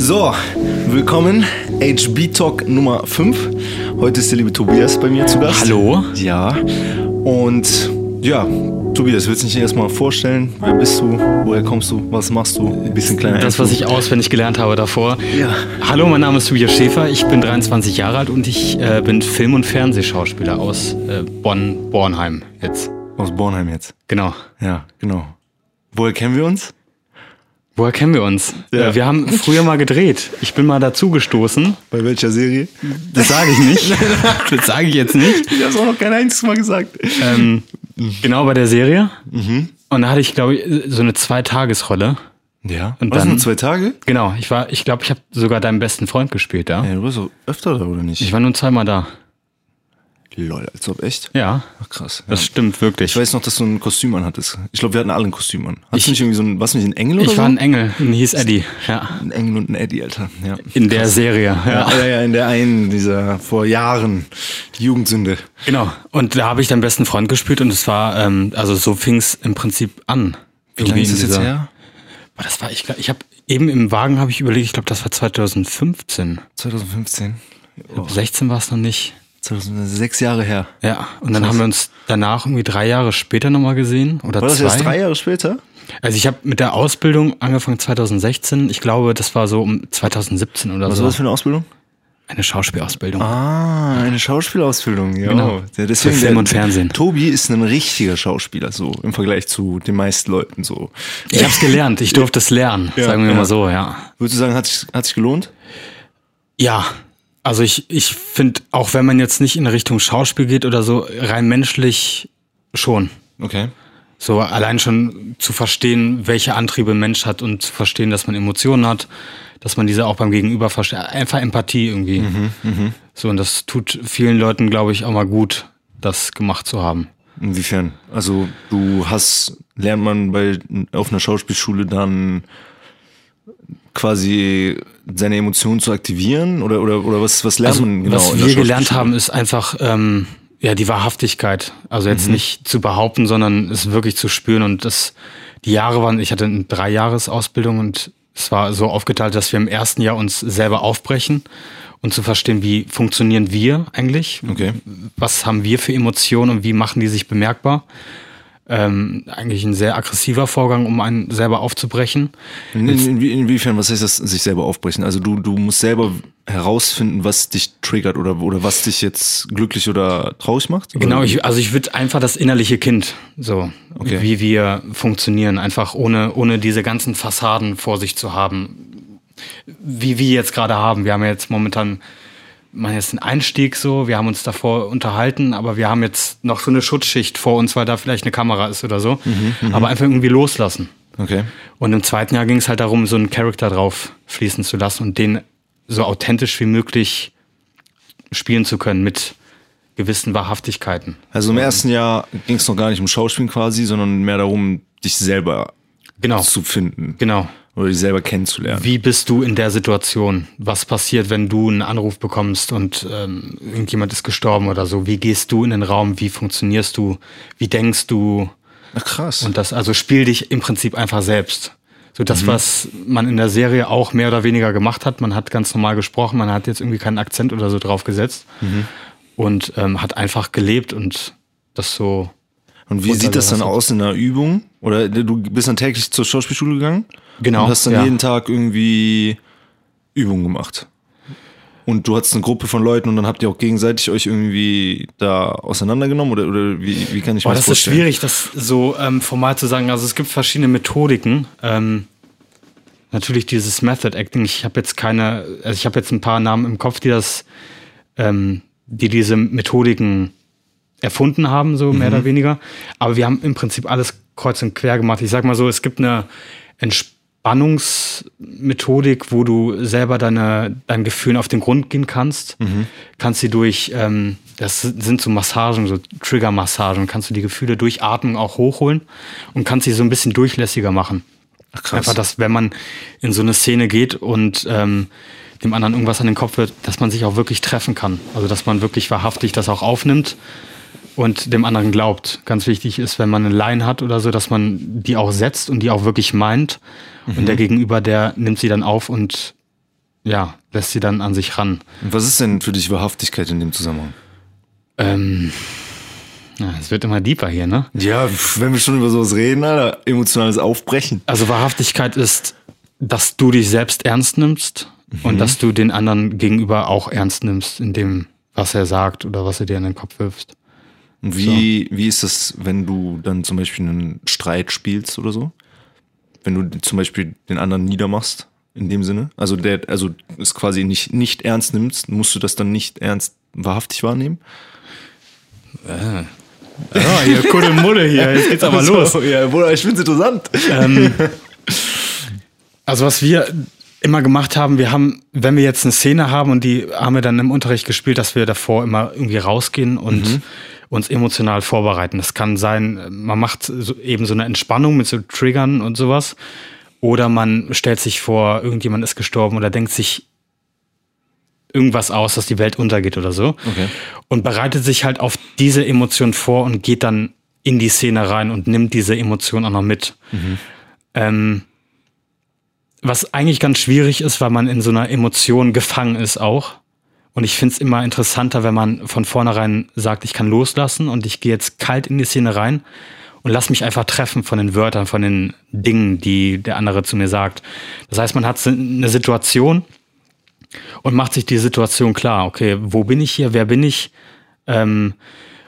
So, willkommen. HB Talk Nummer 5. Heute ist der liebe Tobias bei mir zu Gast. Hallo. Ja. Und ja, Tobias, willst du dich erstmal vorstellen? Wer bist du? Woher kommst du? Was machst du? Ein bisschen kleiner. Das, was ich auswendig gelernt habe davor. Ja. Hallo, mein Name ist Tobias Schäfer. Ich bin 23 Jahre alt und ich äh, bin Film- und Fernsehschauspieler aus äh, Bonn, Bornheim jetzt. Aus Bornheim jetzt. Genau. Ja, genau. Woher kennen wir uns? Woher kennen wir uns? Ja. Äh, wir haben früher mal gedreht. Ich bin mal dazugestoßen. Bei welcher Serie? Das sage ich nicht. das sage ich jetzt nicht. Ich hab's auch noch kein einziges Mal gesagt. Ähm, genau bei der Serie. Mhm. Und da hatte ich, glaube ich, so eine Zweitagesrolle. Ja. Und Was, dann- nur zwei Tage? Genau, ich war, ich glaube, ich habe sogar deinen besten Freund gespielt, ja. Ja, du warst doch öfter da, oder nicht? Ich war nur zweimal da. Lol, als ob echt? Ja, Ach krass. das ja. stimmt wirklich. Ich weiß noch, dass du ein Kostüm anhattest. Ich glaube, wir hatten alle ein Kostüm an. Hast Ich- du nicht irgendwie so ein, warst du nicht ein Engel oder Ich so? war ein Engel, und hieß Eddie, ja. ein Engel und ein Eddie, Alter. Ja. In der Serie, ja. Ja, ja, in der einen dieser vor Jahren die Jugendsünde. Genau. Und da habe ich deinen besten Freund gespielt und es war, ähm, also so fing es im Prinzip an. Wie lange ist das jetzt her? Boah, Das war, ich glaube, ich habe eben im Wagen habe ich überlegt, ich glaube, das war 2015. 2015. Oh, 16 war es noch nicht. 2000, sechs Jahre her. Ja. Und dann haben wir uns danach irgendwie drei Jahre später nochmal gesehen oder War das zwei. erst drei Jahre später? Also ich habe mit der Ausbildung angefangen 2016. Ich glaube, das war so um 2017 oder Was so. war das für eine Ausbildung? Eine Schauspielausbildung. Ah, eine Schauspielausbildung, ja. Genau. Ja, deswegen Für Film und Fernsehen. Tobi ist ein richtiger Schauspieler, so im Vergleich zu den meisten Leuten. So. Ich habe es gelernt. Ich durfte es lernen, Ja, sagen wir ja. mal so, ja. Würdest du sagen, hat sich, hat sich gelohnt? Ja, also ich, ich finde, auch wenn man jetzt nicht in Richtung Schauspiel geht oder so, rein menschlich schon. Okay. So allein schon zu verstehen, welche Antriebe ein Mensch hat und zu verstehen, dass man Emotionen hat, dass man diese auch beim Gegenüber versteht. Einfach Empathie irgendwie. So, und das tut vielen Leuten, glaube ich, auch mal gut, das gemacht zu haben. Inwiefern? Also du hast, lernt man bei auf einer Schauspielschule dann quasi seine Emotionen zu aktivieren oder oder oder was was lernt Also, man genau? was wir gelernt haben, ist einfach ähm, ja die Wahrhaftigkeit. Also jetzt nicht zu behaupten, sondern es wirklich zu spüren. Und das, die Jahre waren, ich hatte eine Dreijahres-Ausbildung und es war so aufgeteilt, dass wir im ersten Jahr uns selber aufbrechen und zu verstehen, wie funktionieren wir eigentlich? Okay. Was haben wir für Emotionen und wie machen die sich bemerkbar? Ähm, eigentlich ein sehr aggressiver Vorgang, um einen selber aufzubrechen. In, in, inwiefern, was heißt das, sich selber aufbrechen? Also du, du musst selber herausfinden, was dich triggert oder, oder was dich jetzt glücklich oder traurig macht? Oder? Genau, ich, also ich würde einfach das innerliche Kind, so Okay. wie wir funktionieren, einfach ohne, ohne diese ganzen Fassaden vor sich zu haben, wie wir jetzt gerade haben. Wir haben ja jetzt momentan, man jetzt einen Einstieg so, wir haben uns davor unterhalten, aber wir haben jetzt noch so eine Schutzschicht vor uns, weil da vielleicht eine Kamera ist oder so. aber einfach irgendwie loslassen. Okay. Und im zweiten Jahr ging es halt darum, so einen Charakter drauf fließen zu lassen und den so authentisch wie möglich spielen zu können mit gewissen Wahrhaftigkeiten. Also im ersten Jahr ging es noch gar nicht um Schauspielen quasi, sondern mehr darum, dich selber Genau. zu finden Genau. Oder dich selber kennenzulernen. Wie bist du in der Situation? Was passiert, wenn du einen Anruf bekommst und ähm, irgendjemand ist gestorben oder so? Wie gehst du in den Raum? Wie funktionierst du? Wie denkst du? Ach krass. Und das, also spiel dich im Prinzip einfach selbst. So das, was man in der Serie auch mehr oder weniger gemacht hat. Man hat ganz normal gesprochen, man hat jetzt irgendwie keinen Akzent oder so drauf gesetzt und ähm, hat einfach gelebt und das so. Und wie sieht das dann aus in einer Übung? Oder du bist dann täglich zur Schauspielschule gegangen? Genau, Und hast dann ja. jeden Tag irgendwie Übungen gemacht. Und du hattest eine Gruppe von Leuten und dann habt ihr auch gegenseitig euch irgendwie da auseinandergenommen? Oder, oder wie, wie kann ich mir das das ist vorstellen? schwierig, das so ähm, formal zu sagen. Also es gibt verschiedene Methodiken. Ähm, natürlich dieses Method Acting. Ich habe jetzt keine, also ich habe jetzt ein paar Namen im Kopf, die das, ähm, die diese Methodiken erfunden haben, so mehr oder weniger. Aber wir haben im Prinzip alles kreuz und quer gemacht. Ich sag mal so, es gibt eine Entspannungsmethodik, wo du selber deine, dein Gefühlen auf den Grund gehen kannst. Kannst sie durch, ähm, das sind so Massagen, so Trigger-Massagen, kannst du die Gefühle durch Atmung auch hochholen und kannst sie so ein bisschen durchlässiger machen. Ach, krass. Einfach, dass wenn man in so eine Szene geht und ähm, dem anderen irgendwas an den Kopf wird, dass man sich auch wirklich treffen kann. Also dass man wirklich wahrhaftig das auch aufnimmt und dem anderen glaubt. Ganz wichtig ist, wenn man eine Line hat oder so, dass man die auch setzt und die auch wirklich meint. Und der Gegenüber, der nimmt sie dann auf und ja, lässt sie dann an sich ran. Was ist denn für dich Wahrhaftigkeit in dem Zusammenhang? Ähm, ja, es wird immer deeper hier, ne? Ja, wenn wir schon über sowas reden, Alter, emotionales Aufbrechen. Also Wahrhaftigkeit ist, dass du dich selbst ernst nimmst und dass du den anderen gegenüber auch ernst nimmst, in dem, was er sagt oder was er dir in den Kopf wirfst. Und wie, wie ist das, wenn du dann zum Beispiel einen Streit spielst oder so? Wenn du zum Beispiel den anderen niedermachst, in dem Sinne? Also der, also es quasi nicht, nicht ernst nimmst, musst du das dann nicht ernst wahrhaftig wahrnehmen? Ja, hier Kuddelmulle hier, jetzt geht's aber los. So, ja, ich find's interessant. Ähm, also was wir immer gemacht haben, wir haben, wenn wir jetzt eine Szene haben und die haben wir dann im Unterricht gespielt, dass wir davor immer irgendwie rausgehen und uns emotional vorbereiten. Das kann sein, man macht so, eben so eine Entspannung mit so Triggern und sowas. Oder man stellt sich vor, irgendjemand ist gestorben oder denkt sich irgendwas aus, dass die Welt untergeht oder so. Okay. Und bereitet sich halt auf diese Emotion vor und geht dann in die Szene rein und nimmt diese Emotion auch noch mit. Ähm, was eigentlich ganz schwierig ist, weil man in so einer Emotion gefangen ist auch. Und ich finde es immer interessanter, wenn man von vornherein sagt, ich kann loslassen und ich gehe jetzt kalt in die Szene rein und lass mich einfach treffen von den Wörtern, von den Dingen, die der andere zu mir sagt. Das heißt, man hat eine Situation und macht sich die Situation klar. Okay, wo bin ich hier? Wer bin ich? Ähm,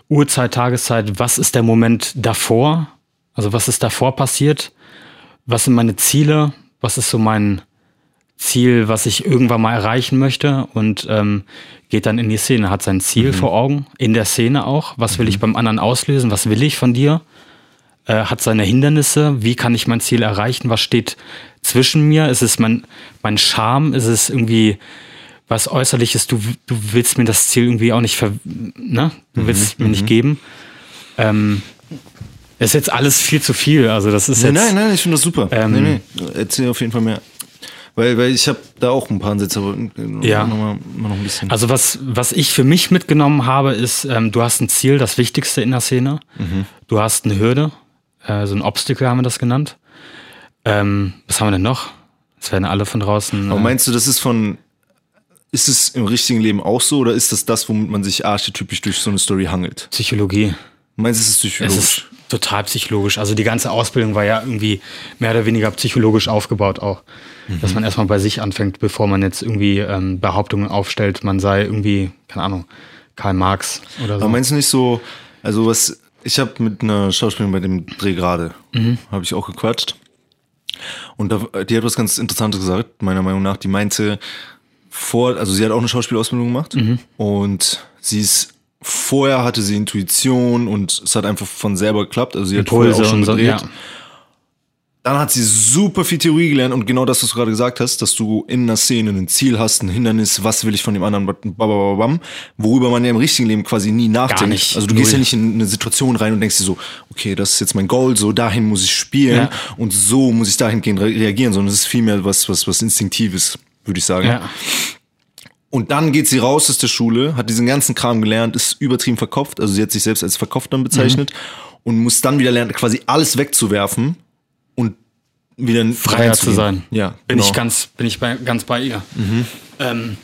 Uhrzeit, Tageszeit, was ist der Moment davor? Also was ist davor passiert? Was sind meine Ziele? Was ist so mein Ziel, was ich irgendwann mal erreichen möchte? Und ähm, geht dann in die Szene, hat sein Ziel vor Augen, in der Szene auch. Was will ich beim anderen auslösen? Was will ich von dir? Äh, hat seine Hindernisse. Wie kann ich mein Ziel erreichen? Was steht zwischen mir? Ist es mein, mein Charme? Ist es irgendwie was Äußerliches? Du, du willst mir das Ziel irgendwie auch nicht, ver ne? Du willst es mir nicht geben. Ähm, ist jetzt alles viel zu viel. Also das ist Nein, jetzt. nein, nein, ich finde das super. Ähm, nee, nee, erzähl auf jeden Fall mehr. Weil, weil ich habe da auch ein paar Ansätze, aber äh, Ja. noch, mal, noch ein bisschen. Also was, was ich für mich mitgenommen habe, ist, ähm, du hast ein Ziel, das Wichtigste in der Szene. Du hast eine Hürde, äh, so ein Obstacle haben wir das genannt. Ähm, was haben wir denn noch? Das werden alle von draußen. aber Äh, meinst du, das ist von, ist es im richtigen Leben auch so oder ist das das, womit man sich archetypisch durch so eine Story hangelt? Psychologie. Meinst du, es ist Es psychologisch? ist total psychologisch. Also die ganze Ausbildung war ja irgendwie mehr oder weniger psychologisch aufgebaut auch. Dass man erstmal bei sich anfängt, bevor man jetzt irgendwie ähm, Behauptungen aufstellt, man sei irgendwie, keine Ahnung, Karl Marx oder so. Aber meinst du nicht so, also was, ich habe mit einer Schauspielerin bei dem Dreh gerade, habe ich auch gequatscht. Und da, die hat was ganz Interessantes gesagt, meiner Meinung nach. Die meinte, vor, also sie hat auch eine Schauspielausbildung gemacht und sie ist, vorher hatte sie Intuition und es hat einfach von selber geklappt. Also sie hat vorher auch schon und so, gedreht. ja. Dann hat sie super viel Theorie gelernt und genau das, was du gerade gesagt hast, dass du in einer Szene ein Ziel hast, ein Hindernis, was will ich von dem anderen, babababam, worüber man ja im richtigen Leben quasi nie nachdenkt. nicht. Also du gehst Null. ja nicht in eine Situation rein und denkst dir so, okay, das ist jetzt mein Goal, so dahin muss ich spielen Ja. und so muss ich dahingehend re reagieren, sondern es ist vielmehr was, was, was Instinktives, würde ich sagen. Ja. Und dann geht sie raus aus der Schule, hat diesen ganzen Kram gelernt, ist übertrieben verkopft, also sie hat sich selbst als verkopft dann bezeichnet und muss dann wieder lernen, quasi alles wegzuwerfen und wieder freier zu sein. Ja, bin genau. ich ganz, bin ich bei, ganz bei ihr. Ähm,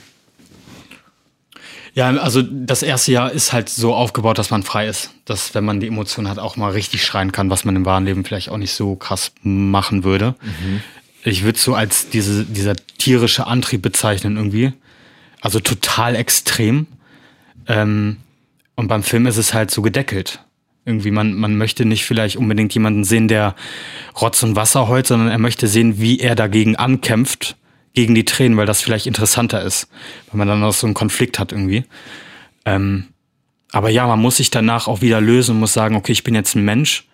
ja, also das erste Jahr ist halt so aufgebaut, dass man frei ist, dass wenn man die Emotionen hat, auch mal richtig schreien kann, was man im wahren Leben vielleicht auch nicht so krass machen würde. Ich würde so als diese, dieser tierische Antrieb bezeichnen irgendwie. Also total extrem. Ähm, und beim Film ist es halt so gedeckelt. Irgendwie, man, man möchte nicht vielleicht unbedingt jemanden sehen, der Rotz und Wasser heult, sondern er möchte sehen, wie er dagegen ankämpft, gegen die Tränen, weil das vielleicht interessanter ist, weil man dann auch so einen Konflikt hat irgendwie. Ähm, aber ja, man muss sich danach auch wieder lösen und muss sagen, okay, ich bin jetzt ein Mensch.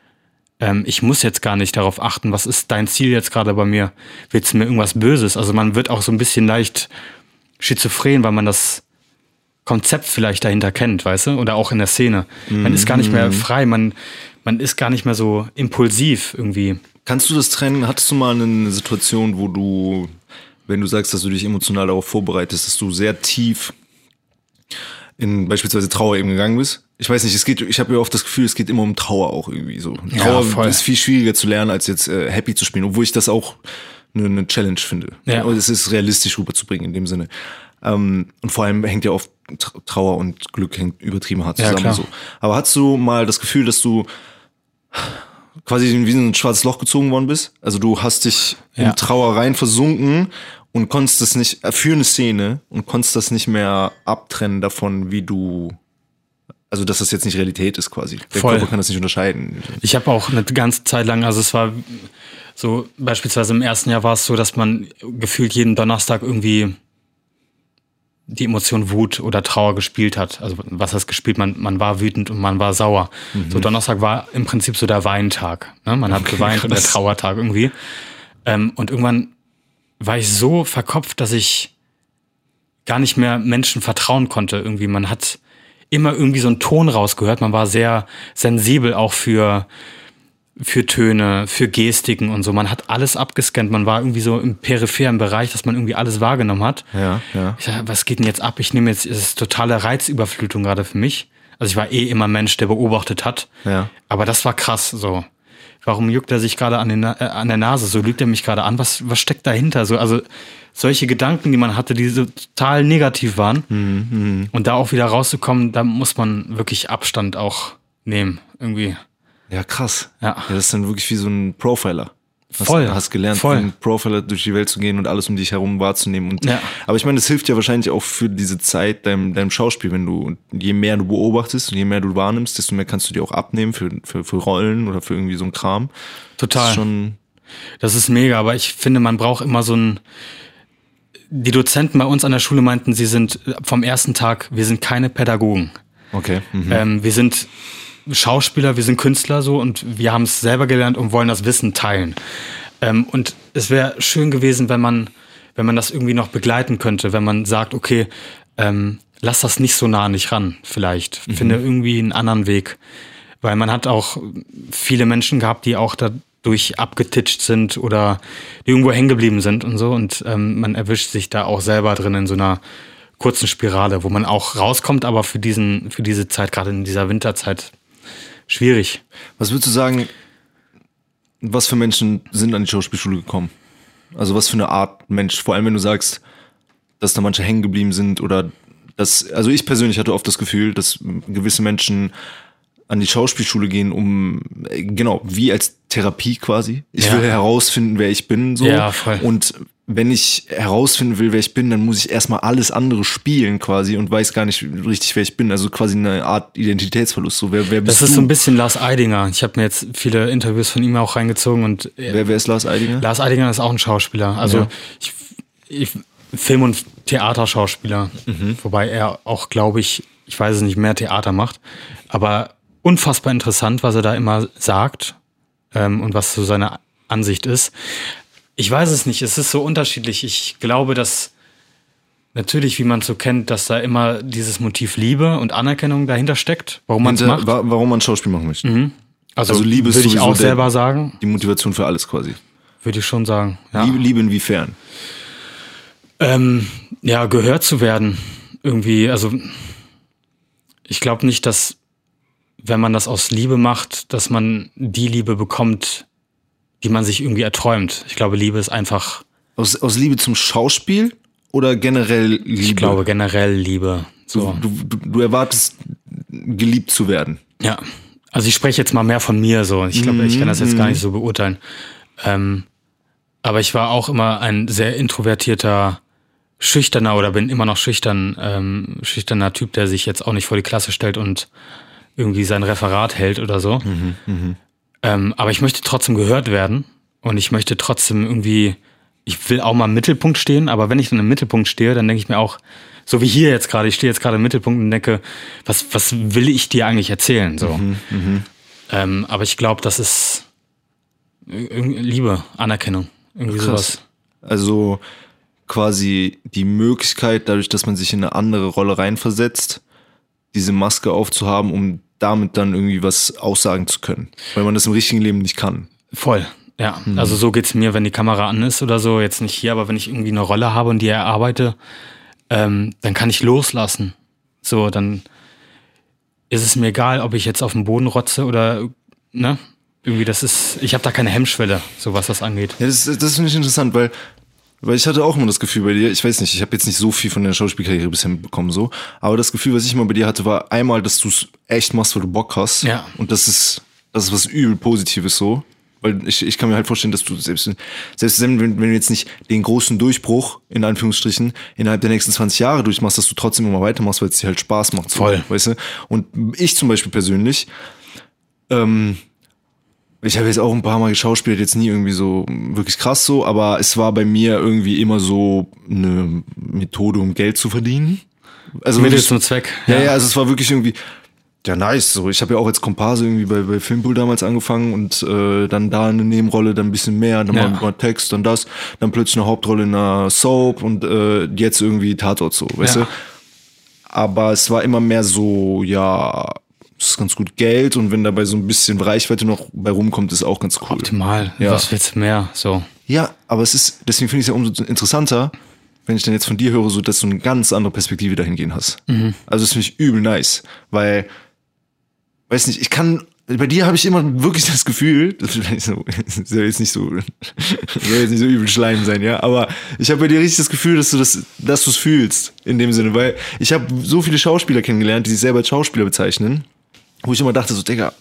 Ähm, ich muss jetzt gar nicht darauf achten, was ist dein Ziel jetzt gerade bei mir? Willst du mir irgendwas Böses? Also man wird auch so ein bisschen leicht schizophren, weil man das Konzept vielleicht dahinter kennt, weißt du? Oder auch in der Szene. Man ist gar nicht mehr frei, man, man ist gar nicht mehr so impulsiv irgendwie. Kannst du das trennen? Hattest du mal eine Situation, wo du, wenn du sagst, dass du dich emotional darauf vorbereitest, dass du sehr tief in beispielsweise Trauer eben gegangen bist? Ich weiß nicht, es geht, ich habe ja oft das Gefühl, es geht immer um Trauer auch irgendwie so. Ja, Trauer voll. ist viel schwieriger zu lernen, als jetzt äh, happy zu spielen, obwohl ich das auch eine, eine Challenge finde. Ja. Und es ist realistisch rüberzubringen in dem Sinne. Ähm, und vor allem hängt ja oft Trauer und Glück hängt übertrieben hart Ja, zusammen. klar. so. Aber hast du mal das Gefühl, dass du quasi wie in ein schwarzes Loch gezogen worden bist? Also du hast dich Ja. in Trauer rein versunken und konntest das nicht, äh, für eine Szene und konntest das nicht mehr abtrennen davon, wie du, also dass das jetzt nicht Realität ist quasi. Der Voll. Körper kann das nicht unterscheiden. Ich habe auch eine ganze Zeit lang, also es war so, beispielsweise im ersten Jahr war es so, dass man gefühlt jeden Donnerstag irgendwie die Emotion Wut oder Trauer gespielt hat. Also was heißt gespielt? Man, man war wütend und man war sauer. So Donnerstag war im Prinzip so der Weintag. Ne? Man hat geweint und der. Trauertag irgendwie. Ähm, und irgendwann war ich so verkopft, dass ich gar nicht mehr Menschen vertrauen konnte. Irgendwie, man hat immer irgendwie so einen Ton rausgehört. Man war sehr sensibel auch für, für Töne, für Gestiken und so. Man hat alles abgescannt. Man war irgendwie so im peripheren Bereich, dass man irgendwie alles wahrgenommen hat. Ja, ja. Ich sag, was geht denn jetzt ab? Ich nehme jetzt, es ist totale Reizüberflutung gerade für mich. Also ich war eh immer Mensch, der beobachtet hat. Ja. Aber das war krass so. Warum juckt er sich gerade an, den, äh, an der Nase? So lügt er mich gerade an. Was, was steckt dahinter? So, also solche Gedanken, die man hatte, die so total negativ waren. Mhm, Und da auch wieder rauszukommen, da muss man wirklich Abstand auch nehmen. Irgendwie. Ja, krass. Ja. das ist dann wirklich wie so ein Profiler. Hast, Voll, Hast gelernt, voll. wie ein Profiler durch die Welt zu gehen und alles um dich herum wahrzunehmen. Und, Ja. Aber ich meine, das hilft ja wahrscheinlich auch für diese Zeit deinem, deinem Schauspiel, wenn du, und je mehr du beobachtest und je mehr du wahrnimmst, desto mehr kannst du dir auch abnehmen für, für, für Rollen oder für irgendwie so ein Kram. Das Total. ist schon, Das ist mega, aber ich finde, man braucht immer so ein. Die Dozenten bei uns an der Schule meinten, sie sind vom ersten Tag, wir sind keine Pädagogen. okay. Mhm. Ähm, wir sind Schauspieler, wir sind Künstler so und wir haben es selber gelernt und wollen das Wissen teilen. Ähm, und es wäre schön gewesen, wenn man, wenn man das irgendwie noch begleiten könnte, wenn man sagt, okay, ähm, lass das nicht so nah an dich ran, vielleicht. Finde irgendwie einen anderen Weg. Weil man hat auch viele Menschen gehabt, die auch dadurch abgetitscht sind oder die irgendwo hängen geblieben sind und so. Und ähm, man erwischt sich da auch selber drin in so einer kurzen Spirale, wo man auch rauskommt, aber für diesen, für diese Zeit, gerade in dieser Winterzeit, schwierig. Was würdest du sagen, was für Menschen sind an die Schauspielschule gekommen? Also was für eine Art Mensch? Vor allem, wenn du sagst, dass da manche hängen geblieben sind oder dass, also ich persönlich hatte oft das Gefühl, dass gewisse Menschen an die Schauspielschule gehen, um, äh, genau, wie als Therapie quasi. Ich Ja. will herausfinden, wer ich bin, so. Ja, voll. Und wenn ich herausfinden will, wer ich bin, dann muss ich erstmal alles andere spielen quasi und weiß gar nicht richtig, wer ich bin. Also quasi eine Art Identitätsverlust. So, wer, wer bist Das ist du? so ein bisschen Lars Eidinger. Ich habe mir jetzt viele Interviews von ihm auch reingezogen und äh, wer, wer ist Lars Eidinger? Lars Eidinger ist auch ein Schauspieler. Also Ja. ich, ich, Film- und Theaterschauspieler. Mhm. Wobei er auch, glaube ich, ich weiß es nicht, mehr Theater macht. Aber unfassbar interessant, was er da immer sagt ähm, und was so seine Ansicht ist. Ich weiß es nicht, es ist so unterschiedlich. Ich glaube, dass natürlich, wie man es so kennt, dass da immer dieses Motiv Liebe und Anerkennung dahinter steckt, warum man es macht. wa- warum man Schauspiel machen möchte. Also, also Liebe würde ich auch der- selber sagen, Die Motivation für alles quasi. würde ich schon sagen. Ja. Liebe, Liebe inwiefern? Ähm, ja, gehört zu werden. Irgendwie, also ich glaube nicht, dass wenn man das aus Liebe macht, dass man die Liebe bekommt, die man sich irgendwie erträumt. Ich glaube, Liebe ist einfach, Aus, aus Liebe zum Schauspiel oder generell Liebe? ich glaube generell Liebe. So. du, du, du erwartest, geliebt zu werden. Ja. Also ich spreche jetzt mal mehr von mir so. Ich glaube, ich kann das jetzt gar nicht so beurteilen. Ähm, aber ich war auch immer ein sehr introvertierter, schüchterner oder bin immer noch schüchtern, ähm, schüchterner Typ, der sich jetzt auch nicht vor die Klasse stellt und irgendwie sein Referat hält oder so. Ähm, aber ich möchte trotzdem gehört werden und ich möchte trotzdem irgendwie, ich will auch mal im Mittelpunkt stehen, aber wenn ich dann im Mittelpunkt stehe, dann denke ich mir auch, so wie hier jetzt gerade, ich stehe jetzt gerade im Mittelpunkt und denke, was, was will ich dir eigentlich erzählen? So. Ähm, aber ich glaube, das ist Liebe, Anerkennung, irgendwie sowas. Also quasi die Möglichkeit, dadurch, dass man sich in eine andere Rolle reinversetzt, diese Maske aufzuhaben, um damit dann irgendwie was aussagen zu können. Weil man das im richtigen Leben nicht kann. Voll. Ja, also so geht's mir, wenn die Kamera an ist oder so, jetzt nicht hier, aber wenn ich irgendwie eine Rolle habe und die erarbeite, ähm, dann kann ich loslassen. So, dann ist es mir egal, ob ich jetzt auf dem Boden rotze oder, ne? Irgendwie, das ist, ich habe da keine Hemmschwelle, so was das angeht. Ja, das, das finde ich interessant, weil, weil ich hatte auch immer das Gefühl bei dir, ich weiß nicht, ich habe jetzt nicht so viel von der Schauspielkarriere bisher mitbekommen, so, aber das Gefühl, was ich immer bei dir hatte, war einmal, dass du es echt machst, weil du Bock hast. Ja. Und das ist, das ist was übel Positives so. Weil ich, ich kann mir halt vorstellen, dass du selbst, selbst wenn, wenn du jetzt nicht den großen Durchbruch, in Anführungsstrichen, innerhalb der nächsten 20 Jahre durchmachst, dass du trotzdem immer weitermachst, weil es dir halt Spaß macht. so, Voll. Weißt du? Und ich zum Beispiel persönlich, ähm, ich habe jetzt auch ein paar Mal geschauspielt, jetzt nie irgendwie so wirklich krass so, aber es war bei mir irgendwie immer so eine Methode, um Geld zu verdienen. Also Mittel wirklich- zum Zweck. ja, ja, also es war wirklich irgendwie, ja, nice. So, ich habe ja auch als Komparse irgendwie bei, bei Filmpool damals angefangen und äh, dann da eine Nebenrolle, dann ein bisschen mehr, dann Ja. mal, mal Text, dann das, dann plötzlich eine Hauptrolle in einer Soap und äh, jetzt irgendwie Tatort so, weißt Ja. du? Aber es war immer mehr so, ja, ist ganz gut Geld und wenn dabei so ein bisschen Reichweite noch bei rumkommt, ist auch ganz cool. Optimal. Ja. Was willst du mehr? So. Ja, aber es ist, deswegen finde ich es ja umso interessanter, wenn ich dann jetzt von dir höre, so dass du eine ganz andere Perspektive dahingehend hast. Also das finde ich übel nice, weil, weiß nicht, ich kann, bei dir habe ich immer wirklich das Gefühl, das soll jetzt nicht so, soll jetzt nicht so übel Schleim sein, ja, aber ich habe bei dir richtig das Gefühl, dass du das, dass du es fühlst, in dem Sinne, weil ich habe so viele Schauspieler kennengelernt, die sich selber als Schauspieler bezeichnen, wo ich immer dachte, so, Digga,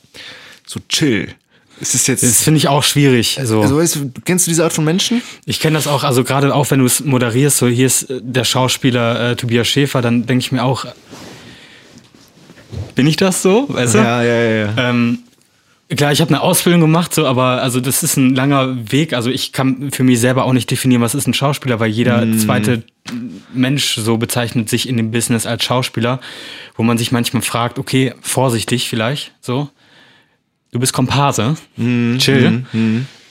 so chill. Es ist jetzt, Das finde ich auch schwierig. Also, also weißt du, kennst du diese Art von Menschen? ich kenne das auch, also gerade auch wenn du es moderierst, so hier ist äh, der Schauspieler äh, Tobias Schäfer, dann denke ich mir auch, bin ich das so? Weißt du? Ja, ja, ja. ja. Ähm, klar, ich habe eine Ausbildung gemacht, so, aber also das ist ein langer Weg. Also ich kann für mich selber auch nicht definieren, was ist ein Schauspieler, weil jeder zweite Mensch so bezeichnet sich in dem Business als Schauspieler, wo man sich manchmal fragt, okay, vorsichtig vielleicht, so. Du bist Komparse, chill.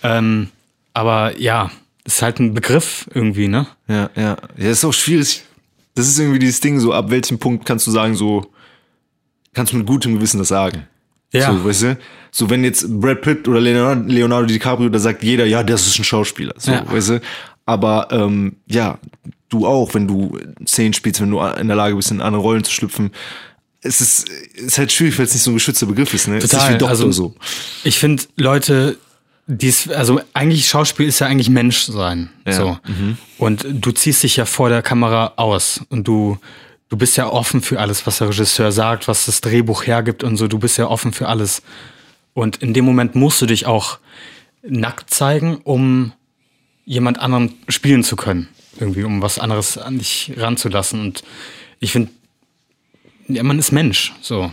Ähm, aber ja, ist halt ein Begriff irgendwie, ne? Ja, ja. Ja, ist auch schwierig. Das ist irgendwie dieses Ding, so ab welchem Punkt kannst du sagen, so, kannst du mit gutem Gewissen das sagen. Ja. So, weißt du? So, wenn jetzt Brad Pitt oder Leonardo, Leonardo DiCaprio, da sagt jeder, ja, das ist ein Schauspieler. So, Ja. weißt du? Aber, ähm, ja, du auch, wenn du Szenen spielst, wenn du in der Lage bist, in andere Rollen zu schlüpfen. Es ist, es ist halt schwierig, weil es nicht so ein geschützter Begriff ist, ne? Es ist Total, Doktor also- so. Ich finde Leute, dies, also eigentlich Schauspiel ist ja eigentlich Mensch sein. Ja. So. Und du ziehst dich ja vor der Kamera aus und du, du bist ja offen für alles, was der Regisseur sagt, was das Drehbuch hergibt und so. Du bist ja offen für alles. Und in dem Moment musst du dich auch nackt zeigen, um jemand anderen spielen zu können. Irgendwie, um was anderes an dich ranzulassen. Und ich finde, ja, man ist Mensch. So. Man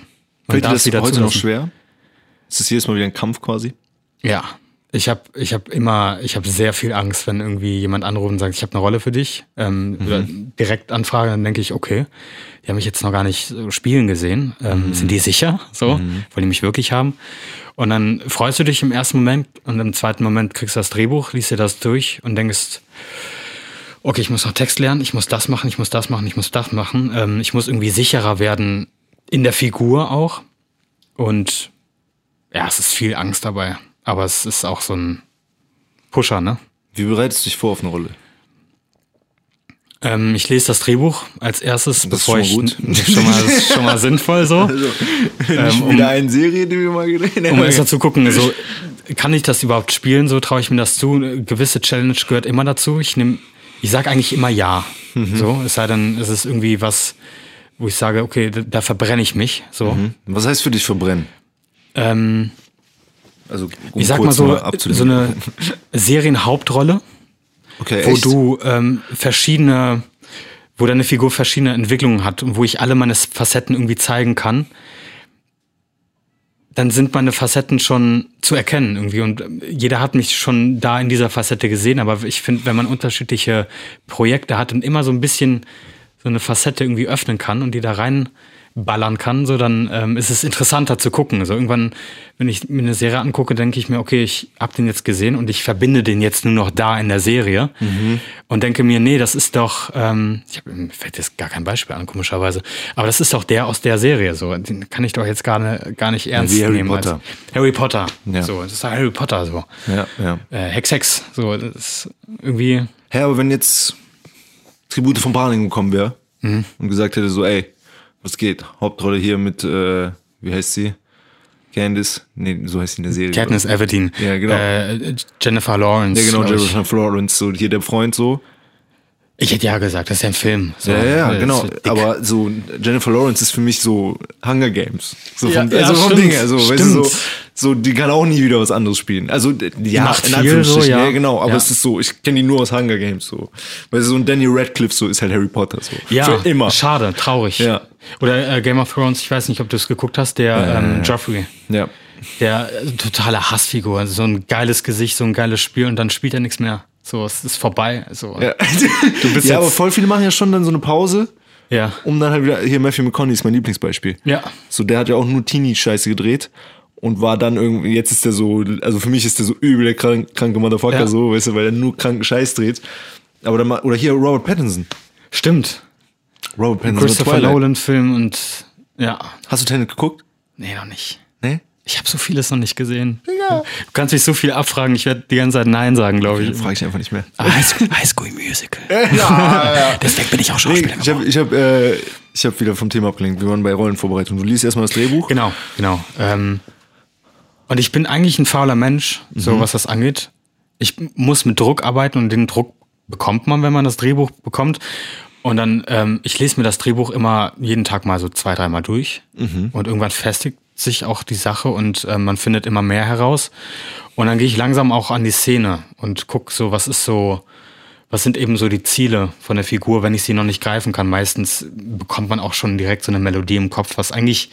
Fällt dir das wieder heute noch zulassen. schwer? Ist es jedes Mal wieder ein Kampf quasi? Ja, ich habe ich hab immer, ich habe sehr viel Angst, wenn irgendwie jemand anruft und sagt, ich habe eine Rolle für dich. Ähm, oder direkt anfrage, dann denke ich, okay, die haben mich jetzt noch gar nicht so spielen gesehen. Ähm, Sind die sicher? So, wollen die mich wirklich haben? Und dann freust du dich im ersten Moment und im zweiten Moment kriegst du das Drehbuch, liest dir das durch und denkst, okay, ich muss noch Text lernen, ich muss das machen, ich muss das machen, ich muss das machen. Ähm, ich muss irgendwie sicherer werden in der Figur auch. Und ja, es ist viel Angst dabei. Aber es ist auch so ein Pusher, ne? Wie bereitest du dich vor auf eine Rolle? Ähm, ich lese das Drehbuch als erstes, ist bevor schon ich gut. schon mal, das ist schon mal sinnvoll so. Nicht um- wieder eine Serie, die wir mal gedreht haben. Um erst zu gucken, so kann ich das überhaupt spielen? So traue ich mir das zu. Eine gewisse Challenge gehört immer dazu. Ich nehme, ich sage eigentlich immer ja. So, es sei denn, es ist irgendwie was, wo ich sage, okay, da, da verbrenne ich mich. So, Was heißt für dich verbrennen? ähm, Also, um ich sag mal so, mal so eine Serienhauptrolle. okay, wo echt? du ähm, verschiedene, wo deine Figur verschiedene Entwicklungen hat und wo ich alle meine Facetten irgendwie zeigen kann, dann sind meine Facetten schon zu erkennen irgendwie. Und ähm, jeder hat mich schon da in dieser Facette gesehen, aber ich finde, wenn man unterschiedliche Projekte hat und immer so ein bisschen so eine Facette irgendwie öffnen kann und die da reinballern kann, so dann ähm, ist es interessanter zu gucken. So irgendwann, wenn ich mir eine Serie angucke, denke ich mir, okay, ich habe den jetzt gesehen und ich verbinde den jetzt nur noch da in der Serie und denke mir, nee, das ist doch, ähm, ich hab, mir fällt jetzt gar kein Beispiel an, komischerweise, aber das ist doch der aus der Serie, so den kann ich doch jetzt gar, ne, gar nicht ernst wie Harry nehmen. als- Potter. Harry Potter, Ja. so, das ist Harry Potter, so. Ja, ja. Äh, Hex Hex, so, das ist irgendwie, Hä, aber wenn jetzt Tribute von Panem gekommen wäre und gesagt hätte so, ey, was geht? Hauptrolle hier mit, äh, wie heißt sie? Candice, nee, so heißt sie in der Serie. Katniss Everdeen. Ja, genau. Äh, Jennifer Lawrence. Ja, genau. Jennifer Lawrence, so hier der Freund so. Ich hätte ja gesagt, das ist ja ein Film. So, Ja, ja, genau. Aber so Jennifer Lawrence ist für mich so Hunger Games. So vom, ja, also vom stimmt, Ding her, so, weißt du, so. So, die kann auch nie wieder was anderes spielen. Also, ja, macht in Anführungsstrichen, so, ja. ja, genau. Aber Ja. es ist so, ich kenne die nur aus Hunger Games, so. Weil so ein Danny Radcliffe so ist halt Harry Potter, so. ja, Für immer. schade, traurig. Ja. Oder äh, Game of Thrones, ich weiß nicht, ob du es geguckt hast, der ähm, Joffrey. Ja. Der äh, totale Hassfigur, also so ein geiles Gesicht, so ein geiles Spiel und dann spielt er nichts mehr. So, es ist vorbei. So. Ja. Du bist ja, aber voll viele machen ja schon dann so eine Pause, ja. um dann halt wieder, hier Matthew McConaughey ist mein Lieblingsbeispiel. Ja. So, der hat ja auch nur Teenie-Scheiße gedreht und war dann irgendwie, jetzt ist der so, also für mich ist der so übel der krank, kranke Motherfucker, Ja. so, weißt du, weil er nur kranken Scheiß dreht. Aber dann mal, oder hier Robert Pattinson. Stimmt. Robert Pattinson Christopher. Nolan-Film und ja. Hast du Tenet geguckt? Nee, noch nicht. Nee? Ich habe so vieles noch nicht gesehen. Du kannst mich so viel abfragen, ich werde die ganze Zeit Nein sagen, glaube ich. Frage ich einfach nicht mehr. High School, High School Musical. Deswegen bin ich auch Nee, Schauspieler ich habe ich hab, äh, ich hab wieder vom Thema abgelenkt. Wir waren bei Rollenvorbereitung. Du liest erstmal das Drehbuch. Genau, genau. Ähm, und ich bin eigentlich ein fauler Mensch, so Mhm. was das angeht. Ich muss mit Druck arbeiten und den Druck bekommt man, wenn man das Drehbuch bekommt. Und dann, ähm, ich lese mir das Drehbuch immer jeden Tag mal so zwei, dreimal durch. Mhm. Und irgendwann festigt sich auch die Sache und äh, man findet immer mehr heraus. Und dann gehe ich langsam auch an die Szene und guck so, was ist so, was sind eben so die Ziele von der Figur, wenn ich sie noch nicht greifen kann. Meistens bekommt man auch schon direkt so eine Melodie im Kopf, was eigentlich,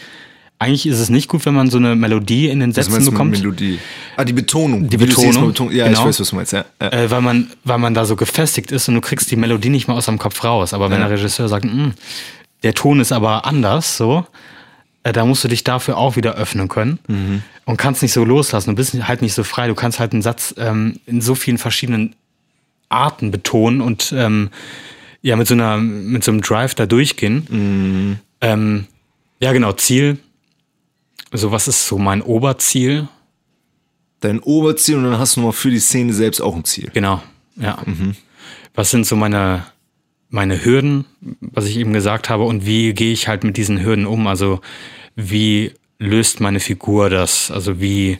eigentlich ist es nicht gut, wenn man so eine Melodie in den Sätzen mit bekommt. Melodie? Ah, die Betonung. Die Wie mal Betonung, betont- Ja, ich genau. weiß, was du meinst. Ja. Ja. Äh, weil man, weil man da so gefestigt ist und du kriegst die Melodie nicht mehr aus dem Kopf raus. Aber wenn Ja. der Regisseur sagt, "Mm, der Ton ist aber anders, so, äh, da musst du dich dafür auch wieder öffnen können Mhm. und kannst nicht so loslassen. Du bist halt nicht so frei. Du kannst halt einen Satz ähm, in so vielen verschiedenen Arten betonen und ähm, ja mit so einer mit so einem Drive da durchgehen. Mhm. Ähm, ja, genau. Ziel. So, was ist so mein Oberziel? Dein Oberziel und dann hast du noch für die Szene selbst auch ein Ziel. Genau, ja. Was sind so meine, meine Hürden, was ich eben gesagt habe, und wie gehe ich halt mit diesen Hürden um? Also, wie löst meine Figur das? Also, wie,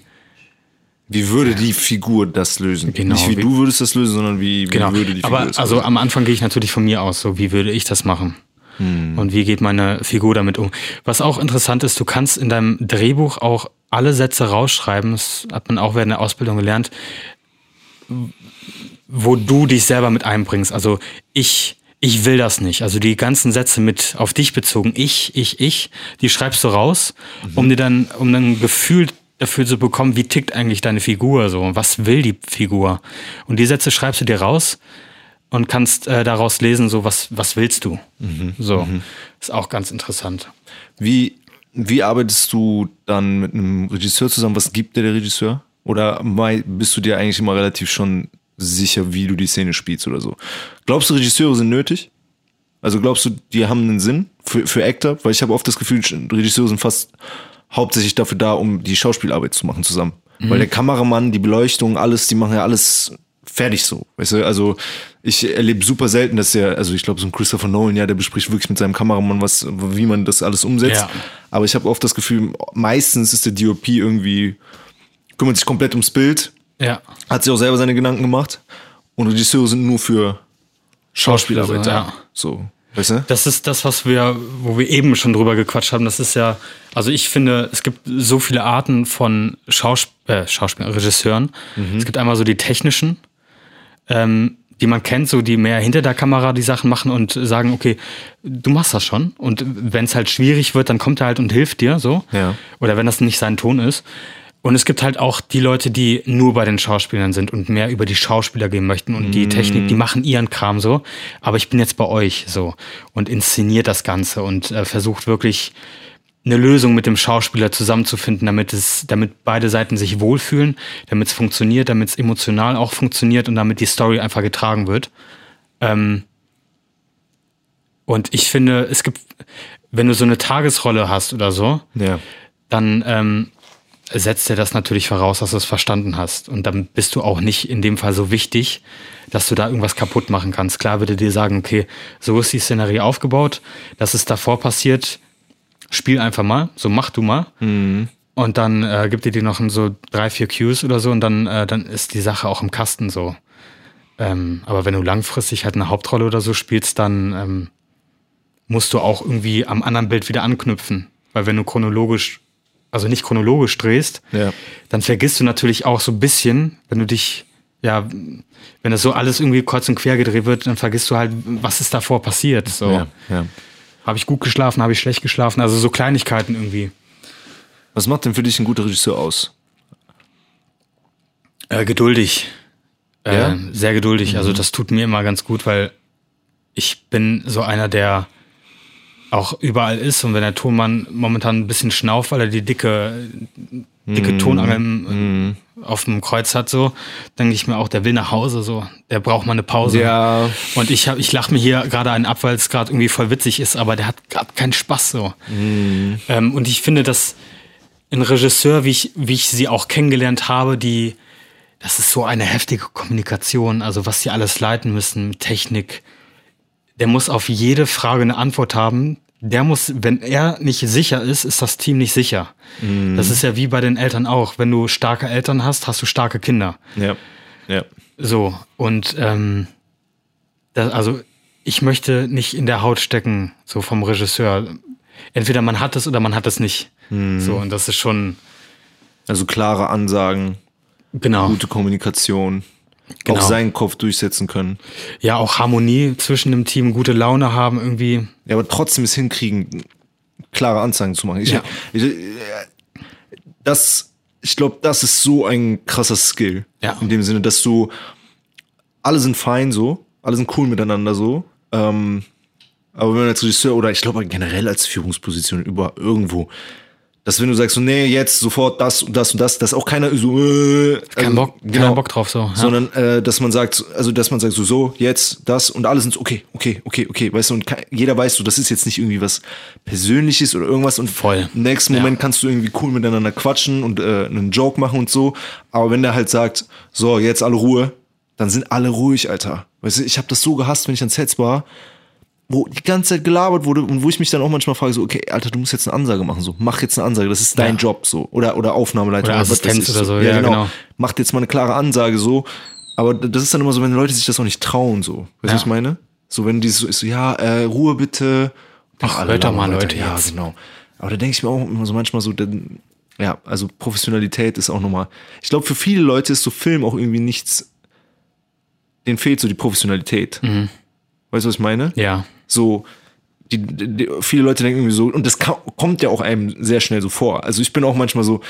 Wie würde die Figur das lösen? Genau, Nicht wie, wie- du würdest das lösen, sondern wie, wie genau. würde die Figur Aber das also lösen? am Anfang gehe ich natürlich von mir aus, so wie würde ich das machen? Und wie geht meine Figur damit um? Was auch interessant ist, du kannst in deinem Drehbuch auch alle Sätze rausschreiben, das hat man auch während der Ausbildung gelernt, wo du dich selber mit einbringst. Also ich, ich will das nicht. Also die ganzen Sätze mit auf dich bezogen, ich, ich, ich, die schreibst du raus, um dir dann, um dann ein Gefühl dafür zu bekommen, wie tickt eigentlich deine Figur so, was will die Figur? Und die Sätze schreibst du dir raus und kannst äh, daraus lesen, so was, was willst du? So, ist auch ganz interessant. Wie, wie arbeitest du dann mit einem Regisseur zusammen? Was gibt dir der Regisseur? Oder bist du dir eigentlich immer relativ schon sicher, wie du die Szene spielst oder so? Glaubst du, Regisseure sind nötig? Also glaubst du, die haben einen Sinn für, für Actor? Weil ich habe oft das Gefühl, Regisseure sind fast hauptsächlich dafür da, um die Schauspielarbeit zu machen zusammen. Weil der Kameramann, die Beleuchtung, alles, die machen ja alles fertig so. Weißt du, also ich erlebe super selten, dass der, also ich glaube, so ein Christopher Nolan, ja, der bespricht wirklich mit seinem Kameramann, was, wie man das alles umsetzt. Ja. Aber ich habe oft das Gefühl, meistens ist der DOP irgendwie, kümmert sich komplett ums Bild, Ja. hat sich auch selber seine Gedanken gemacht und Regisseure sind nur für Schauspielarbeit da. Ja. So, weißt du? Das ist das, was wir, wo wir eben schon drüber gequatscht haben. Das ist ja, also ich finde, es gibt so viele Arten von Schausp äh, Schauspielern, Regisseuren. Es gibt einmal so die technischen, ähm, die man kennt, so die mehr hinter der Kamera die Sachen machen und sagen, okay, du machst das schon. Und wenn es halt schwierig wird, dann kommt er halt und hilft dir so. Ja. Oder wenn das nicht sein Ton ist. Und es gibt halt auch die Leute, die nur bei den Schauspielern sind und mehr über die Schauspieler gehen möchten und die Technik, die machen ihren Kram so. Aber ich bin jetzt bei euch so und inszeniert das Ganze und äh, versucht wirklich eine Lösung mit dem Schauspieler zusammenzufinden, damit es, damit beide Seiten sich wohlfühlen, damit es funktioniert, damit es emotional auch funktioniert und damit die Story einfach getragen wird. Ähm, und ich finde, es gibt, wenn du so eine Tagesrolle hast oder so, Ja. dann ähm, setzt er das natürlich voraus, dass du es verstanden hast. Und dann bist du auch nicht in dem Fall so wichtig, dass du da irgendwas kaputt machen kannst. Klar würde dir sagen, okay, so ist die Szenerie aufgebaut, das ist davor passiert, spiel einfach mal, so mach du mal. und dann äh, gibt ihr die noch so drei, vier Cues oder so und dann, äh, dann ist die Sache auch im Kasten so. Ähm, aber wenn du langfristig halt eine Hauptrolle oder so spielst, dann ähm, musst du auch irgendwie am anderen Bild wieder anknüpfen. Weil wenn du chronologisch, also nicht chronologisch drehst, Ja. dann vergisst du natürlich auch so ein bisschen, wenn du dich, ja, wenn das so alles irgendwie kreuz und quer gedreht wird, dann vergisst du halt, was ist davor passiert. So. Ja, ja. Habe ich gut geschlafen, habe ich schlecht geschlafen, also so Kleinigkeiten irgendwie. Was macht denn für dich ein guter Regisseur aus? Äh, geduldig. Äh, Ja? Sehr geduldig. Also das tut mir immer ganz gut, weil ich bin so einer, der auch überall ist und wenn der Tonmann momentan ein bisschen schnauft, weil er die dicke, dicke Tonangel im, äh, auf dem Kreuz hat, so, denke ich mir auch, der will nach Hause, so, der braucht mal eine Pause. Ja. Und ich hab, ich lache mir hier gerade einen ab, weil es gerade irgendwie voll witzig ist, aber der hat gerade keinen Spaß so. Ähm, und ich finde, dass ein Regisseur, wie ich, wie ich sie auch kennengelernt habe, die, das ist so eine heftige Kommunikation, also was sie alles leiten müssen, Technik. Der muss auf jede Frage eine Antwort haben. Der muss, wenn er nicht sicher ist, ist das Team nicht sicher. Das ist ja wie bei den Eltern auch. Wenn du starke Eltern hast, hast du starke Kinder. Ja. Ja. So, und ähm, das, also ich möchte nicht in der Haut stecken, so vom Regisseur. Entweder man hat es oder man hat es nicht. So, und das ist schon, Also klare Ansagen, genau. gute Kommunikation, Genau. auch seinen Kopf durchsetzen können. Ja, auch Harmonie zwischen dem Team, gute Laune haben irgendwie. Ja, aber trotzdem es hinkriegen, klare Ansagen zu machen. Ich, Ja. ich, äh, das, ich glaube, das ist so ein krasser Skill. Ja. In dem Sinne, dass du, alle sind fein so, alle sind cool miteinander so. Ähm, aber wenn man als Regisseur oder ich glaube generell als Führungsposition über irgendwo, dass wenn du sagst so, nee, jetzt sofort das und das und das, dass auch keiner so, äh, Kein also, Bock, keiner Bock drauf so. Ja. sondern äh, dass man sagt, also dass man sagt so, so, jetzt, das und alle sind so, okay, okay, okay, okay, weißt du, und jeder weiß so, das ist jetzt nicht irgendwie was Persönliches oder irgendwas und Voll. im nächsten Ja. Moment kannst du irgendwie cool miteinander quatschen und äh, einen Joke machen und so, aber wenn der halt sagt, so, jetzt alle Ruhe, dann sind alle ruhig, Alter. Weißt du, ich habe das so gehasst, wenn ich an Sets war, wo die ganze Zeit gelabert wurde und wo ich mich dann auch manchmal frage, so, okay, Alter, du musst jetzt eine Ansage machen, so, mach jetzt eine Ansage, das ist dein Ja. Job, so, oder, oder Aufnahmeleiter. Oder Assistenz oder so, ja, genau. Macht jetzt mal eine klare Ansage, so, aber das ist dann immer so, wenn Leute sich das auch nicht trauen, so, weißt du, Ja. was ich meine? So, wenn die so ist, so, ja, äh, Ruhe bitte. Ach, Alle hört doch mal, Leute, Ja, jetzt. genau. Aber da denke ich mir auch immer so manchmal so, denn, ja, also Professionalität ist auch nochmal, ich glaube, für viele Leute ist so Film auch irgendwie nichts, denen fehlt so die Professionalität. Mhm. Weißt du, was ich meine? ja. So die, die, viele Leute denken irgendwie so, und das ka- kommt ja auch einem sehr schnell so vor. Also ich bin auch manchmal so,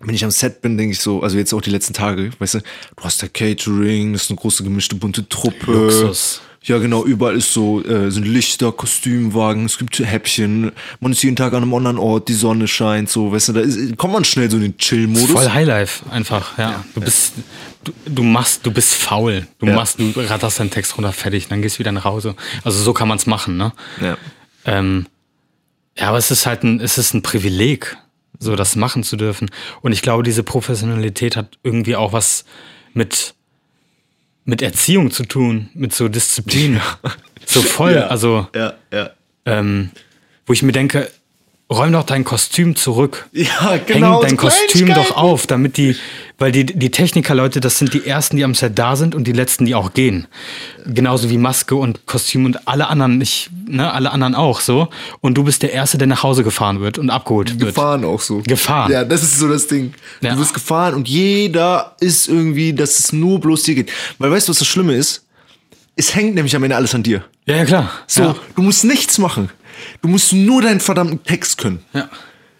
wenn ich am Set bin, denke ich so, also jetzt auch die letzten Tage, weißt du, du hast da Catering, das ist eine große gemischte bunte Truppe. Luxus. Ja, genau, überall ist so, äh, sind Lichter, Kostümwagen, es gibt Häppchen, man ist jeden Tag an einem anderen Ort, die Sonne scheint, so, weißt du, da ist, kommt man schnell so in den Chill-Modus. Voll Highlife einfach, ja. Du bist, du, du machst, du bist faul. Du Ja. machst, du ratterst deinen Text runter, fertig, dann gehst du wieder nach Hause. Also so kann man es machen, ne? Ja. Ähm, ja, aber es ist halt ein, es ist ein Privileg, so das machen zu dürfen. Und ich glaube, diese Professionalität hat irgendwie auch was mit, mit Erziehung zu tun, mit so Disziplin. So voll, Ja. also, Ja, ja. ähm, wo ich mir denke, räum doch dein Kostüm zurück. Ja, Häng genau. dein so Kostüm doch auf, damit die, weil die, die Techniker-Leute, das sind die ersten, die am Set da sind und die letzten, die auch gehen. Genauso wie Maske und Kostüm und alle anderen nicht, ne, alle anderen auch so. Und du bist der Erste, der nach Hause gefahren wird und abgeholt wird. Gefahren auch so. Gefahren. Ja, das ist so das Ding. Ja. Du wirst gefahren und jeder ist irgendwie, dass es nur bloß dir geht. Weil weißt du, was das Schlimme ist? Es hängt nämlich am Ende alles an dir. Ja, ja, klar. So, Ja. du musst nichts machen. Du musst nur deinen verdammten Text können. ja.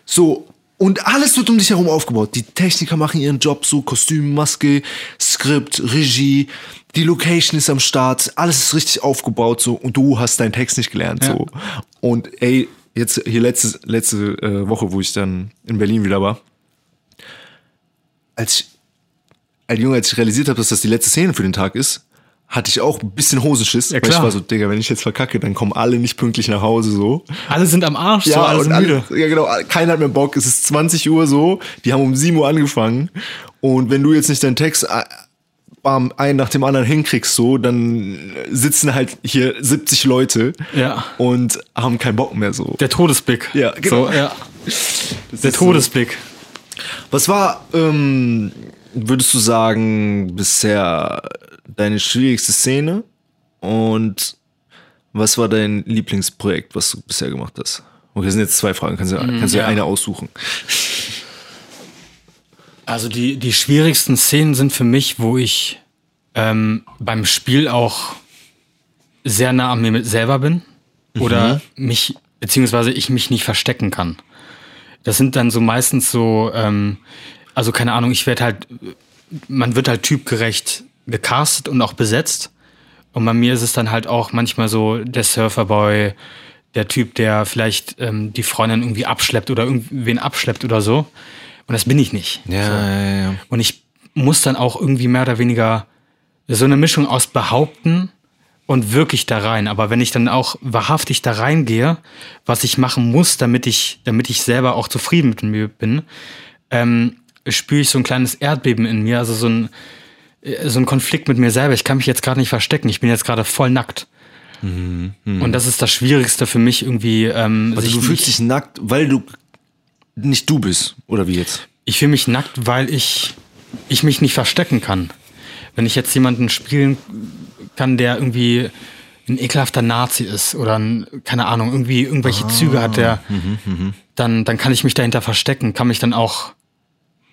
So, und alles wird um dich herum aufgebaut. Die Techniker machen ihren Job so, Kostüm, Maske, Skript, Regie, die Location ist am Start, alles ist richtig aufgebaut so und du hast deinen Text nicht gelernt Ja. so. Und ey, jetzt hier letzte, letzte äh, Woche, wo ich dann in Berlin wieder war, als ich, als Junge, als ich realisiert habe, dass das die letzte Szene für den Tag ist, hatte ich auch ein bisschen Hosenschiss. weil klar. ich war so, Digga, wenn ich jetzt verkacke, dann kommen alle nicht pünktlich nach Hause so. Alle sind am Arsch, so, alle sind müde. alle- ja, genau. Keiner hat mehr Bock. Es ist 20 Uhr so. Die haben um 7 Uhr angefangen. Und wenn du jetzt nicht deinen Text äh, bam, einen nach dem anderen hinkriegst, so, dann sitzen halt hier 70 Leute Ja. und haben keinen Bock mehr so. Der Todesblick. Ja, genau. So, ja. Der Todesblick. Was war, ähm, würdest du sagen, bisher deine schwierigste Szene? Und was war dein Lieblingsprojekt, was du bisher gemacht hast? Okay, das sind jetzt zwei Fragen, kannst du, kannst du ja eine aussuchen. Also die, die schwierigsten Szenen sind für mich, wo ich ähm, beim Spiel auch sehr nah an mir mit selber bin oder mich, beziehungsweise ich mich nicht verstecken kann. Das sind dann so meistens so, ähm, also keine Ahnung, ich werde halt, man wird halt typgerecht gecastet und auch besetzt. Und bei mir ist es dann halt auch manchmal so der Surferboy, der Typ, der vielleicht ähm, die Freundin irgendwie abschleppt oder irgendwen abschleppt oder so. Und das bin ich nicht. Ja, ja, ja. Und ich muss dann auch irgendwie mehr oder weniger so eine Mischung aus behaupten und wirklich da rein. Aber wenn ich dann auch wahrhaftig da reingehe, was ich machen muss, damit ich, damit ich selber auch zufrieden mit mir bin, ähm, spüre ich so ein kleines Erdbeben in mir, also so ein, so ein Konflikt mit mir selber. Ich kann mich jetzt gerade nicht verstecken. Ich bin jetzt gerade voll nackt. Und das ist das Schwierigste für mich irgendwie. Ähm, Also du fühlst dich nackt, weil du nicht du bist, oder wie jetzt? Ich fühle mich nackt, weil ich, ich mich nicht verstecken kann. Wenn ich jetzt jemanden spielen kann, der irgendwie ein ekelhafter Nazi ist oder ein, keine Ahnung, irgendwie irgendwelche Züge hat, der, dann, dann kann ich mich dahinter verstecken, kann mich dann auch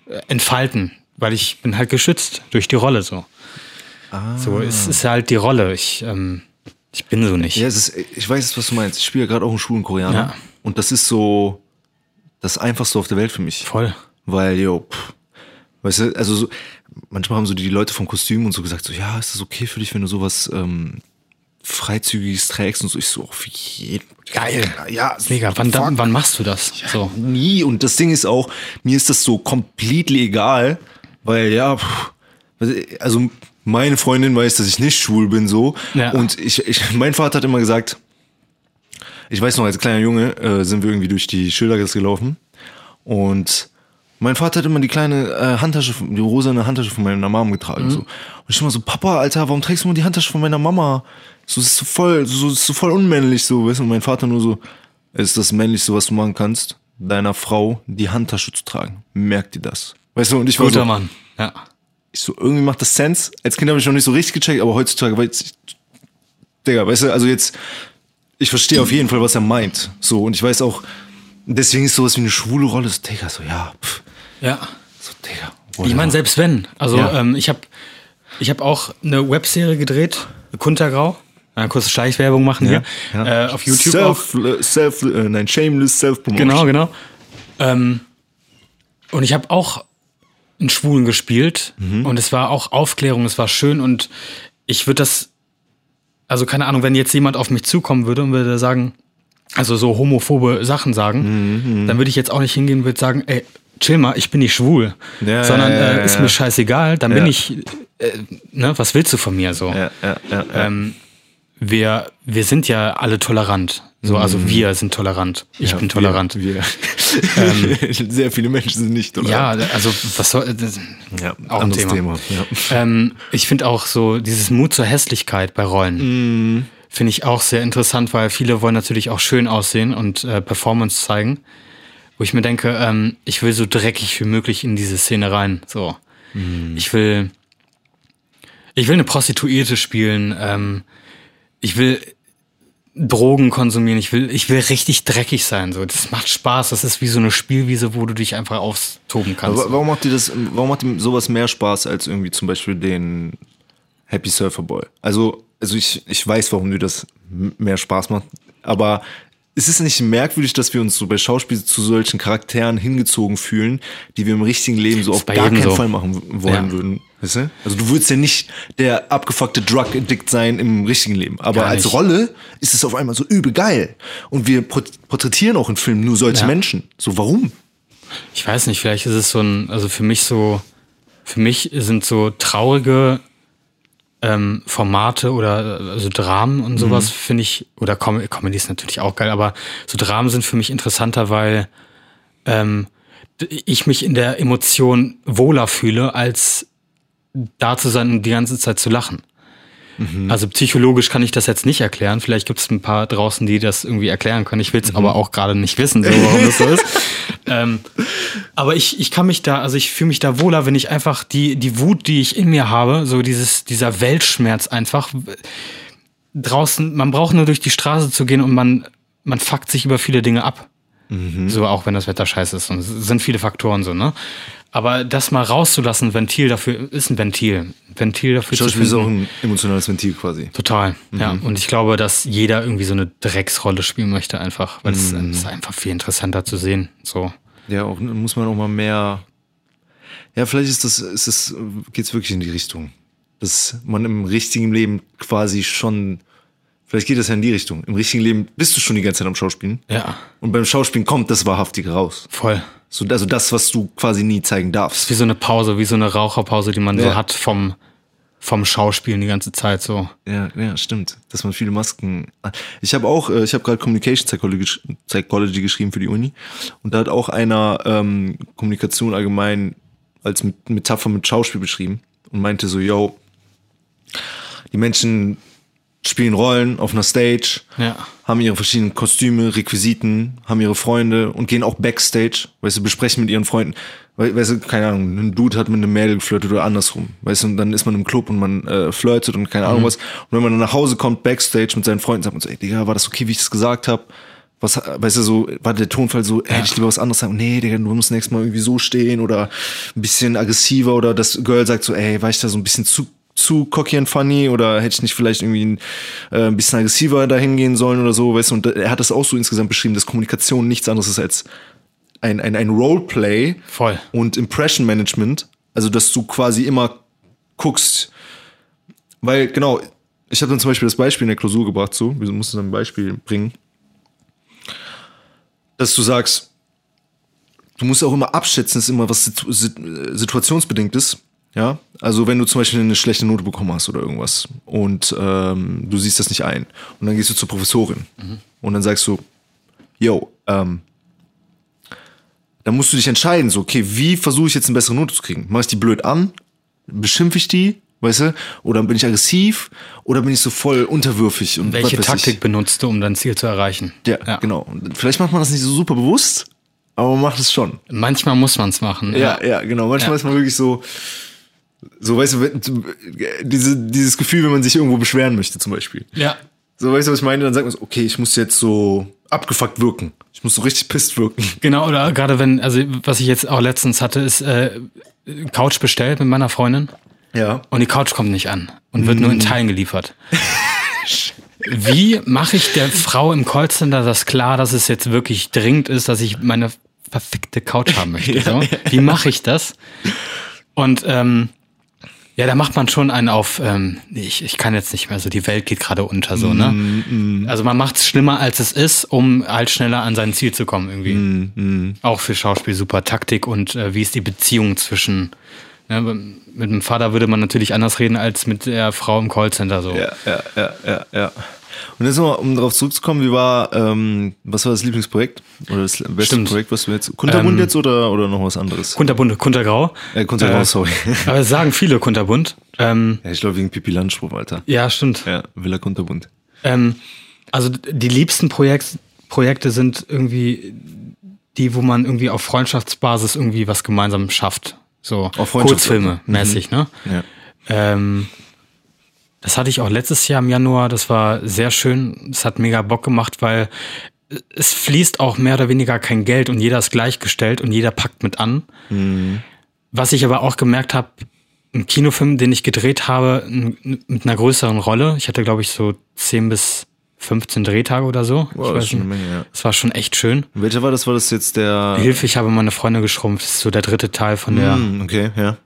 äh, entfalten, weil ich bin halt geschützt durch die Rolle so. So, es ist halt die Rolle. Ich, ähm, ich bin so nicht. Ja, ist, ich weiß jetzt, was du meinst. Ich spiele ja gerade auch einen schwulen Koreaner. Ja. Und das ist so das Einfachste auf der Welt für mich. Voll. Weil, jo, pff, weißt du, also so, manchmal haben so die Leute vom Kostüm und so gesagt, so, ja, ist das okay für dich, wenn du sowas ähm, Freizügiges trägst und so. Ich so, auf jeden Geil. Ja, Mega. Wann, wann machst du das? So. Nie. Und das Ding ist auch, mir ist das so komplett egal, weil ja, pff, also meine Freundin weiß, dass ich nicht schwul bin so. Ja. Und ich, ich, mein Vater hat immer gesagt, ich weiß noch, als kleiner Junge äh, sind wir irgendwie durch die Schildergasse gelaufen und mein Vater hat immer die kleine äh, Handtasche, die rosane Handtasche von meiner Mom getragen. So. Und ich immer so, Papa, Alter, warum trägst du immer die Handtasche von meiner Mama? So, ist so voll, so, ist so voll unmännlich, so, weißt du? Und mein Vater nur so, ist das Männlichste, was du machen kannst, deiner Frau die Handtasche zu tragen. Merk dir das. Weißt du, und ich war Guter so, Mann. Ja. ich so, irgendwie macht das Sense. Als Kind habe ich noch nicht so richtig gecheckt, aber heutzutage, weil ich, Digga, weißt du, also jetzt, ich verstehe auf jeden Fall, was er meint. So, und ich weiß auch, deswegen ist sowas wie eine schwule Rolle, so, Digga, so, ja, pff, Ja. so, Digga. Ich meine, selbst wenn. Also Ja. ähm, ich habe ich hab auch eine Webserie gedreht, Kuntergrau. Eine kurze Schleichwerbung machen hier. Äh, auf YouTube auch. Self, self, äh, nein, shameless self-promotion. Genau, genau. Ähm, und ich habe auch einen Schwulen gespielt. Und es war auch Aufklärung, es war schön und ich würde das, also keine Ahnung, wenn jetzt jemand auf mich zukommen würde und würde sagen, also so homophobe Sachen sagen, dann würde ich jetzt auch nicht hingehen und würde sagen, ey, chill mal, ich bin nicht schwul, Ja, sondern ja, ja, äh, ist mir scheißegal, dann bin ich, äh, ne, was willst du von mir so? Ähm, wir, wir sind ja alle tolerant. So, also wir sind tolerant. Ich Mhm. Ja, bin tolerant. Wir, wir. Sehr viele Menschen sind nicht Ja, tolerant. also was soll das, ja, auch ein Thema. Thema. Ja. ähm, ich finde auch so dieses Mut zur Hässlichkeit bei Rollen Mhm. finde ich auch sehr interessant, weil viele wollen natürlich auch schön aussehen und äh, Performance zeigen. Wo ich mir denke, ähm, ich will so dreckig wie möglich in diese Szene rein. So, Mhm. ich will, ich will eine Prostituierte spielen. Ähm, ich will Drogen konsumieren. Ich will, ich will richtig dreckig sein. So, das macht Spaß. Das ist wie so eine Spielwiese, wo du dich einfach austoben kannst. Aber warum macht dir das, warum macht dir sowas mehr Spaß als irgendwie zum Beispiel den Happy Surfer Boy? Also, also ich, ich weiß, warum dir das mehr Spaß macht, aber ist es nicht merkwürdig, dass wir uns so bei Schauspiel zu solchen Charakteren hingezogen fühlen, die wir im richtigen Leben so auf gar keinen so. Fall machen wollen Ja. würden? Weißt du? Also du würdest ja nicht der abgefuckte Drug-Addict sein im richtigen Leben. Aber Gar als nicht. Rolle ist es auf einmal so übel geil. Und wir port- porträtieren auch in Filmen nur solche Ja. Menschen. So, warum? Ich weiß nicht, vielleicht ist es so ein, also für mich so, für mich sind so traurige ähm, Formate oder also Dramen und sowas, finde ich, oder Com Comedy ist natürlich auch geil, aber so Dramen sind für mich interessanter, weil ähm, ich mich in der Emotion wohler fühle, als da zu sein und die ganze Zeit zu lachen. Also psychologisch kann ich das jetzt nicht erklären. Vielleicht gibt es ein paar draußen, die das irgendwie erklären können. Ich will es aber auch gerade nicht wissen, so, warum das so ist. ähm, aber ich, ich kann mich da, also ich fühle mich da wohler, wenn ich einfach die, die Wut, die ich in mir habe, so dieses, dieser Weltschmerz einfach draußen, man braucht nur durch die Straße zu gehen und man, man fuckt sich über viele Dinge ab. So, auch wenn das Wetter scheiße ist. Und es sind viele Faktoren so, ne? Aber das mal rauszulassen, Ventil dafür ist ein Ventil. Ventil dafür Schauspiel ist auch ein emotionales Ventil quasi. Total, ja. Und ich glaube, dass jeder irgendwie so eine Drecksrolle spielen möchte einfach, weil es es ist einfach viel interessanter zu sehen. So. Ja, auch, muss man auch mal mehr. Ja, vielleicht ist das, ist das, geht's wirklich in die Richtung. Dass man im richtigen Leben quasi schon, vielleicht geht das ja in die Richtung. Im richtigen Leben bist du schon die ganze Zeit am Schauspielen. Ja, Und beim Schauspielen kommt das Wahrhaftige raus. voll. So, also das, was du quasi nie zeigen darfst. Wie so eine Pause, wie so eine Raucherpause, die man so Ja. hat vom, vom Schauspielen die ganze Zeit so. Ja, ja, stimmt. Dass man viele Masken. Ich habe auch, äh, ich habe gerade Communication Psychology, Psychology geschrieben für die Uni und da hat auch einer ähm, Kommunikation allgemein als Met- Metapher mit Schauspiel beschrieben und meinte so, yo, die Menschen spielen Rollen auf einer Stage, Ja. haben ihre verschiedenen Kostüme, Requisiten, haben ihre Freunde und gehen auch Backstage, weißt du, besprechen mit ihren Freunden. We weißt du, keine Ahnung, ein Dude hat mit einem Mädel geflirtet oder andersrum. Weißt du, und dann ist man im Club und man äh, flirtet und keine Ahnung was. Und wenn man dann nach Hause kommt, Backstage mit seinen Freunden, sagt man so, ey, Digga, war das okay, wie ich das gesagt habe? Was, weißt du, so, war der Tonfall so, ey, hätte ich lieber was anderes sagen? Nee, Digga, du musst nächstes Mal irgendwie so stehen oder ein bisschen aggressiver oder das Girl sagt so, ey, war ich da so ein bisschen zu zu cocky and funny oder hätte ich nicht vielleicht irgendwie ein, äh, ein bisschen aggressiver dahin gehen sollen oder so, weißt du, und er hat das auch so insgesamt beschrieben, dass Kommunikation nichts anderes ist als ein, ein, ein Roleplay Voll. und Impression Management, also dass du quasi immer guckst, weil genau, ich habe dann zum Beispiel das Beispiel in der Klausur gebracht, so, wir mussten dann ein Beispiel bringen, dass du sagst, du musst auch immer abschätzen, ist immer was situ sit situationsbedingtes. Ja, also wenn du zum Beispiel eine schlechte Note bekommen hast oder irgendwas und ähm, du siehst das nicht ein und dann gehst du zur Professorin und dann sagst du, yo, ähm, dann musst du dich entscheiden, so, okay, wie versuche ich jetzt eine bessere Note zu kriegen? Mache ich die blöd an? Beschimpfe ich die? Weißt du? Oder bin ich aggressiv? Oder bin ich so voll unterwürfig? Und Welche ich? Taktik benutzt du, um dein Ziel zu erreichen? Ja, genau. Und vielleicht macht man das nicht so super bewusst, aber man macht es schon. Manchmal muss man es machen. Ja, ja, genau. Manchmal Ja. ist man wirklich so, so, weißt du, diese, dieses Gefühl, wenn man sich irgendwo beschweren möchte, zum Beispiel. Ja. So, weißt du, was ich meine? Dann sagt man so, okay, ich muss jetzt so abgefuckt wirken. Ich muss so richtig pisst wirken. Genau, oder gerade wenn, also was ich jetzt auch letztens hatte, ist äh, Couch bestellt mit meiner Freundin Ja. und die Couch kommt nicht an und wird nur in Teilen geliefert. Wie mache ich der Frau im Callcenter das klar, dass es jetzt wirklich dringend ist, dass ich meine verfickte Couch haben möchte? So? Wie mache ich das? Und ähm, ja, da macht man schon einen auf, ähm, ich, ich kann jetzt nicht mehr so, die Welt geht gerade unter, so, ne? Also man macht es schlimmer, als es ist, um halt schneller an sein Ziel zu kommen, irgendwie. Auch für Schauspiel super Taktik und äh, wie ist die Beziehung zwischen, ne, mit dem Vater würde man natürlich anders reden als mit der Frau im Callcenter, so. Ja, ja, ja, ja, ja. Und jetzt nochmal, um darauf zurückzukommen, wie war, ähm, was war das Lieblingsprojekt? Oder das beste Stimmt. Projekt, was du jetzt, Kunterbund Ähm, jetzt oder, oder noch was anderes? Kunterbunt, Kuntergrau. äh, Kunterbund, äh, sorry. Aber es sagen viele Kunterbunt. Ähm, ja, ich glaube wegen Pipi Landspruch, Alter. ja, stimmt. Ja, Villa Kunterbund. Ähm, also die liebsten Projekt, Projekte sind irgendwie die, wo man irgendwie auf Freundschaftsbasis irgendwie was gemeinsam schafft. So Auf Kurzfilme mäßig, ne? Ja. Ähm, das hatte ich auch letztes Jahr im Januar. Das war sehr schön. Es hat mega Bock gemacht, weil es fließt auch mehr oder weniger kein Geld und jeder ist gleichgestellt und jeder packt mit an. Was ich aber auch gemerkt habe, ein Kinofilm, den ich gedreht habe, mit einer größeren Rolle. Ich hatte, glaube ich, so 10 bis 15 Drehtage oder so. Wow, ich das nicht. Menge, ja. Es war schon echt schön. Welcher war das? War das jetzt der. Hilfe, ich habe meine Freunde geschrumpft. Das ist so der dritte Teil von der Hm, okay, ja.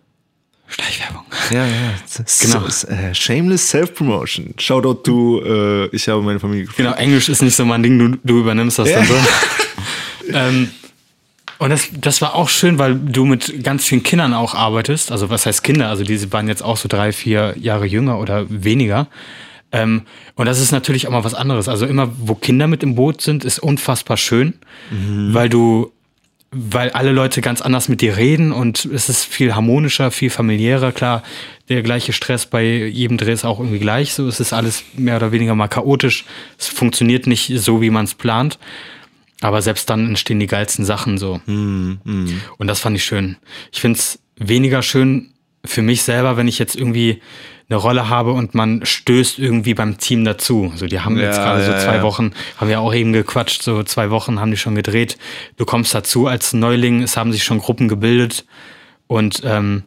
Schleichwerbung. Ja, ja. Das Genau. ist, äh, shameless Self-Promotion. Shoutout to, äh, ich habe meine Familie gefunden. Genau, Englisch ist nicht so mein Ding, du, du übernimmst das dann so. ähm, und das, das war auch schön, weil du mit ganz vielen Kindern auch arbeitest. Also was heißt Kinder? Also diese waren jetzt auch so drei, vier Jahre jünger oder weniger. Ähm, und das ist natürlich auch mal was anderes. Also immer, wo Kinder mit im Boot sind, ist unfassbar schön, weil du weil alle Leute ganz anders mit dir reden und es ist viel harmonischer, viel familiärer. Klar, der gleiche Stress bei jedem Dreh ist auch irgendwie gleich. So, es ist alles mehr oder weniger mal chaotisch. Es funktioniert nicht so, wie man es plant. Aber selbst dann entstehen die geilsten Sachen so. Mm, mm. Und das fand ich schön. Ich finde es weniger schön für mich selber, wenn ich jetzt irgendwie eine Rolle habe und man stößt irgendwie beim Team dazu. So, die haben Ja, jetzt gerade ja, so zwei ja. Wochen, haben wir auch eben gequatscht, so zwei Wochen haben die schon gedreht. Du kommst dazu als Neuling, es haben sich schon Gruppen gebildet und ähm,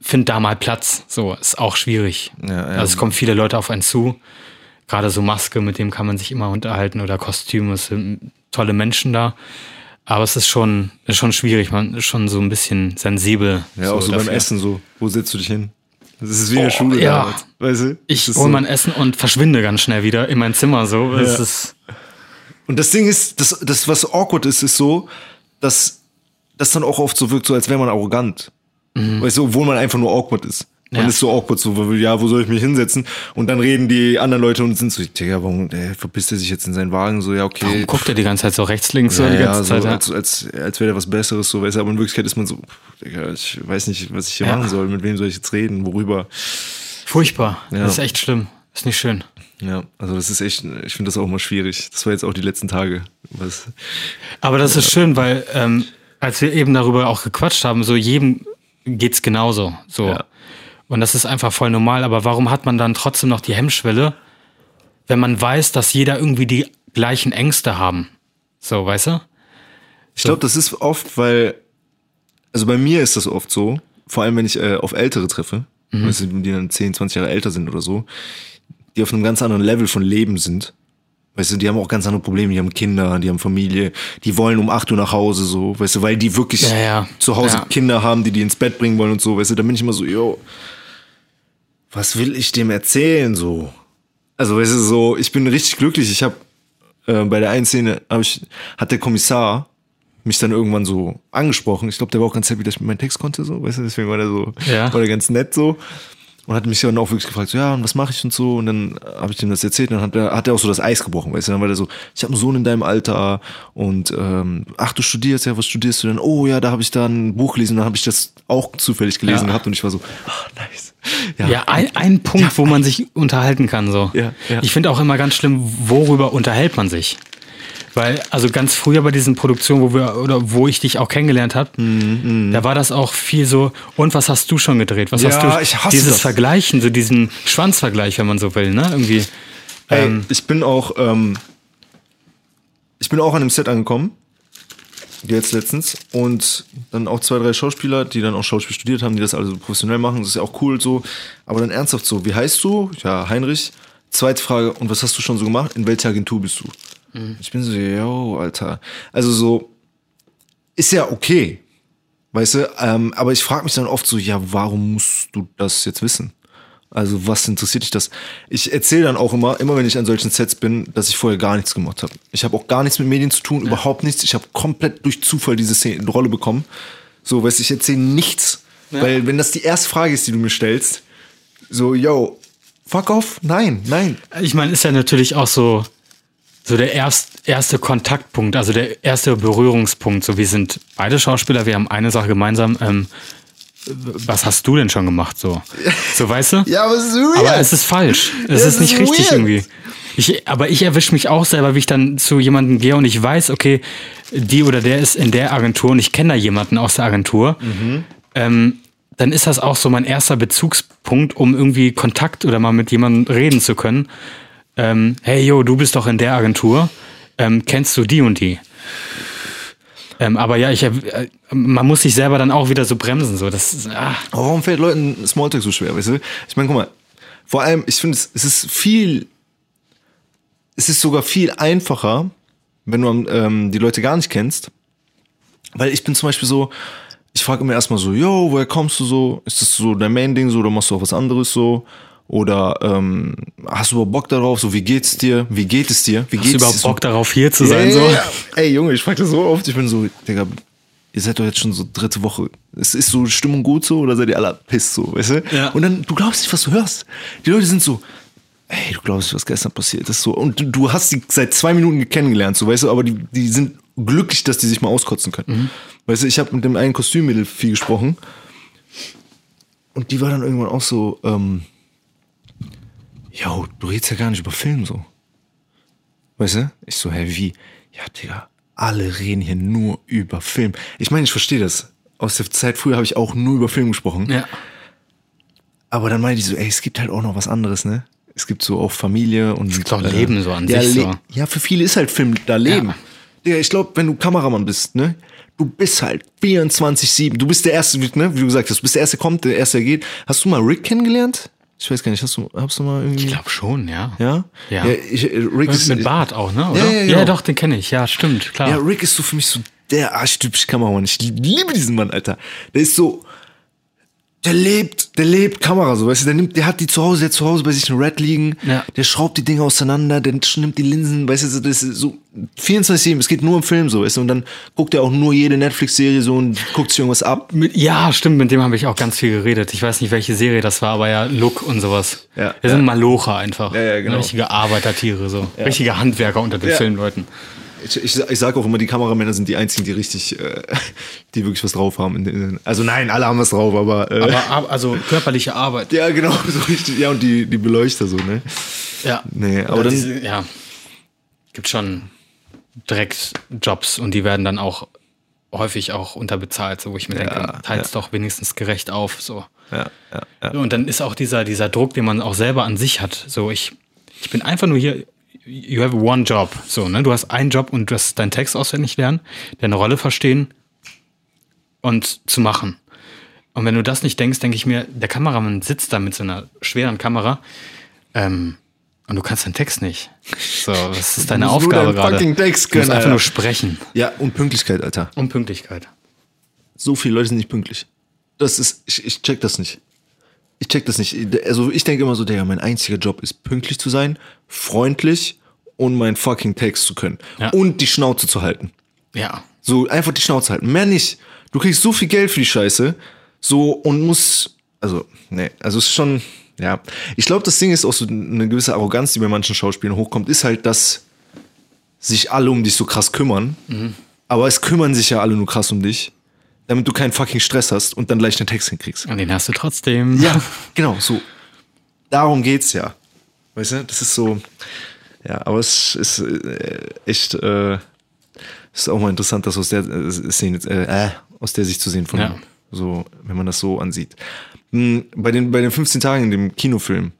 find da mal Platz. So, ist auch schwierig. Also es kommen viele Leute auf einen zu. Gerade so Maske, mit dem kann man sich immer unterhalten oder Kostüme, es sind tolle Menschen da. Aber es ist schon, ist schon schwierig, man ist schon so ein bisschen sensibel. Ja, auch so beim dafür. Essen so. Wo setzt du dich hin? Das ist wie in der Oh, Schule ja. damals. Weißt du? Ich Das hole so. mein Essen und verschwinde ganz schnell wieder in mein Zimmer. So, es Ja. ist Und das Ding ist, das, das, was awkward ist, ist so, dass das dann auch oft so wirkt, so als wäre man arrogant. Weißt du, obwohl man einfach nur awkward ist. Man Ja. ist so awkward, so, ja, wo soll ich mich hinsetzen? Und dann reden die anderen Leute und sind so, Digga, warum, der verpisst er sich jetzt in seinen Wagen? So, ja, okay. Warum guckt er die ganze Zeit so rechts, links so ja, die ja, ganze so, Zeit? Ja. als, als, als wäre der was Besseres, so, weißt du, aber in Wirklichkeit ist man so, Digga, ich weiß nicht, was ich hier Ja. machen soll, mit wem soll ich jetzt reden, worüber. Furchtbar. Ja. Das ist echt schlimm. Ist nicht schön. Ja, also das ist echt, ich finde das auch mal schwierig. Das war jetzt auch die letzten Tage. Was, Aber das ist schön, weil ähm, als wir eben darüber auch gequatscht haben, so jedem geht's genauso. So. Ja. Und das ist einfach voll normal. Aber warum hat man dann trotzdem noch die Hemmschwelle, wenn man weiß, dass jeder irgendwie die gleichen Ängste haben? So, weißt du? Ich glaube, das ist oft, weil, also bei mir ist das oft so, vor allem wenn ich äh, auf Ältere treffe, weißt du, die dann 10, 20 Jahre älter sind oder so, die auf einem ganz anderen Level von Leben sind. Weißt du, die haben auch ganz andere Probleme, die haben Kinder, die haben Familie, die wollen um 8 Uhr nach Hause, so, weißt du, weil die wirklich Ja, ja. zu Hause Ja. Kinder haben, die die ins Bett bringen wollen und so, weißt du, da bin ich immer so, yo, was will ich dem erzählen, so? Also, weißt du, so, ich bin richtig glücklich, ich habe äh, bei der einen Szene hab ich, hat der Kommissar mich dann irgendwann so angesprochen. Ich glaube, der war auch ganz happy, dass ich mit meinem Text konnte, so, weißt du, deswegen war der so, Ja. war der ganz nett so. Und hat mich dann auch wirklich gefragt, so, ja, und was mache ich und so. Und dann habe ich ihm das erzählt und dann hat er, hat er auch so das Eis gebrochen, weißt du. Dann war der so, ich habe einen Sohn in deinem Alter und ähm, ach, du studierst ja, was studierst du denn? Oh ja, da habe ich da ein Buch gelesen, dann habe ich das auch zufällig gelesen Ja. gehabt und ich war so, ah, nice. Ja, ein, ein Punkt, wo man sich unterhalten kann. So. Ja, ja. Ich finde auch immer ganz schlimm, worüber unterhält man sich. Weil, also ganz früher bei diesen Produktionen, wo wir, oder wo ich dich auch kennengelernt habe, Mhm, da war das auch viel so, und was hast du schon gedreht? Was Ja, hast du? ich hasse dieses das. Vergleichen, so diesen Schwanzvergleich, wenn man so will, ne? Irgendwie. Ey, Ähm, ich bin auch, ähm, ich bin auch an dem Set angekommen. Jetzt letztens. Und dann auch zwei, drei Schauspieler, die dann auch Schauspiel studiert haben, die das alle so professionell machen. Das ist ja auch cool so. Aber dann ernsthaft so, wie heißt du? Ja, Heinrich. Zweite Frage, und was hast du schon so gemacht? In welcher Agentur bist du? Ich bin so, yo, Alter. Also so, ist ja okay. Weißt du, ähm, aber ich frage mich dann oft so, ja, warum musst du das jetzt wissen? Also was interessiert dich das? Ich erzähle dann auch immer, immer wenn ich an solchen Sets bin, dass ich vorher gar nichts gemacht habe. Ich habe auch gar nichts mit Medien zu tun, überhaupt nichts. Ich habe komplett durch Zufall diese Szene, Rolle bekommen. So, weißt du, ich erzähle nichts. Weil wenn das die erste Frage ist, die du mir stellst, so, yo, fuck off, nein, nein. ich meine, ist ja natürlich auch so, so der erst, erste Kontaktpunkt, also der erste Berührungspunkt. So, wir sind beide Schauspieler, wir haben eine Sache gemeinsam. Ähm, was hast du denn schon gemacht? So, so weißt du? Ja, aber es ist weird. Aber es ist falsch. Es ist es nicht ist richtig weird. irgendwie. Ich, aber ich erwische mich auch selber, wie ich dann zu jemandem gehe und ich weiß, okay, die oder der ist in der Agentur und ich kenne da jemanden aus der Agentur. Mhm. Ähm, dann ist das auch so mein erster Bezugspunkt, um irgendwie Kontakt oder mal mit jemandem reden zu können. Ähm, hey, yo, du bist doch in der Agentur. Ähm, kennst du die und die? Ähm, aber ja, ich, äh, man muss sich selber dann auch wieder so bremsen. So, das ah. Warum fällt Leuten Smalltalk so schwer, weißt du? Ich meine, guck mal, vor allem, ich finde, es, es ist viel, es ist sogar viel einfacher, wenn du ähm, die Leute gar nicht kennst. Weil ich bin zum Beispiel so, ich frage immer erstmal so, yo, woher kommst du so? Ist das so dein Main-Ding so oder machst du auch was anderes so? Oder ähm, hast du überhaupt Bock darauf? So, wie geht's dir? Wie geht es dir? Wie Hast geht's du überhaupt so? Bock darauf, hier zu sein? Ja, So? ja. Ey, Junge, ich frage das so oft. Ich bin so, Digga, ihr seid doch jetzt schon so dritte Woche. Es ist so Stimmung gut so oder seid ihr alle piss so, weißt du? Ja. Und dann, du glaubst nicht, was du hörst. Die Leute sind so, ey, du glaubst nicht, was gestern passiert ist so. Und du, du hast die seit zwei Minuten kennengelernt, so, weißt du, aber die, die sind glücklich, dass die sich mal auskotzen können. Weißt du, ich habe mit dem einen Kostümmädel viel gesprochen und die war dann irgendwann auch so, ähm, yo, du redest ja gar nicht über Film so. Weißt du? Ich so, hä, wie? Ja, Digga, alle reden hier nur über Film. Ich meine, ich verstehe das. Aus der Zeit früher habe ich auch nur über Film gesprochen. Ja. Aber dann meinte ich so, ey, es gibt halt auch noch was anderes, ne? Es gibt so auch Familie und. Es gibt auch Leben so an ja, sich so. Ja, für viele ist halt Film da Leben. Ja. Digga, ich glaube, wenn du Kameramann bist, ne? Du bist halt 24-7. Du bist der Erste, ne? Wie du gesagt hast, du bist der Erste, kommt, der Erste geht. Hast du mal Rick kennengelernt? Ich weiß gar nicht, hast du, hast du mal irgendwie. Ich glaube schon, ja. Ja? Ja. ich, äh, Rick Mit, ist, mit Bart auch, ne? Oder? Ja, ja, genau. doch, den kenne ich. Ja, stimmt, klar. Ja, Rick ist so für mich so der archetypische Kameramann. Ich liebe diesen Mann, Alter. Der ist so, der lebt, der lebt Kamera, so, weißt du, der nimmt, der hat die zu Hause, der hat zu Hause bei sich ein Red liegen, Ja. der schraubt die Dinge auseinander, der nimmt die Linsen, weißt du, das ist so 24-7, es geht nur um Film, so, weißt du, und dann guckt er auch nur jede Netflix-Serie so und guckt sich irgendwas ab. Ja, stimmt, mit dem habe ich auch ganz viel geredet. Ich weiß nicht, welche Serie das war, aber ja, Look und sowas. Ja, Wir sind Malocher einfach. Ja, ja, genau. Richtige Arbeitertiere, so. Richtige Handwerker unter den Ja. Filmleuten. Ich, ich, ich sage auch immer, die Kameramänner sind die einzigen, die richtig, äh, die wirklich was drauf haben. Also nein, alle haben was drauf, aber, äh, Aber, ab- also körperliche Arbeit. ja, genau, so richtig, ja, und die, die Beleuchter so, ne? Ja. Nee, aber Oder dann- diese, ja. Gibt schon direkt Jobs und die werden dann auch häufig auch unterbezahlt, so wo ich mir denke, teils doch wenigstens gerecht auf, so. Ja, ja, ja. So, Und dann ist auch dieser, dieser Druck, den man auch selber an sich hat. So, ich, ich bin einfach nur hier, you have one job. So, ne? Du hast einen Job und du hast deinen Text auswendig lernen, deine Rolle verstehen und zu machen. Und wenn du das nicht denkst, denke ich mir, der Kameramann sitzt da mit so einer schweren Kamera ähm, und du kannst deinen Text nicht. So, was ist deine Aufgabe gerade? fucking Text du musst einfach Alter. nur sprechen. Ja, und Pünktlichkeit, Alter. Und Pünktlichkeit. So viele Leute sind nicht pünktlich. Das ist, ich, ich check das nicht. Ich check das nicht. Also ich denke immer so, Digga, mein einziger Job ist pünktlich zu sein, freundlich und meinen fucking Text zu können. Ja. Und die Schnauze zu halten. Ja. So einfach die Schnauze halten. Mehr nicht. Du kriegst so viel Geld für die Scheiße. So und musst. Also, nee, also es ist schon. Ja. Ich glaube, das Ding ist auch so eine gewisse Arroganz, die bei manchen Schauspielern hochkommt, ist halt, dass sich alle um dich so krass kümmern. Aber es kümmern sich ja alle nur krass um dich, damit du keinen fucking Stress hast und dann gleich den Text hinkriegst. Und den hast du trotzdem. Ja, genau, so. Darum geht's ja. Weißt du, das ist so. Ja, aber es ist äh, echt. Äh, ist auch mal interessant, das aus der äh, Szene, äh, äh, aus der Sicht zu sehen von Ja. so, wenn man das so ansieht. Hm, Bei den, bei den 15 Tagen in dem Kinofilm,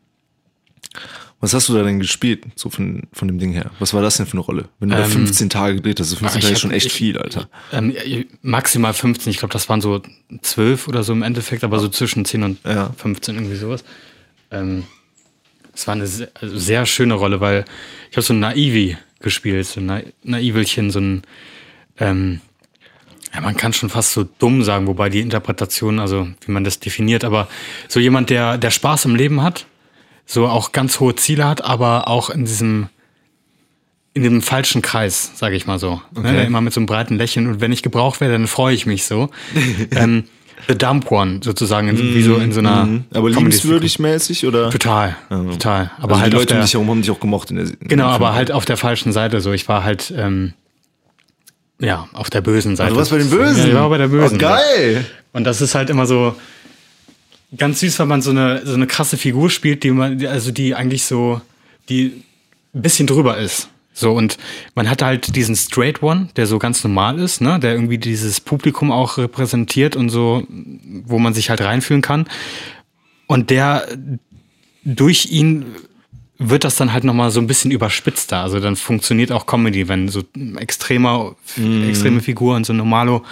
was hast du da denn gespielt, so von, von dem Ding her? Was war das denn für eine Rolle? Wenn du da 15 Tage gedreht hast, so 15 Ähm, Ich Tage ist schon echt ich- viel, Alter. Ähm, maximal 15, ich glaube, das waren so 12 oder so im Endeffekt, aber so zwischen 10 und Ja. 15 irgendwie sowas. Ähm, es war eine sehr, also sehr schöne Rolle, weil ich habe so ein Naivi gespielt, so ein Na Naivelchen, so ein, ähm, ja, man kann schon fast so dumm sagen, wobei die Interpretation, also wie man das definiert, aber so jemand, der, der Spaß im Leben hat, so auch ganz hohe Ziele hat, aber auch in diesem in dem falschen Kreis, sage ich mal so. Okay. Ne, immer mit so einem breiten Lächeln und wenn ich gebraucht werde, dann freue ich mich so. ähm, The Dump One sozusagen, in, wie so in so einer. Mhm. Aber liebenswürdig mäßig oder? Total, total. Aber Also halt die Leute der, um dich herum haben dich auch gemocht in der in genau, aber halt auf der falschen Seite so. Ich war halt ähm, ja auf der bösen Seite. Du warst bei den Bösen? Ja, ich war bei der Bösen. Oh, geil! Und das ist halt immer so ganz süß, weil man so eine, so eine krasse Figur spielt, die man, also die eigentlich so, die ein bisschen drüber ist. So, und man hat halt diesen Straight One, der so ganz normal ist, ne, der irgendwie dieses Publikum auch repräsentiert und so, wo man sich halt reinfühlen kann. Und der durch ihn wird das dann halt nochmal so ein bisschen überspitzter. Also dann funktioniert auch Comedy, wenn so extremer, extreme Figur und so Normalo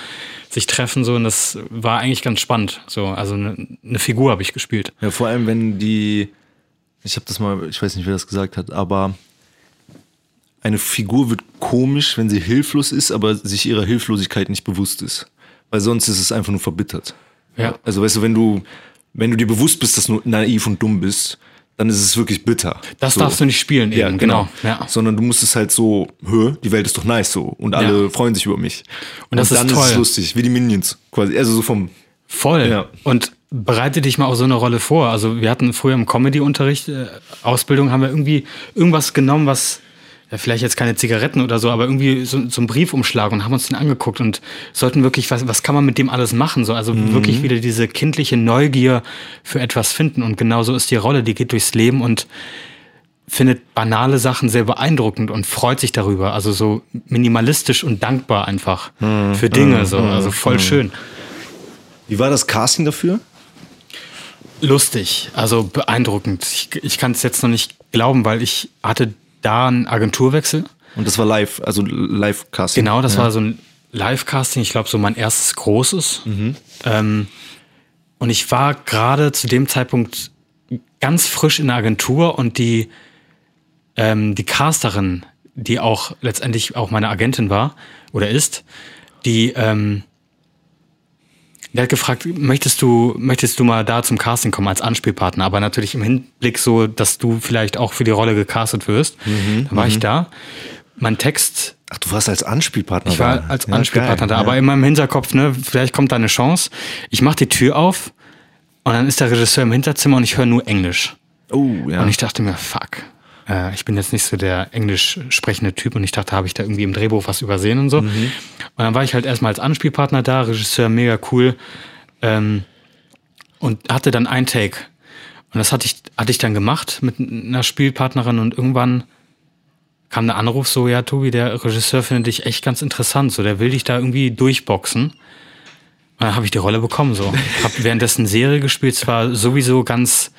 sich treffen so und das war eigentlich ganz spannend. So, also eine, eine Figur habe ich gespielt. Ja, vor allem, wenn die, ich habe das mal, ich weiß nicht, wer das gesagt hat, aber eine Figur wird komisch, wenn sie hilflos ist, aber sich ihrer Hilflosigkeit nicht bewusst ist. Weil sonst ist es einfach nur verbittert. Ja. Also weißt du, wenn du, wenn du dir bewusst bist, dass du naiv und dumm bist, dann ist es wirklich bitter. Das so. darfst du nicht spielen eben, Ja, genau. genau. Ja. Sondern du musst es halt so, hö, die Welt ist doch nice so. Und alle Ja. freuen sich über mich. Und das ist dann ist toll. es lustig, wie die Minions quasi. Also so vom, Voll. Ja. Und bereite dich mal auf so eine Rolle vor. Also wir hatten früher im Comedy-Unterricht, äh, Ausbildung, haben wir irgendwie irgendwas genommen, was vielleicht jetzt keine Zigaretten oder so, aber irgendwie so, so einen Briefumschlag und haben uns den angeguckt und sollten wirklich, was, was kann man mit dem alles machen? So, also Mhm. wirklich wieder diese kindliche Neugier für etwas finden. Und genauso ist die Rolle, die geht durchs Leben und findet banale Sachen sehr beeindruckend und freut sich darüber. Also so minimalistisch und dankbar einfach Mhm. für Dinge. So, also voll schön. Wie war das Casting dafür? Lustig, also beeindruckend. Ich, ich kann es jetzt noch nicht glauben, weil ich hatte da einen Agenturwechsel. Und das war live, also Live-Casting. Genau, das war so ein Live-Casting, ich glaube so mein erstes großes. Ähm, und ich war gerade zu dem Zeitpunkt ganz frisch in der Agentur und die, ähm, die Casterin, die auch letztendlich auch meine Agentin war oder ist, die, ähm, die hat gefragt, möchtest du, möchtest du mal da zum Casting kommen als Anspielpartner? Aber natürlich im Hinblick so, dass du vielleicht auch für die Rolle gecastet wirst. Dann war ich da. Mein Text Ach, du warst als Anspielpartner ich war da. als Ja, Anspielpartner geil, da, aber ja. in meinem Hinterkopf, ne, vielleicht kommt da eine Chance. Ich mache die Tür auf und dann ist der Regisseur im Hinterzimmer und ich höre nur Englisch. Oh, ja. Und ich dachte mir, fuck, äh, ich bin jetzt nicht so der englisch sprechende Typ und ich dachte, habe ich da irgendwie im Drehbuch was übersehen und so. Mhm. Und dann war ich halt erstmal als Anspielpartner da, Regisseur mega cool ähm, und hatte dann ein Take. Und das hatte ich, hatte ich dann gemacht mit einer Spielpartnerin und irgendwann kam der Anruf so, ja, Tobi, der Regisseur findet dich echt ganz interessant, so, der will dich da irgendwie durchboxen. Und dann habe ich die Rolle bekommen, so. Hab währenddessen Serie gespielt, es war sowieso ganz,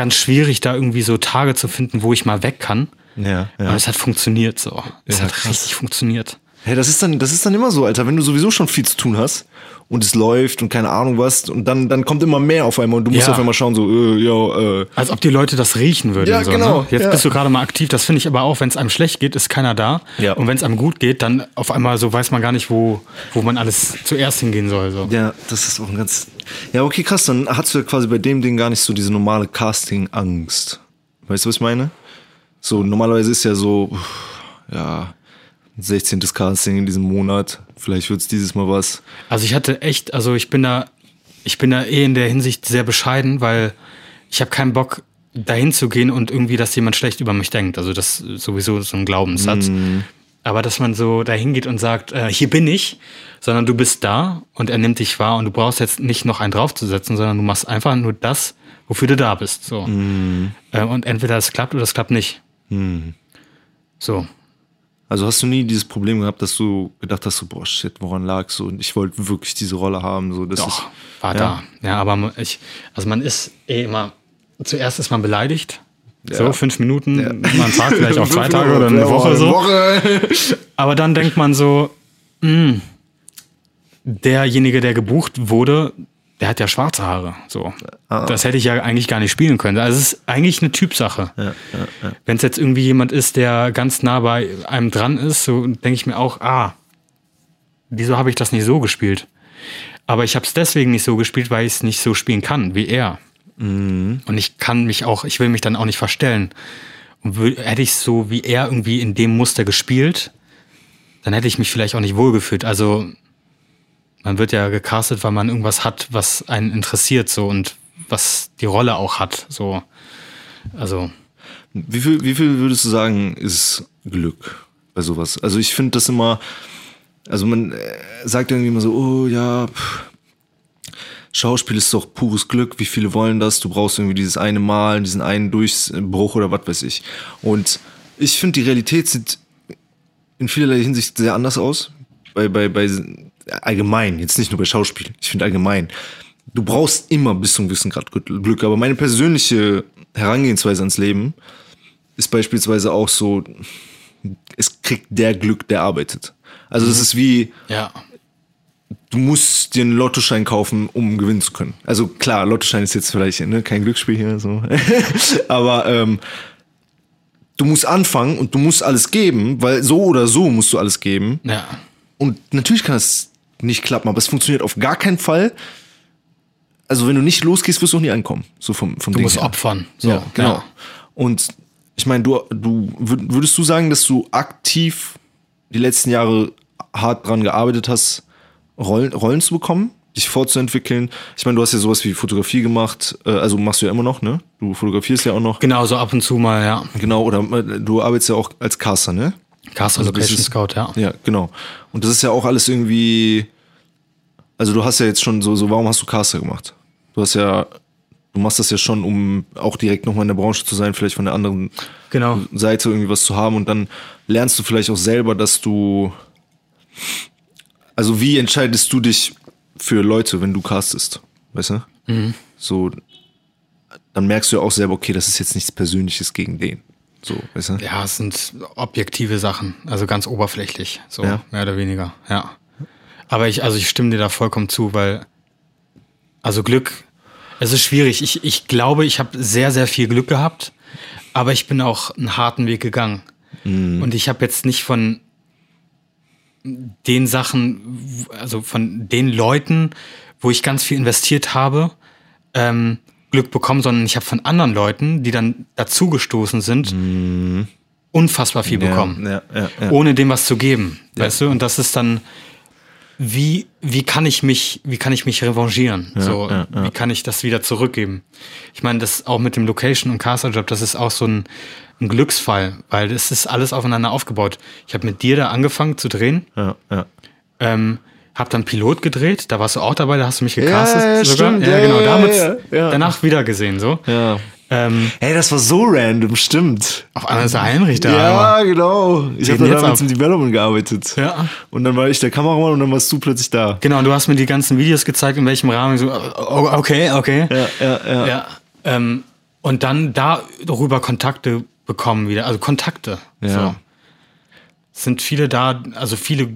ganz schwierig, da irgendwie so Tage zu finden, wo ich mal weg kann. ja, ja. es hat funktioniert, so. Es Ja, hat krass. richtig funktioniert. Hey, das ist dann, das ist dann immer so, Alter, wenn du sowieso schon viel zu tun hast und es läuft und keine Ahnung was und dann, dann kommt immer mehr auf einmal und du musst Ja. auf einmal schauen, so, äh, ja, äh, Als ob die Leute das riechen würden. Ja, so, genau, Ne? Jetzt ja. bist du gerade mal aktiv. Das finde ich aber auch, wenn es einem schlecht geht, ist keiner da. Ja. Und wenn es einem gut geht, dann auf einmal so weiß man gar nicht, wo, wo man alles zuerst hingehen soll. So. ja, das ist auch ein ganz, ja, okay, krass, dann hast du ja quasi bei dem Ding gar nicht so diese normale Casting-Angst. Weißt du, was ich meine? So, normalerweise ist ja so, ja, 16. Casting in diesem Monat, vielleicht wird's dieses Mal was. Also ich hatte echt, also ich bin da, ich bin da eh in der Hinsicht sehr bescheiden, weil ich habe keinen Bock, dahin zu gehen und irgendwie, dass jemand schlecht über mich denkt. Also das ist sowieso so ein Glaubenssatz. Aber dass man so dahin geht und sagt, äh, hier bin ich, sondern du bist da und er nimmt dich wahr und du brauchst jetzt nicht noch einen draufzusetzen, sondern du machst einfach nur das, wofür du da bist. So. Äh, und entweder es klappt oder es klappt nicht. So. Also hast du nie dieses Problem gehabt, dass du gedacht hast, so, boah, shit, woran lag's so? Und ich wollte wirklich diese Rolle haben, so, das Doch, ist, war ja. da. Ja, aber man- ich, also man ist eh immer, zuerst ist man beleidigt. So, Ja. fünf Minuten, mal einen Tag, vielleicht auch zwei Tage oder eine Ja, Woche so. Woche. Aber dann denkt man so, mh, derjenige, der gebucht wurde, der hat ja schwarze Haare. So. Das hätte ich ja eigentlich gar nicht spielen können. Also es ist eigentlich eine Typsache. Wenn es jetzt irgendwie jemand ist, der ganz nah bei einem dran ist, so denke ich mir auch, ah, wieso habe ich das nicht so gespielt? Aber ich habe es deswegen nicht so gespielt, weil ich es nicht so spielen kann wie er. Und ich kann mich auch, ich will mich dann auch nicht verstellen. Und hätte ich so wie er irgendwie in dem Muster gespielt, dann hätte ich mich vielleicht auch nicht wohlgefühlt. Also man wird ja gecastet, weil man irgendwas hat, was einen interessiert so und was die Rolle auch hat. So, also Wie viel, wie viel würdest du sagen, ist Glück bei sowas? Also ich finde das immer, also man äh, sagt irgendwie immer so, oh ja, pff, Schauspiel ist doch pures Glück, wie viele wollen das? Du brauchst irgendwie dieses eine Mal, diesen einen Durchbruch oder was weiß ich. Und ich finde, die Realität sieht in vielerlei Hinsicht sehr anders aus. Bei, bei, bei allgemein, jetzt nicht nur bei Schauspiel, ich finde allgemein. Du brauchst immer bis zu einem gewissen Grad Glück, aber meine persönliche Herangehensweise ans Leben ist beispielsweise auch so, es kriegt der Glück, der arbeitet. Also das ist wie, ja, du musst dir einen Lottoschein kaufen, um gewinnen zu können. Also klar, Lottoschein ist jetzt vielleicht ne, kein Glücksspiel hier, so. aber ähm, du musst anfangen und du musst alles geben, weil so oder so musst du alles geben. ja. Und natürlich kann es nicht klappen, aber es funktioniert auf gar keinen Fall. Also wenn du nicht losgehst, wirst du auch nie ankommen. So vom, vom Du Ding musst her. opfern. So, Ja, genau. Und ich meine, du, du würd- würdest du sagen, dass du aktiv die letzten Jahre hart dran gearbeitet hast, Rollen, Rollen zu bekommen, dich fortzuentwickeln. Ich meine, du hast ja sowas wie Fotografie gemacht, äh, also machst du ja immer noch, ne? Du fotografierst ja auch noch. Genau, so ab und zu mal, ja. Genau, oder äh, du arbeitest ja auch als Caster, ne? Caster Also Location ist- Scout, ja. Ja, genau. Und das ist ja auch alles irgendwie. Also du hast ja jetzt schon so, so warum hast du Caster gemacht? Du hast ja, du machst das ja schon, um auch direkt nochmal in der Branche zu sein, vielleicht von der anderen Genau. Seite irgendwie was zu haben und dann lernst du vielleicht auch selber, dass du. Also wie entscheidest du dich für Leute, wenn du castest? Weißt du? So, dann merkst du ja auch selber, okay, das ist jetzt nichts Persönliches gegen den. So, weißt du? Ja, es sind objektive Sachen, also ganz oberflächlich, so Ja. mehr oder weniger, ja. Aber ich, also ich stimme dir da vollkommen zu, weil, also Glück, es ist schwierig. Ich, ich glaube, ich habe sehr, sehr viel Glück gehabt, aber ich bin auch einen harten Weg gegangen. Und ich habe jetzt nicht von den Sachen, also von den Leuten, wo ich ganz viel investiert habe, ähm, Glück bekommen, sondern ich habe von anderen Leuten, die dann dazugestoßen sind, unfassbar viel bekommen, Ja, ja, ja. ohne dem was zu geben, weißt du? Und das ist dann, wie wie kann ich mich wie kann ich mich revanchieren? so ja, ja. wie kann ich das wieder zurückgeben? Ich meine, das auch mit dem Location und Caster-Job, das ist auch so ein, ein Glücksfall, weil das ist alles aufeinander aufgebaut. Ich habe mit dir da angefangen zu drehen. ja, ja. Ähm, hab dann Pilot gedreht, da warst du auch dabei, da hast du mich gecastet Ja, ja, sogar. stimmt, ja, ja, genau, ja, da haben wir uns ja, danach wieder gesehen, so. ja. Ähm, Hey, das war so random, stimmt. auf einmal ist der Heinrich da. ja, genau. Ich habe da damals im Development gearbeitet. Ja. Und dann war ich der Kameramann und dann warst du plötzlich da. Genau, und du hast mir die ganzen Videos gezeigt, in welchem Rahmen. So, oh, okay, okay. Ja, ja, ja. Ja, ähm, und dann darüber Kontakte bekommen wieder, also Kontakte. Ja. So. Es sind viele da, also viele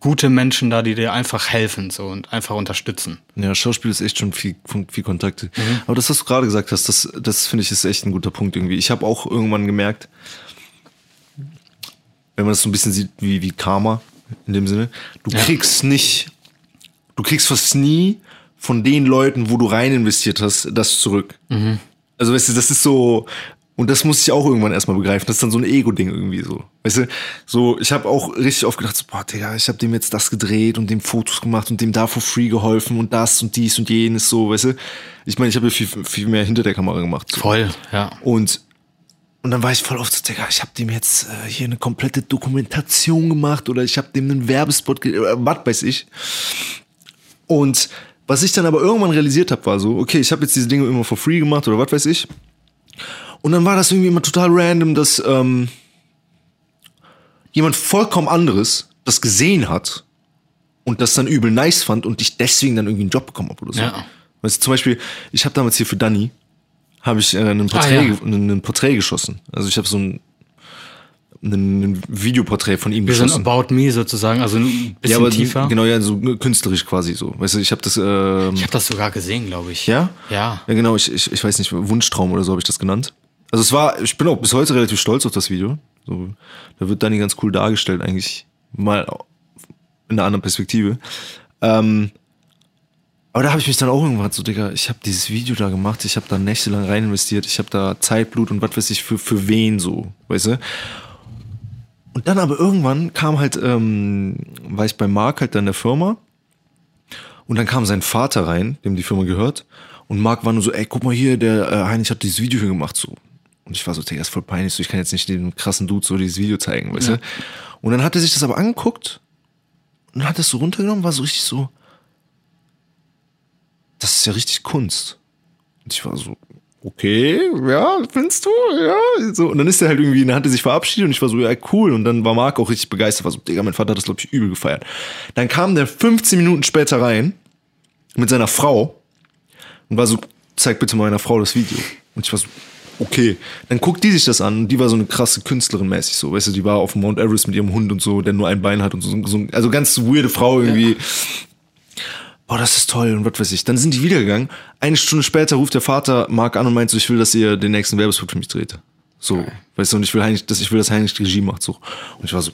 gute Menschen da, die dir einfach helfen so und einfach unterstützen. Ja, Schauspiel ist echt schon viel, viel Kontakte. Aber das, was du gerade gesagt hast, das, das finde ich ist echt ein guter Punkt irgendwie. Ich habe auch irgendwann gemerkt, wenn man das so ein bisschen sieht wie, wie Karma in dem Sinne, du Ja. kriegst nicht, du kriegst fast nie von den Leuten, wo du rein investiert hast, das zurück. Also weißt du, das ist so, und das muss ich auch irgendwann erstmal begreifen. Das ist dann so ein Ego-Ding irgendwie so. Weißt du, so, ich habe auch richtig oft gedacht, so, boah, Digga, ich habe dem jetzt das gedreht und dem Fotos gemacht und dem da for free geholfen und das und dies und jenes, so, weißt du. Ich meine, ich habe ja viel, viel mehr hinter der Kamera gemacht. So. Voll, ja. Und, und dann war ich voll oft so, Digga, ich habe dem jetzt äh, hier eine komplette Dokumentation gemacht oder ich habe dem einen Werbespot, ge- äh, was weiß ich. Und was ich dann aber irgendwann realisiert habe, war so, okay, ich habe jetzt diese Dinge immer for free gemacht oder was weiß ich. Und dann war das irgendwie immer total random, dass ähm, jemand vollkommen anderes das gesehen hat und das dann übel nice fand und ich deswegen dann irgendwie einen Job bekommen habe oder so. Ja. Weißt du, zum Beispiel, ich habe damals hier für Danny, habe ich äh, ein, Porträt, Ah, ja. ein Porträt geschossen. Also ich habe so ein, ein, Videoporträt von ihm Wir sind geschossen. About Me sozusagen, also ein bisschen ja, aber tiefer. genau, ja, so künstlerisch quasi so. Weißt du, ich habe das, ähm, Ich habe das sogar gesehen, glaube ich. ja? Ja. Ja, genau, ich, ich, ich weiß nicht, Wunschtraum oder so habe ich das genannt. Also es war, ich bin auch bis heute relativ stolz auf das Video. So, da wird Danny ganz cool dargestellt, eigentlich mal in einer anderen Perspektive. Ähm, aber da habe ich mich dann auch irgendwann so, Digga, ich habe dieses Video da gemacht, ich habe da nächtelang rein investiert, ich habe da Zeit, Blut und was weiß ich für, für wen so, weißt du? Und dann aber irgendwann kam halt, ähm, war ich bei Marc halt da in der Firma und dann kam sein Vater rein, dem die Firma gehört. Und Marc war nur so, ey, guck mal hier, der äh, Heinrich hat dieses Video hier gemacht, so. Und ich war so, Digga, ist voll peinlich, so, ich kann jetzt nicht dem krassen Dude so dieses Video zeigen, weißt du? Und dann hat er sich das aber angeguckt und hat das so runtergenommen, war so richtig so, das ist ja richtig Kunst. Und ich war so, okay, ja, findest du, ja, so. Und dann ist er halt irgendwie, dann hat er sich verabschiedet und ich war so, ja, cool. Und dann war Marc auch richtig begeistert, war so, Digga, mein Vater hat das, glaube ich, übel gefeiert. Dann kam der 15 Minuten später rein mit seiner Frau und war so, zeig bitte mal meiner Frau das Video. Und ich war so, okay. Dann guckt die sich das an und die war so eine krasse Künstlerin mäßig so, weißt du, die war auf dem Mount Everest mit ihrem Hund und so, der nur ein Bein hat und so, so also ganz weirde Frau irgendwie. Boah, das ist toll und was weiß ich. Dann sind die wiedergegangen. Eine Stunde später ruft der Vater Marc an und meint so, ich will, dass ihr den nächsten Werbespot für mich dreht. So, weißt du, und ich will Heinrich, dass ich will, dass Heinrich die Regie macht, so. Und ich war so,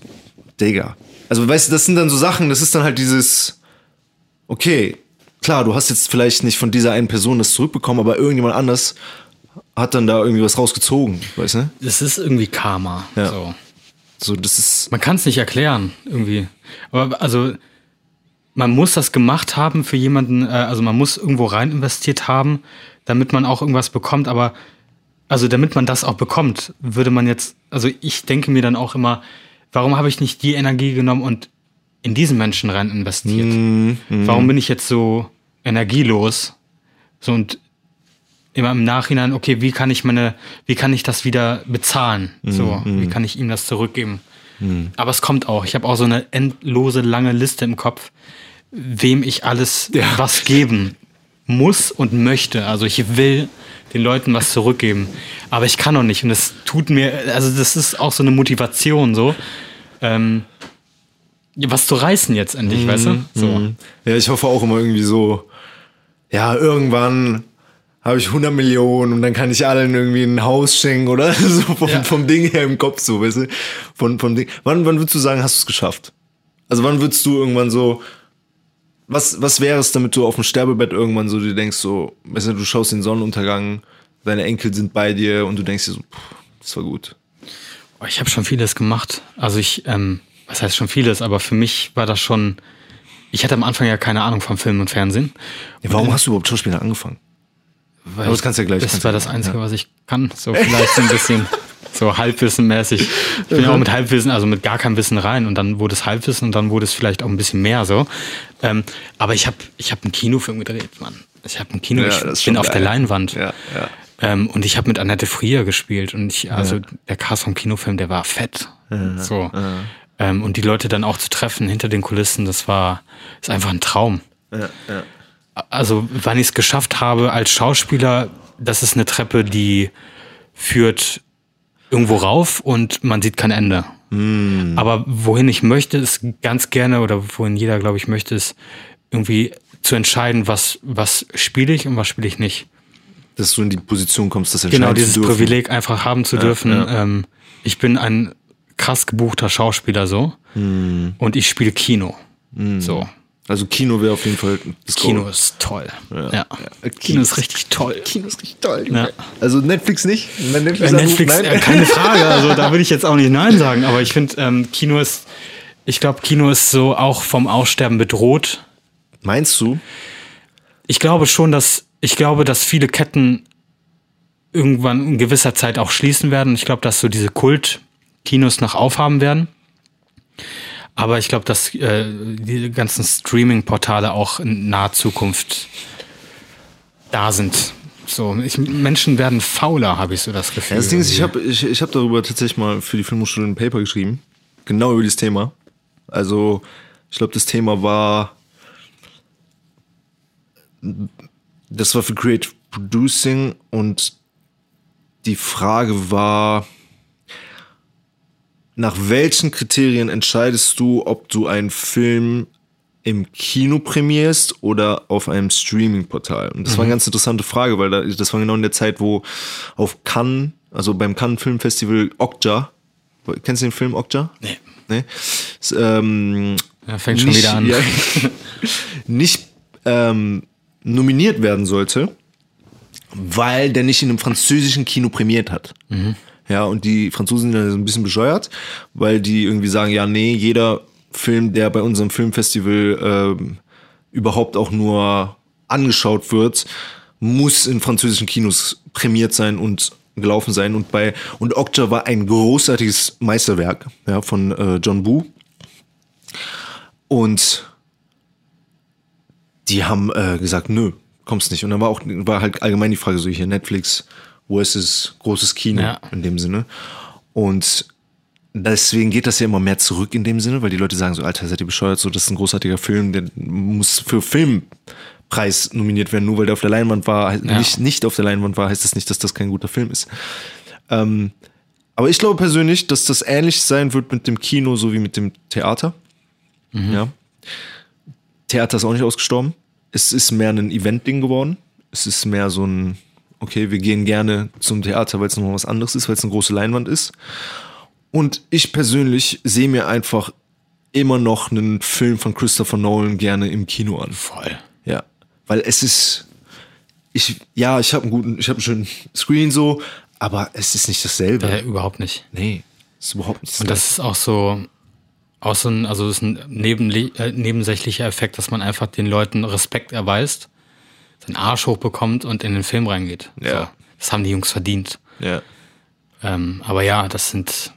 Digga. Also, weißt du, das sind dann so Sachen, das ist dann halt dieses, okay, klar, du hast jetzt vielleicht nicht von dieser einen Person das zurückbekommen, aber irgendjemand anders hat dann da irgendwie was rausgezogen, weißt du? Das ist irgendwie Karma. Ja. So. So, das ist, Man kann es nicht erklären, irgendwie. Aber also, man muss das gemacht haben für jemanden, äh, also man muss irgendwo rein investiert haben, damit man auch irgendwas bekommt, aber also damit man das auch bekommt, würde man jetzt, also ich denke mir dann auch immer, warum habe ich nicht die Energie genommen und in diesen Menschen rein investiert? Mhm. Warum bin ich jetzt so energielos? So und immer im Nachhinein, okay, wie kann ich meine, wie kann ich das wieder bezahlen? So, wie kann ich ihm das zurückgeben? Aber es kommt auch. Ich habe auch so eine endlose lange Liste im Kopf, wem ich alles Ja. was geben muss und möchte. Also ich will den Leuten was zurückgeben, aber ich kann noch nicht. Und das tut mir, also das ist auch so eine Motivation, so ähm, was zu reißen jetzt endlich, weißt du? So. Ja, ich hoffe auch immer irgendwie so, ja, irgendwann habe ich 100 Millionen und dann kann ich allen irgendwie ein Haus schenken oder so vom, Ja. vom Ding her im Kopf so, weißt du? Von, vom Ding. Wann, wann würdest du sagen, hast du es geschafft? Also wann würdest du irgendwann so, was, was wäre es, damit du auf dem Sterbebett irgendwann so dir denkst so, weißt du, du schaust den Sonnenuntergang, deine Enkel sind bei dir und du denkst dir so, puh, das war gut. Ich habe schon vieles gemacht. Also ich, ähm, was heißt schon vieles, aber für mich war das schon. Ich hatte am Anfang ja keine Ahnung vom Film und Fernsehen. Ja, warum hast du überhaupt Schauspieler angefangen? Weil Aber das kannst du ja gleich- Das war das Einzige, was ich kann. So vielleicht so ein bisschen so Halbwissenmäßig. Ich bin ja auch mit Halbwissen, also mit gar keinem Wissen rein und dann wurde es Halbwissen und dann wurde es vielleicht auch ein bisschen mehr so. Ähm, aber ich habe ich hab einen Kinofilm gedreht, Mann. Ich habe einen Kino, Ja, ich bin auf der. Leinwand. Ja, ja. Ähm, und ich habe mit Annette Frier gespielt und ich, also der Cast vom Kinofilm, der war fett. so. Ähm, und die Leute dann auch zu treffen hinter den Kulissen, das war, ist einfach ein Traum. Ja, ja. Also, wann ich es geschafft habe als Schauspieler, das ist eine Treppe, die führt irgendwo rauf und man sieht kein Ende. Aber wohin ich möchte, ist ganz gerne, oder wohin jeder, glaube ich, möchte, ist irgendwie zu entscheiden, was, was spiele ich und was spiele ich nicht. Dass du in die Position kommst, das entscheiden Genau, zu dieses dürfen. Privileg einfach haben zu dürfen. ja. Ähm, ich bin ein krass gebuchter Schauspieler so Hm. und ich spiele Kino. So. Also Kino wäre auf jeden Fall das Kino Goal. ist toll. Ja. Ja. Kino ist richtig toll. Kino ist richtig toll. Ja. Also Netflix nicht? Wenn Netflix, Äh, Netflix, nein? äh, keine Frage. Also da würde ich jetzt auch nicht Nein sagen. Aber ich finde, ähm, Kino ist, ich glaube, Kino ist so auch vom Aussterben bedroht. Meinst du? Ich glaube schon, dass, ich glaube, dass viele Ketten irgendwann in gewisser Zeit auch schließen werden. Ich glaube, dass so diese Kult-Kinos noch aufhaben werden. Aber ich glaube, dass äh, die ganzen Streaming-Portale auch in naher Zukunft da sind. So, ich, Menschen werden fauler, habe ich so das Gefühl. Ja, das Ding ist, ich habe ich, ich hab darüber tatsächlich mal für die Filmhochschule ein Paper geschrieben. Genau über dieses Thema. Also, ich glaube, das Thema war. Das war für Creative Producing und die Frage war, nach welchen Kriterien entscheidest du, ob du einen Film im Kino premierst oder auf einem Streaming-Portal? Und das war eine ganz interessante Frage, weil da, das war genau in der Zeit, wo auf Cannes, also beim Cannes Film Festival Okja, kennst du den Film Okja? Nee. Nee? Ist, ähm, Ja, fängt schon wieder an. Ja, nicht ähm, nominiert werden sollte, weil der nicht in einem französischen Kino prämiert hat. Ja, und die Franzosen sind da so ein bisschen bescheuert, weil die irgendwie sagen, ja, nee, jeder Film, der bei unserem Filmfestival ähm, überhaupt auch nur angeschaut wird, muss in französischen Kinos prämiert sein und gelaufen sein. Und bei und Okja war ein großartiges Meisterwerk ja, von äh, John Boo. Und die haben äh, gesagt, nö, kommst nicht. Und dann war auch war halt allgemein die Frage so hier Netflix versus großes Kino Ja. in dem Sinne. Und deswegen geht das ja immer mehr zurück in dem Sinne, weil die Leute sagen so, Alter, seid ihr bescheuert, so das ist ein großartiger Film, der muss für Filmpreis nominiert werden, nur weil der auf der Leinwand war, Ja. nicht, nicht auf der Leinwand war, heißt das nicht, dass das kein guter Film ist. Ähm, aber ich glaube persönlich, dass das ähnlich sein wird mit dem Kino, so wie mit dem Theater. Ja. Theater ist auch nicht ausgestorben. Es ist mehr ein Event-Ding geworden. Es ist mehr so ein, okay, wir gehen gerne zum Theater, weil es nochmal was anderes ist, weil es eine große Leinwand ist. Und ich persönlich sehe mir einfach immer noch einen Film von Christopher Nolan gerne im Kino an. Voll. Ja, weil es ist, ich, ja, ich habe einen guten, ich habe einen schönen Screen so, aber es ist nicht dasselbe. Äh, überhaupt nicht. nee, ist überhaupt nicht Und das ist auch so, Auch so ein, also ist ein nebenli- äh, nebensächlicher Effekt, dass man einfach den Leuten Respekt erweist, seinen Arsch hochbekommt und in den Film reingeht. Ja. So, das haben die Jungs verdient. Ja. Ähm, aber ja, das sind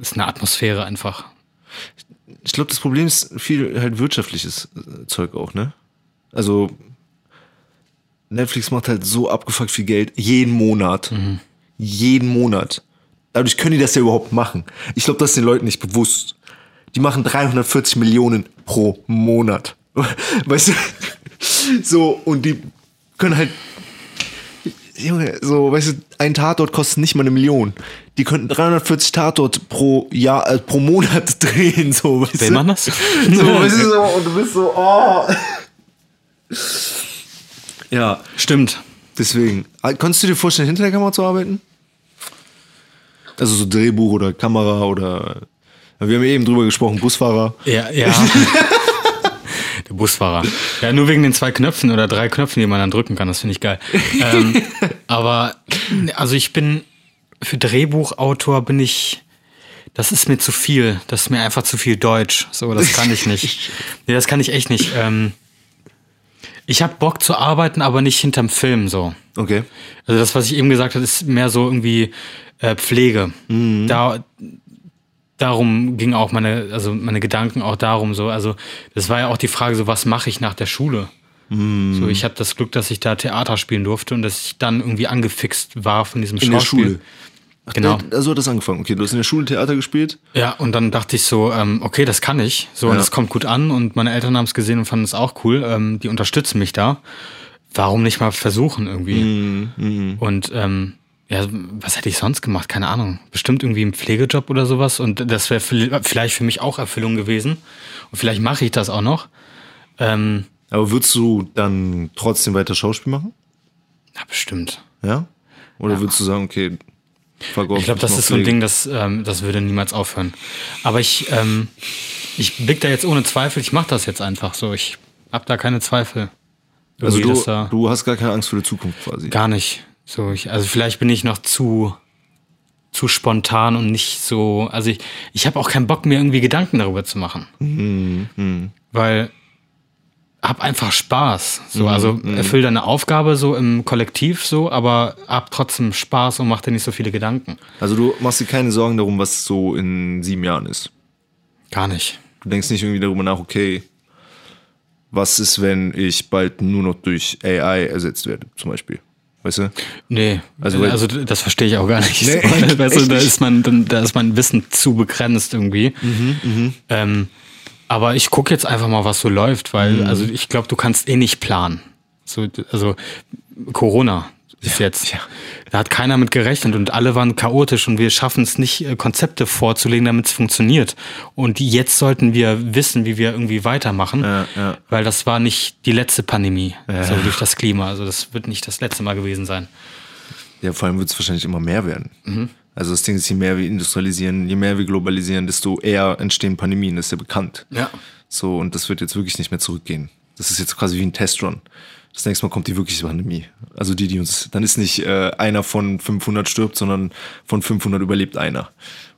ist eine Atmosphäre einfach. Ich glaube, das Problem ist viel halt wirtschaftliches äh, Zeug auch, ne? Also Netflix macht halt so abgefuckt viel Geld jeden Monat. Jeden Monat. Dadurch können die das ja überhaupt machen. Ich glaube, das ist den Leuten nicht bewusst. Die machen 340 Millionen pro Monat. Weißt du? So, und die können halt. Junge, so, weißt du, ein Tatort kostet nicht mal eine Million. Die könnten 340 Tatort pro Jahr, äh, pro Monat drehen, so, weißt Will du? man das? So, weißt du, so, und du bist so, oh. Ja, Stimmt. deswegen. Ah, Konntest du dir vorstellen, hinter der Kamera zu arbeiten? Also so Drehbuch oder Kamera oder. Wir haben eben drüber gesprochen, Busfahrer. Ja, ja. Busfahrer. Ja, nur wegen den zwei Knöpfen oder drei Knöpfen, die man dann drücken kann. Das finde ich geil. ähm, aber, also ich bin, für Drehbuchautor bin ich, das ist mir zu viel. Das ist mir einfach zu viel Deutsch. So, das kann ich nicht. Nee, das kann ich echt nicht. Ähm, ich habe Bock zu arbeiten, aber nicht hinterm Film so. Okay. Also das, was ich eben gesagt habe, ist mehr so irgendwie äh, Pflege. Da, darum ging auch meine, also meine Gedanken auch darum so. Also das war ja auch die Frage so, was mache ich nach der Schule? So, ich hatte das Glück, dass ich da Theater spielen durfte und dass ich dann irgendwie angefixt war von diesem In der Schauspiel. Schule. Genau. Also hat das angefangen. Okay, du hast in der Schule Theater gespielt. Ja, und dann dachte ich so, ähm, okay, das kann ich. So, und Ja. das kommt gut an. Und meine Eltern haben es gesehen und fanden es auch cool. Ähm, die unterstützen mich da. Warum nicht mal versuchen irgendwie? Mhm, Und ähm, ja, was hätte ich sonst gemacht? Keine Ahnung. Bestimmt irgendwie einen Pflegejob oder sowas. Und das wäre vielleicht für mich auch Erfüllung gewesen. Und vielleicht mache ich das auch noch. Ähm, Aber würdest du dann trotzdem weiter Schauspiel machen? ja, bestimmt. Ja? Oder würdest du sagen, okay, Ich glaube, das ist so ein? Ding, das, ähm, das würde niemals aufhören. Aber ich, ähm, ich blick da jetzt ohne Zweifel, ich mache das jetzt einfach so. Ich hab da keine Zweifel. Also Irgendwie, du, dass da du hast gar keine Angst vor der Zukunft quasi. gar nicht. So, ich, also vielleicht bin ich noch zu, zu spontan und nicht so. Also ich, ich habe auch keinen Bock, mir irgendwie Gedanken darüber zu machen. Weil hab einfach Spaß. So, also erfüll deine Aufgabe so im Kollektiv so, aber hab trotzdem Spaß und mach dir nicht so viele Gedanken. Also du machst dir keine Sorgen darum, was so in sieben Jahren ist. Gar nicht. Du denkst nicht irgendwie darüber nach, okay, was ist, wenn ich bald nur noch durch AI ersetzt werde, zum Beispiel. Weißt du? Nee, Also, also, weil- das verstehe ich auch gar nicht. Nee, so, weißt du, da ist man, dann- da ist mein Wissen zu begrenzt irgendwie. Mhm, ähm, aber ich gucke jetzt einfach mal, was so läuft, weil, Mhm. also ich glaube, du kannst eh nicht planen. So, also Corona ist jetzt. ja. Da hat keiner mit gerechnet und alle waren chaotisch und wir schaffen es nicht, äh, Konzepte vorzulegen, damit es funktioniert. Und jetzt sollten wir wissen, wie wir irgendwie weitermachen, Ja, ja. weil das war nicht die letzte Pandemie, so durch das Klima. Also das wird nicht das letzte Mal gewesen sein. Ja, vor allem wird es wahrscheinlich immer mehr werden. Mhm. Also das Ding ist, je mehr wir industrialisieren, je mehr wir globalisieren, desto eher entstehen Pandemien, das ist ja bekannt. Ja. So, und das wird jetzt wirklich nicht mehr zurückgehen. Das ist jetzt quasi wie ein Testrun. Das nächste Mal kommt die wirkliche Pandemie. Also die, die uns, dann ist nicht äh, einer von 500 stirbt, sondern von 500 überlebt einer.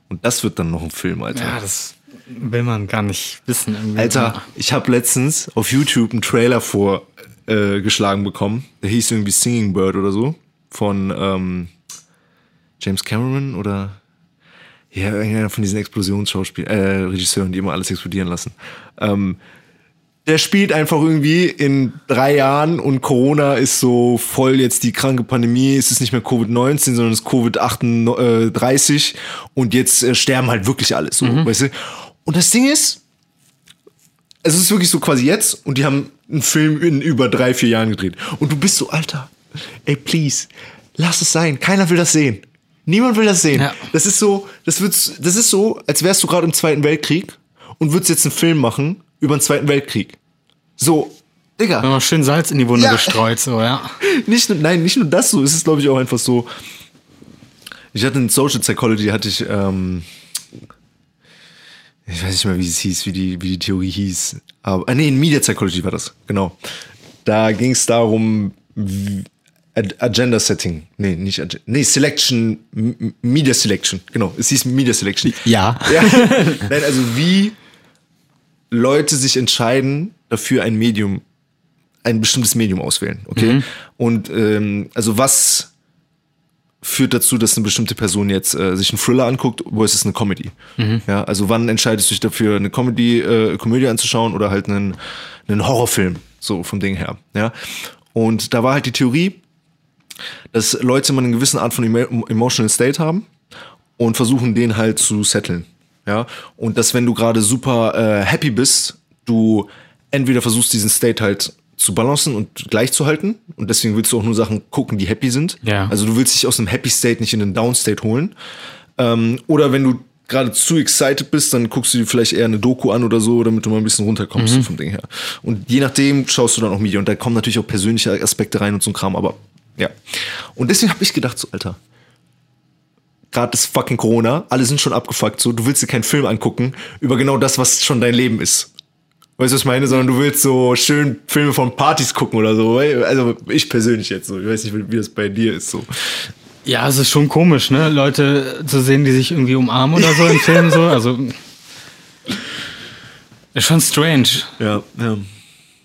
Und das wird dann noch ein Film, Alter. Ja, das will man gar nicht wissen. Irgendwie. Alter, ich habe letztens auf YouTube einen Trailer vorgeschlagen äh, bekommen. Der hieß irgendwie Singing Bird oder so. Von ähm, James Cameron oder ja, irgendeiner von diesen Explosionsschauspiel äh, Regisseuren, die immer alles explodieren lassen. Ähm, der spielt einfach irgendwie in drei Jahren und Corona ist so voll jetzt die kranke Pandemie. Es ist nicht mehr Covid-19, sondern es ist Covid-38 und jetzt äh, sterben halt wirklich alle so, weißt du? Und das Ding ist, es ist wirklich so quasi jetzt und die haben einen Film in über drei, vier Jahren gedreht. Und du bist so, Alter, ey, please, lass es sein. Keiner will das sehen. Niemand will das sehen. Ja. Das ist so, das wird, das ist so, als wärst du gerade im Zweiten Weltkrieg und würdest jetzt einen Film machen über den Zweiten Weltkrieg. So, Digga. Mal schön Salz in die Wunde Ja. gestreut, so, ja. Nicht nur, nein, nicht nur das so. Es ist, glaube ich, auch einfach so. Ich hatte in Social Psychology, hatte ich, ähm, ich weiß nicht mehr, wie es hieß, wie die, wie die Theorie hieß. Aber, ah, nee, in Media Psychology war das, genau. Da ging es darum, wie, Agenda Setting. Nee, nicht Agenda. Nee, Selection, M- Media Selection. Genau, es hieß Media Selection. Ja. Ja. Nein, also wie Leute sich entscheiden, dafür ein Medium, ein bestimmtes Medium auswählen, okay? Und ähm, also was führt dazu, dass eine bestimmte Person jetzt äh, sich einen Thriller anguckt, wo ist es eine Comedy? Ja, also wann entscheidest du dich dafür, eine Comedy, äh, Komödie anzuschauen oder halt einen, einen Horrorfilm, so vom Ding her, ja? Und da war halt die Theorie, dass Leute immer eine gewisse Art von emo emotional state haben und versuchen den halt zu setteln. Ja, und dass wenn du gerade super äh, happy bist, du entweder versuchst diesen State halt zu balancen und gleich zu halten und deswegen willst du auch nur Sachen gucken, die happy sind. Ja. Also du willst dich aus einem Happy State nicht in einen Down State holen. Ähm, oder wenn du gerade zu excited bist, dann guckst du dir vielleicht eher eine Doku an oder so, damit du mal ein bisschen runterkommst Mhm. vom Ding her. Und je nachdem schaust du dann auch Media und da kommen natürlich auch persönliche Aspekte rein und so ein Kram, aber ja. Und deswegen habe ich gedacht, so Alter, gerade ist fucking Corona, alle sind schon abgefuckt, so, du willst dir keinen Film angucken über genau das, was schon dein Leben ist. Weißt du, was ich meine? Sondern du willst so schön Filme von Partys gucken oder so. Also ich persönlich jetzt so. Ich weiß nicht, wie wie das bei dir ist so. Ja, es ist schon komisch, ne? Leute zu sehen, die sich irgendwie umarmen oder so im Film so. Also. Ist schon strange. Ja, ja.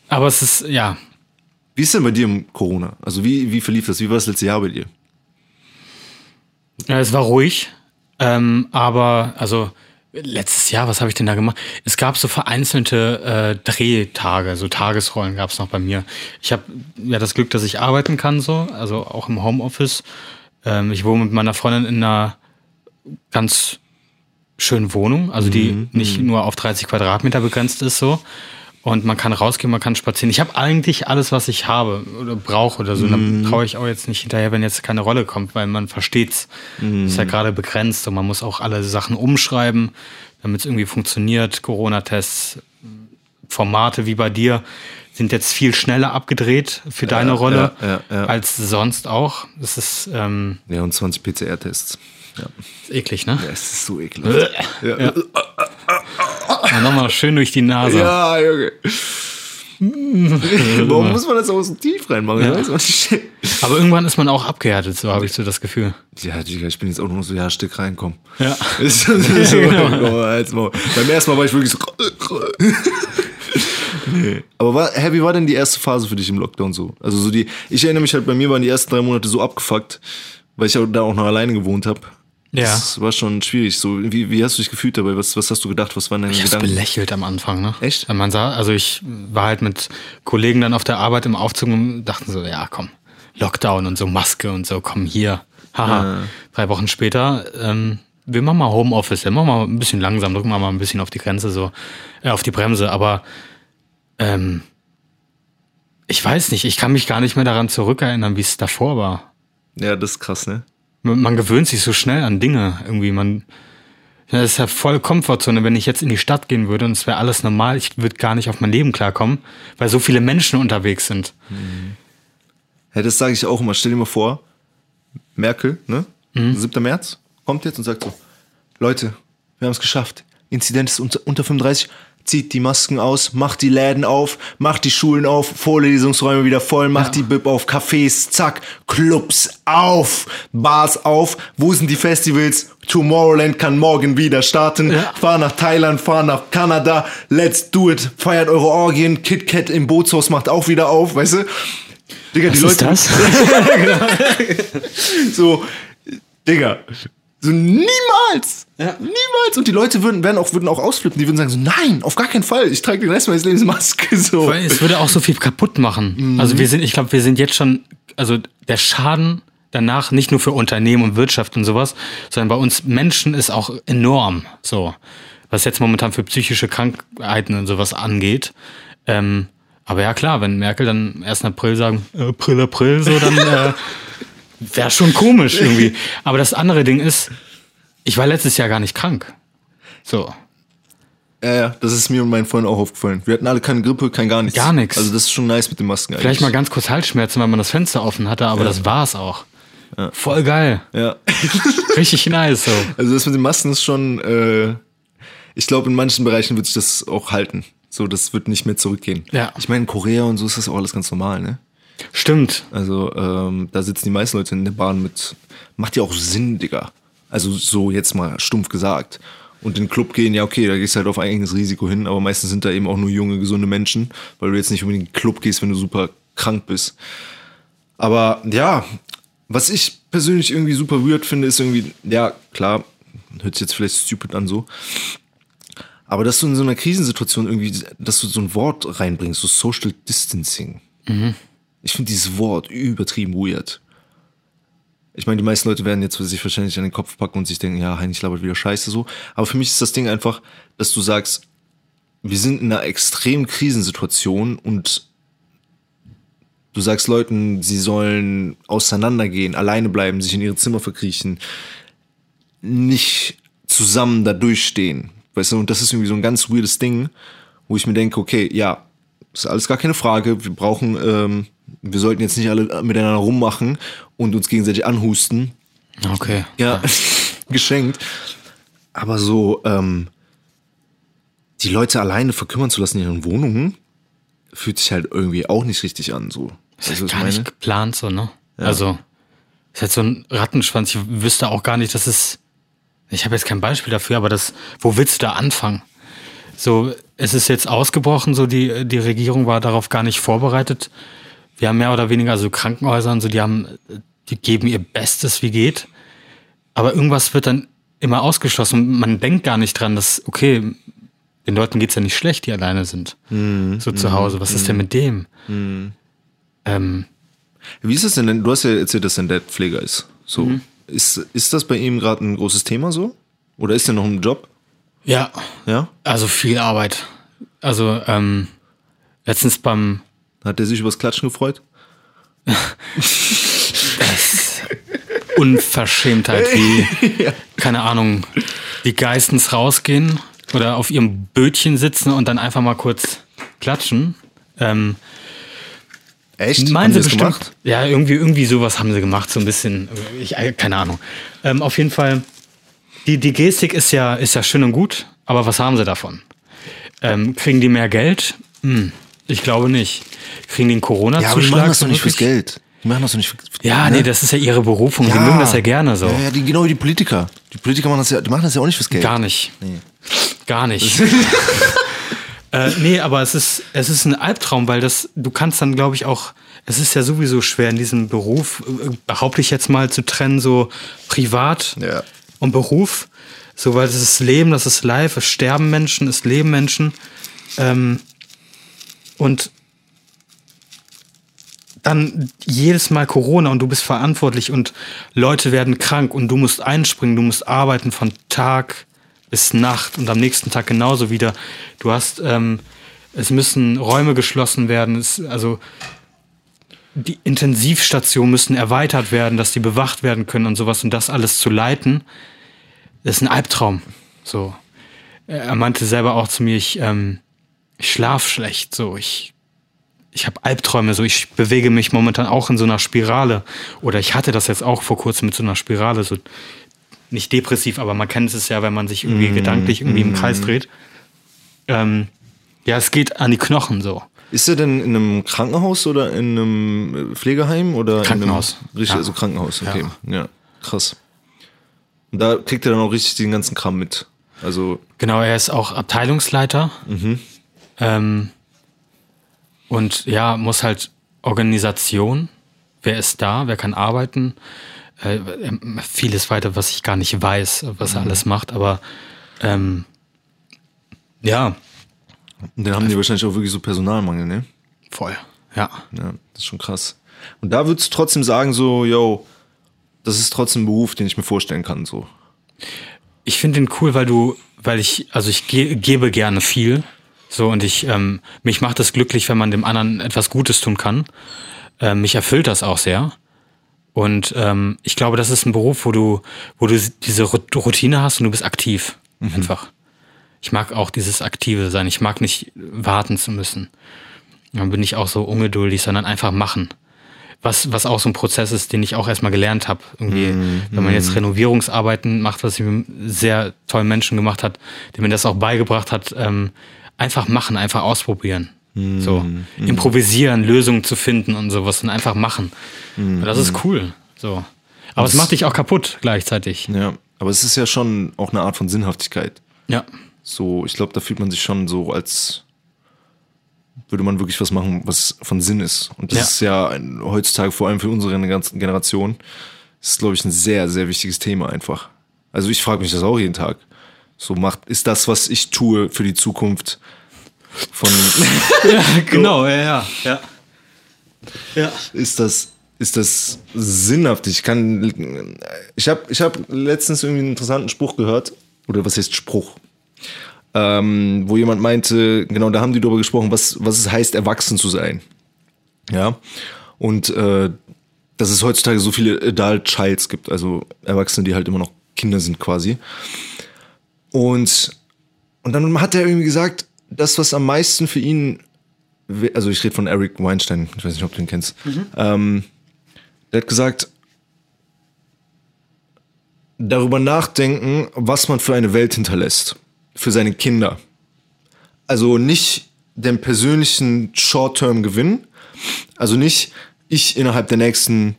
Aber es ist, ja. Wie ist denn bei dir im Corona? Also wie, wie verlief das? Wie war das letzte Jahr bei dir? Ja, es war ruhig. Ähm, aber, also, letztes Jahr, was habe ich denn da gemacht? Es gab so vereinzelte äh, Drehtage, so Tagesrollen gab es noch bei mir. Ich habe ja das Glück, dass ich arbeiten kann, so, also auch im Homeoffice. Ähm, ich wohne mit meiner Freundin in einer ganz schönen Wohnung, also die nicht nur auf 30 Quadratmeter begrenzt ist, so. Und man kann rausgehen, man kann spazieren. Ich habe eigentlich alles, was ich habe oder brauche oder so. Dann traue ich auch jetzt nicht hinterher, wenn jetzt keine Rolle kommt, weil man versteht's. Ist ja gerade begrenzt und man muss auch alle Sachen umschreiben, damit es irgendwie funktioniert. Corona-Tests, Formate wie bei dir sind jetzt viel schneller abgedreht für deine Rolle ja, ja, ja. als sonst auch. Das ist ähm, Ja, und 20 PCR-Tests. Ja. eklig, ne? ja, es ist so ekelhaft. Ja, ja. Ja, Nochmal schön durch die Nase. ja Junge. Warum muss man das auch so tief reinmachen? Ja. Aber irgendwann ist man auch abgehärtet, so habe ich so das Gefühl. Ja, Digga, ich bin jetzt auch nur so, ja, Stück reinkommen. Ja. Ist so, so, genau. Beim ersten Mal war ich wirklich so. nee. Aber war, hä, wie war denn die erste Phase für dich im Lockdown so? Also so die, ich erinnere mich halt, bei mir waren die ersten drei Monate so abgefuckt, weil ich da auch noch alleine gewohnt habe. Ja. Das war schon schwierig. So, wie, wie hast du dich gefühlt dabei? Was, was hast du gedacht? Was waren deine Ich Gedanken? belächelt am Anfang, ne? Echt? Wenn man sah, also ich war halt mit Kollegen dann auf der Arbeit im Aufzug und dachten so, ja komm, Lockdown und so Maske und so, komm hier. Haha. Drei Wochen später, ähm, wir machen mal Homeoffice, wir machen mal ein bisschen langsam, drücken wir mal ein bisschen auf die Grenze, so, äh, auf die Bremse, aber ähm, ich weiß nicht, ich kann mich gar nicht mehr daran zurückerinnern, wie es davor war. Ja, das ist krass, ne? Man, gewöhnt sich so schnell an Dinge irgendwie. Man, das ist ja voll Komfortzone. Wenn ich jetzt in die Stadt gehen würde und es wäre alles normal, ich würde gar nicht auf mein Leben klarkommen, weil so viele Menschen unterwegs sind. Ja, das sage ich auch immer. Stell dir mal vor, Merkel, ne? 7. März, kommt jetzt und sagt so, Leute, wir haben es geschafft. Inzidenz ist unter, unter 35. Zieht die Masken aus, macht die Läden auf, macht die Schulen auf, Vorlesungsräume wieder voll, macht Ja. die Bib auf, Cafés, zack, Clubs auf, Bars auf. Wo sind die Festivals? Tomorrowland kann morgen wieder starten. Ja. Fahr nach Thailand, fahr nach Kanada, let's do it. Feiert eure Orgien, KitKat im Bootshaus macht auch wieder auf, weißt du? Digga, die Was ist Leute. das? So, Digga. So niemals. Niemals. Und die Leute würden, werden auch, würden auch ausflippen. Die würden sagen so, nein, auf gar keinen Fall. Ich trage den Rest meines Lebens Maske. So. Weil es würde auch so viel kaputt machen. Also wir sind, ich glaube, wir sind jetzt schon, also der Schaden danach nicht nur für Unternehmen und Wirtschaft und sowas, sondern bei uns Menschen ist auch enorm. So, was jetzt momentan für psychische Krankheiten und sowas angeht. Ähm, aber ja klar, wenn Merkel dann am 1. April sagen, April, April, so dann äh, wäre schon komisch irgendwie. Aber das andere Ding ist, ich war letztes Jahr gar nicht krank. So. Ja, ja, das ist mir und meinen Freunden auch aufgefallen. Wir hatten alle keine Grippe, kein gar nichts. Gar nichts. Also das ist schon nice mit den Masken Vielleicht mal ganz kurz Halsschmerzen, weil man das Fenster offen hatte, aber das war's auch. Voll geil. Ja. Richtig nice so. Also das mit den Masken ist schon, äh, ich glaube, in manchen Bereichen wird sich das auch halten. So, das wird nicht mehr zurückgehen. Ja. Ich meine, in Korea und so ist das auch alles ganz normal, ne? Stimmt. Also ähm, da sitzen die meisten Leute in der Bahn mit. Macht ja auch Sinn, Digga. Also so jetzt mal stumpf gesagt. Und in den Club gehen, ja okay, da gehst du halt auf eigenes Risiko hin, aber meistens sind da eben auch nur junge, gesunde Menschen, weil du jetzt nicht unbedingt in den Club gehst, wenn du super krank bist. Aber ja, was ich persönlich irgendwie super weird finde, ist irgendwie, ja, klar, hört sich jetzt vielleicht stupid an so. Aber dass du in so einer Krisensituation irgendwie, dass du so ein Wort reinbringst, so Social Distancing. Ich finde dieses Wort übertrieben weird. Ich meine, die meisten Leute werden jetzt sich wahrscheinlich an den Kopf packen und sich denken, ja, Heinrich labert wieder scheiße so. Aber für mich ist das Ding einfach, dass du sagst, wir sind in einer extremen Krisensituation und du sagst Leuten, sie sollen auseinandergehen, alleine bleiben, sich in ihre Zimmer verkriechen, nicht zusammen da durchstehen. Weißt du, und das ist irgendwie so ein ganz weirdes Ding, wo ich mir denke, okay, ja, ist alles gar keine Frage. Wir brauchen, ähm, wir sollten jetzt nicht alle miteinander rummachen und uns gegenseitig anhusten. Okay. Ja, geschenkt. Aber so, ähm, die Leute alleine verkümmern zu lassen in ihren Wohnungen, fühlt sich halt irgendwie auch nicht richtig an. So. Das ist gar nicht geplant so, ne? Also, ist halt so ein Rattenschwanz. Ich wüsste auch gar nicht, dass es. Ich habe jetzt kein Beispiel dafür, aber das, wo willst du da anfangen? So, es ist jetzt ausgebrochen, so die, die Regierung war darauf gar nicht vorbereitet. Wir haben mehr oder weniger, also Krankenhäuser und so, die haben, die geben ihr Bestes, wie geht. Aber irgendwas wird dann immer ausgeschlossen. Man denkt gar nicht dran, dass, okay, den Leuten geht's ja nicht schlecht, die alleine sind. so zu Hause. Was ist denn mit dem? Ähm, Wie ist es denn? Du hast ja erzählt, dass dein Dad Pfleger ist. So. Ist, ist das bei ihm gerade ein großes Thema so? Oder ist er noch im Job? ja, Ja? also viel Arbeit. Also, ähm, letztens beim, Hat er sich übers Klatschen gefreut? Unverschämtheit, wie, keine Ahnung, die Geistens rausgehen oder auf ihrem Bötchen sitzen und dann einfach mal kurz klatschen. Ähm, Echt? meinen Haben sie das bestimmt? gemacht? Ja, irgendwie, irgendwie sowas haben sie gemacht, so ein bisschen. Ich, äh, keine Ahnung. Ähm, auf jeden Fall, die, die Gestik ist ja, ist ja schön und gut, aber was haben sie davon? Ähm, kriegen die mehr Geld? Hm, ich glaube nicht. Kriegen einen Corona-Zuschlag? Ja, aber die machen das doch nicht fürs? Geld. Die machen das doch nicht für, Ja, nee, das ist ja ihre Berufung. Die mögen das ja gerne so. Ja, ja, die, genau wie die Politiker. Die Politiker machen das ja, die machen das ja auch nicht fürs Geld. Gar nicht. Nee. Gar nicht. äh, nee, aber es ist, es ist ein Albtraum, weil das, du kannst dann, glaube ich, auch, es ist ja sowieso schwer in diesem Beruf, äh, behaupte ich jetzt mal, zu trennen, so privat Ja. und Beruf. So, weil es ist Leben, das ist live, es sterben Menschen, es leben Menschen. Ähm, und dann jedes Mal Corona und du bist verantwortlich und Leute werden krank und du musst einspringen, du musst arbeiten von Tag bis Nacht und am nächsten Tag genauso wieder. Du hast, ähm, es müssen Räume geschlossen werden, es, also die Intensivstationen müssen erweitert werden, dass die bewacht werden können und sowas und das alles zu leiten, ist ein Albtraum. So. Er meinte selber auch zu mir, ich, ähm, ich schlaf schlecht, so ich ich habe Albträume, so ich bewege mich momentan auch in so einer Spirale. Oder ich hatte das jetzt auch vor kurzem mit so einer Spirale, so nicht depressiv, aber man kennt es ja, wenn man sich irgendwie gedanklich irgendwie im Kreis dreht. Ähm, ja, es geht an die Knochen so. Ist er denn in einem Krankenhaus oder in einem Pflegeheim oder Krankenhaus. In einem, richtig, Ja. also Krankenhaus, okay. Ja. krass. Und da kriegt er dann auch richtig den ganzen Kram mit. Also, Genau, er ist auch Abteilungsleiter. Ähm, und ja, muss halt Organisation. Wer ist da? Wer kann arbeiten? Äh, ähm, vieles weiter, was ich gar nicht weiß, was er alles macht. Aber ähm, ja, und dann haben die wahrscheinlich auch wirklich so Personalmangel, ne? voll. Ja. Ja, das ist schon krass. Und da würdest du trotzdem sagen, so, yo, das ist trotzdem ein Beruf, den ich mir vorstellen kann, so. Ich finde den cool, weil du, weil ich, also ich ge gebe gerne viel. So, und ich, ähm, mich macht es glücklich, wenn man dem anderen etwas Gutes tun kann. Ähm, mich erfüllt das auch sehr. Und ähm, ich glaube, das ist ein Beruf, wo du, wo du diese Routine hast und du bist aktiv. Einfach. Ich mag auch dieses Aktive sein. Ich mag nicht warten zu müssen. Dann bin ich auch so ungeduldig, sondern einfach machen. Was, was auch so ein Prozess ist, den ich auch erstmal gelernt habe. Irgendwie, wenn man jetzt Renovierungsarbeiten macht, was ich mit einem sehr tollen Menschen gemacht hat, der mir das auch beigebracht hat, ähm, einfach machen, einfach ausprobieren. So improvisieren, Lösungen zu finden und sowas und einfach machen. Und das ist cool. So. Aber es macht dich auch kaputt gleichzeitig. Ja, aber es ist ja schon auch eine Art von Sinnhaftigkeit. Ja. So, ich glaube, da fühlt man sich schon so, als würde man wirklich was machen, was von Sinn ist. Und das Ja. ist ja ein, heutzutage, vor allem für unsere ganze Generation, ist, glaube ich, ein sehr, sehr wichtiges Thema einfach. Also ich frage mich das auch jeden Tag. So macht, ist das, was ich tue für die Zukunft von, Genau, ja, ja. Ja. ja. ist das, ist das sinnhaft? Ich kann, ich habe ich hab letztens irgendwie einen interessanten Spruch gehört, oder was heißt Spruch? Ähm, wo jemand meinte, genau, da haben die darüber gesprochen, was, was es heißt, erwachsen zu sein. Ja. Und äh, dass es heutzutage so viele Adult Childs gibt, also Erwachsene, die halt immer noch Kinder sind quasi. Und, und dann hat er irgendwie gesagt, das, was am meisten für ihn, also ich rede von Eric Weinstein, ich weiß nicht, ob du ihn kennst, ähm, der hat gesagt, darüber nachdenken, was man für eine Welt hinterlässt, für seine Kinder. Also nicht den persönlichen Short-Term-Gewinn, also nicht ich innerhalb der nächsten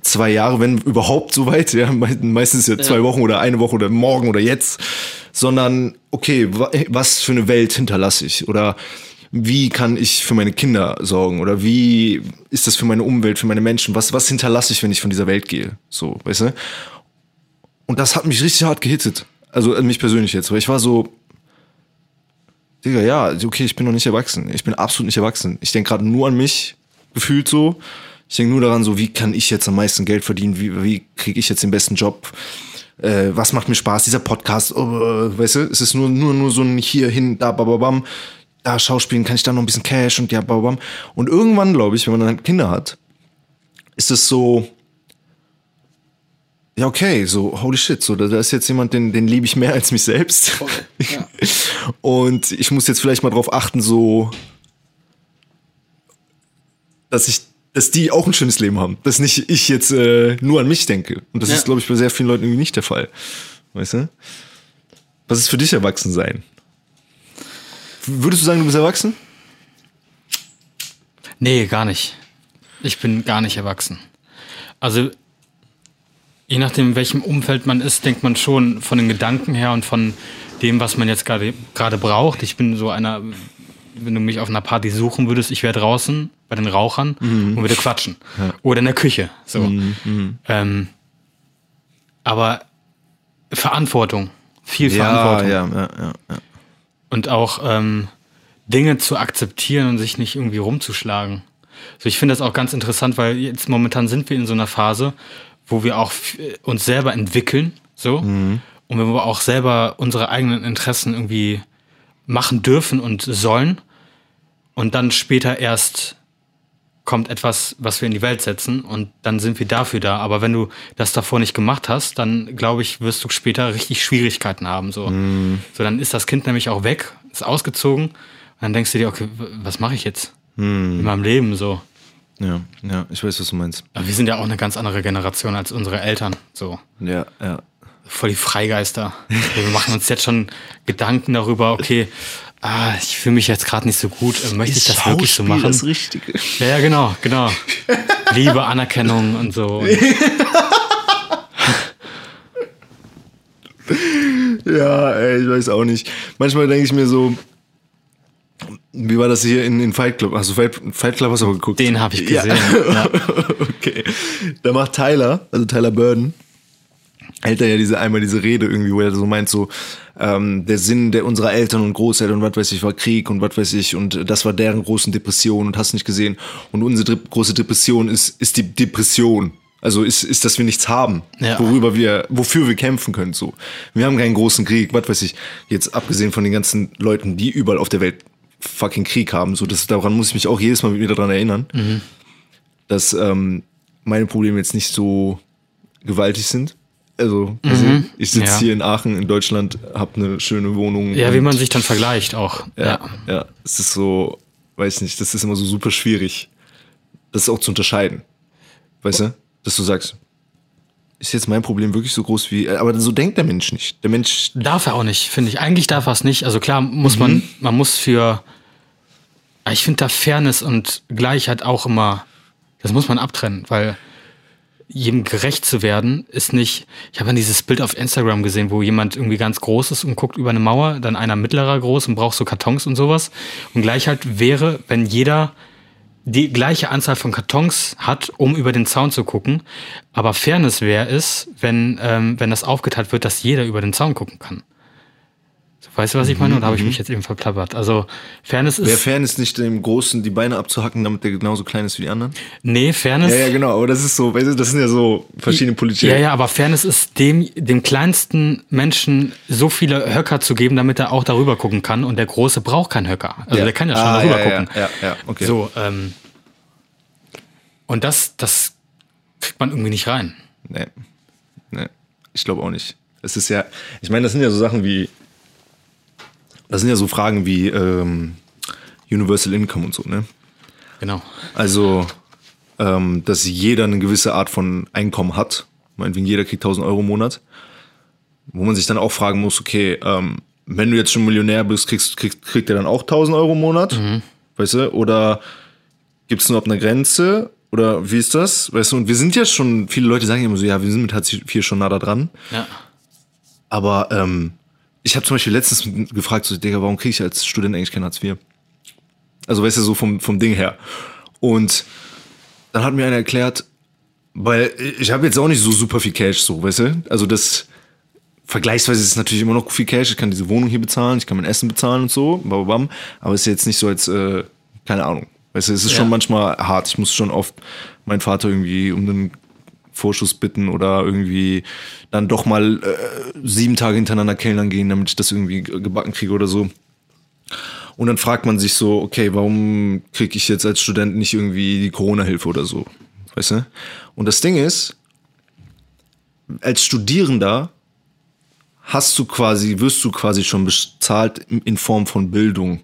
zwei Jahre, wenn überhaupt so weit, ja, me- meistens ja. zwei Wochen oder eine Woche oder morgen oder jetzt, sondern okay, wa- was für eine Welt hinterlasse ich oder wie kann ich für meine Kinder sorgen oder wie ist das für meine Umwelt, für meine Menschen, was, was hinterlasse ich, wenn ich von dieser Welt gehe, so, weißt du? Und das hat mich richtig hart gehittet, also äh, mich persönlich jetzt, weil ich war so, Digga, ja, okay, ich bin noch nicht erwachsen. Ich bin absolut nicht erwachsen. Ich denke gerade nur an mich, gefühlt so. Ich denke nur daran, so, wie kann ich jetzt am meisten Geld verdienen? Wie, wie kriege ich jetzt den besten Job? Äh, was macht mir Spaß? Dieser Podcast, oh, äh, weißt du, es ist nur, nur, nur so ein hier, hin, da, bababam. Da Schauspielen kann ich da noch ein bisschen Cash und ja, bababam. Und irgendwann, glaube ich, wenn man dann Kinder hat, ist es so, ja, okay, so, holy shit, so, da, da ist jetzt jemand, den, den liebe ich mehr als mich selbst. ja. Und ich muss jetzt vielleicht mal drauf achten, so, dass ich, dass die auch ein schönes Leben haben. Dass nicht ich jetzt äh, nur an mich denke. Und das Ja. ist, glaube ich, bei sehr vielen Leuten irgendwie nicht der Fall. Weißt du? Was ist für dich erwachsen sein? Würdest du sagen, du bist erwachsen? Nee, gar nicht. Ich bin gar nicht erwachsen. Also, je nachdem, in welchem Umfeld man ist, denkt man schon von den Gedanken her und von dem, was man jetzt gerade gerade braucht. Ich bin so einer, wenn du mich auf einer Party suchen würdest, ich wäre draußen bei den Rauchern und würde quatschen. Oder in der Küche. So. Ähm, aber Verantwortung. Viel Verantwortung ja, ja, ja, ja. und auch ähm, Dinge zu akzeptieren und sich nicht irgendwie rumzuschlagen. So, ich finde das auch ganz interessant, weil jetzt momentan sind wir in so einer Phase, wo wir auch f- uns selber entwickeln, so und wo wir auch selber unsere eigenen Interessen irgendwie machen dürfen und sollen und dann später erst kommt etwas, was wir in die Welt setzen und dann sind wir dafür da. Aber wenn du das davor nicht gemacht hast, dann glaube ich, wirst du später richtig Schwierigkeiten haben. So, so dann ist das Kind nämlich auch weg, ist ausgezogen und dann denkst du dir, okay, was mache ich jetzt in meinem Leben so? Ja, ja, ich weiß, was du meinst. Aber wir sind ja auch eine ganz andere Generation als unsere Eltern. So Ja, ja. voll die Freigeister. wir machen uns jetzt schon Gedanken darüber, okay, ah, ich fühle mich jetzt gerade nicht so gut, möchte ich das wirklich so machen? das Richtige. Ja, ja, genau, genau. Liebe, Anerkennung und so. Und Ja, ey, ich weiß auch nicht. Manchmal denke ich mir so, wie war das hier in, in Fight Club? Hast du Fight, Fight Club hast du aber geguckt? Den habe ich gesehen. Ja. Ja. okay. Da macht Tyler, also Tyler Burden, hält er ja diese einmal diese Rede irgendwie, wo er so meint so, ähm, der Sinn der unserer Eltern und Großeltern und was weiß ich war Krieg und was weiß ich und das war deren großen Depression und hast nicht gesehen und unsere große Depression ist ist die Depression. Also ist, ist, dass wir nichts haben, Ja. worüber wir, wofür wir kämpfen können. So, wir haben keinen großen Krieg, was weiß ich. Jetzt abgesehen von den ganzen Leuten, die überall auf der Welt fucking Krieg haben, so das daran muss ich mich auch jedes Mal wieder dran erinnern, dass ähm, meine Probleme jetzt nicht so gewaltig sind. Also, also ich sitze Ja. hier in Aachen in Deutschland, habe eine schöne Wohnung. ja, wie man sich dann vergleicht auch. ja, Ja. ja, es ist so, weiß nicht, das ist immer so super schwierig, das auch zu unterscheiden. Weißt du? Dass du sagst, ist jetzt mein Problem wirklich so groß wie, aber so denkt der Mensch nicht. Der Mensch, Darf er auch nicht, finde ich. Eigentlich darf er es nicht. Also klar muss man, man muss für ich finde da Fairness und Gleichheit auch immer, das muss man abtrennen, weil jedem gerecht zu werden ist nicht, ich habe dann dieses Bild auf Instagram gesehen, wo jemand irgendwie ganz groß ist und guckt über eine Mauer, dann einer mittlerer groß und braucht so Kartons und sowas. Und Gleichheit wäre, wenn jeder die gleiche Anzahl von Kartons hat, um über den Zaun zu gucken. Aber Fairness wäre es, wenn, ähm, wenn das aufgeteilt wird, dass jeder über den Zaun gucken kann. Weißt du, was ich meine? Oder habe ich mich jetzt eben verplappert? Also Fairness ist. Wäre Fairness nicht dem Großen die Beine abzuhacken, damit der genauso klein ist wie die anderen? Nee, Fairness. Ja, ja, genau. Aber das ist so, weißt du, das sind ja so verschiedene politische. Ja, ja, aber Fairness ist dem, dem kleinsten Menschen so viele Höcker zu geben, damit er auch darüber gucken kann. Und der Große braucht keinen Höcker. Also Ja. der kann ja schon Ah, darüber ja, ja, gucken. ja, ja, okay. So, ähm. Und das, das kriegt man irgendwie nicht rein. Nee. Nee. Ich glaube auch nicht. Es ist ja, ich meine, das sind ja so Sachen wie, das sind ja so Fragen wie ähm, Universal Income und so, ne? Genau. Also, ähm, dass jeder eine gewisse Art von Einkommen hat. Meinetwegen jeder kriegt 1000 Euro im Monat. Wo man sich dann auch fragen muss, okay, ähm, wenn du jetzt schon Millionär bist, kriegst, kriegst, kriegt er dann auch 1000 Euro im Monat? Weißt du? Oder gibt es überhaupt eine Grenze? Oder wie ist das? Weißt du, und wir sind ja schon, viele Leute sagen ja immer so, ja, wir sind mit Hartz IV schon nah da dran. Ja. Aber ähm, ich habe zum Beispiel letztens gefragt, so, Digga, warum kriege ich als Student eigentlich kein Hartz IV? Also weißt du, so vom, vom Ding her. Und dann hat mir einer erklärt, weil ich habe jetzt auch nicht so super viel Cash, so, weißt du? Also das, vergleichsweise ist es natürlich immer noch viel Cash. Ich kann diese Wohnung hier bezahlen, ich kann mein Essen bezahlen und so, bam, bam, aber es ist jetzt nicht so als, äh, keine Ahnung. Weißt du, es ist Ja. schon manchmal hart. Ich muss schon oft meinen Vater irgendwie um einen Vorschuss bitten oder irgendwie dann doch mal äh, sieben Tage hintereinander kellnern gehen, damit ich das irgendwie ge- gebacken kriege oder so. Und dann fragt man sich so, okay, warum kriege ich jetzt als Student nicht irgendwie die Corona-Hilfe oder so? Weißt du? Und das Ding ist, als Studierender hast du quasi, wirst du quasi schon bezahlt in Form von Bildung.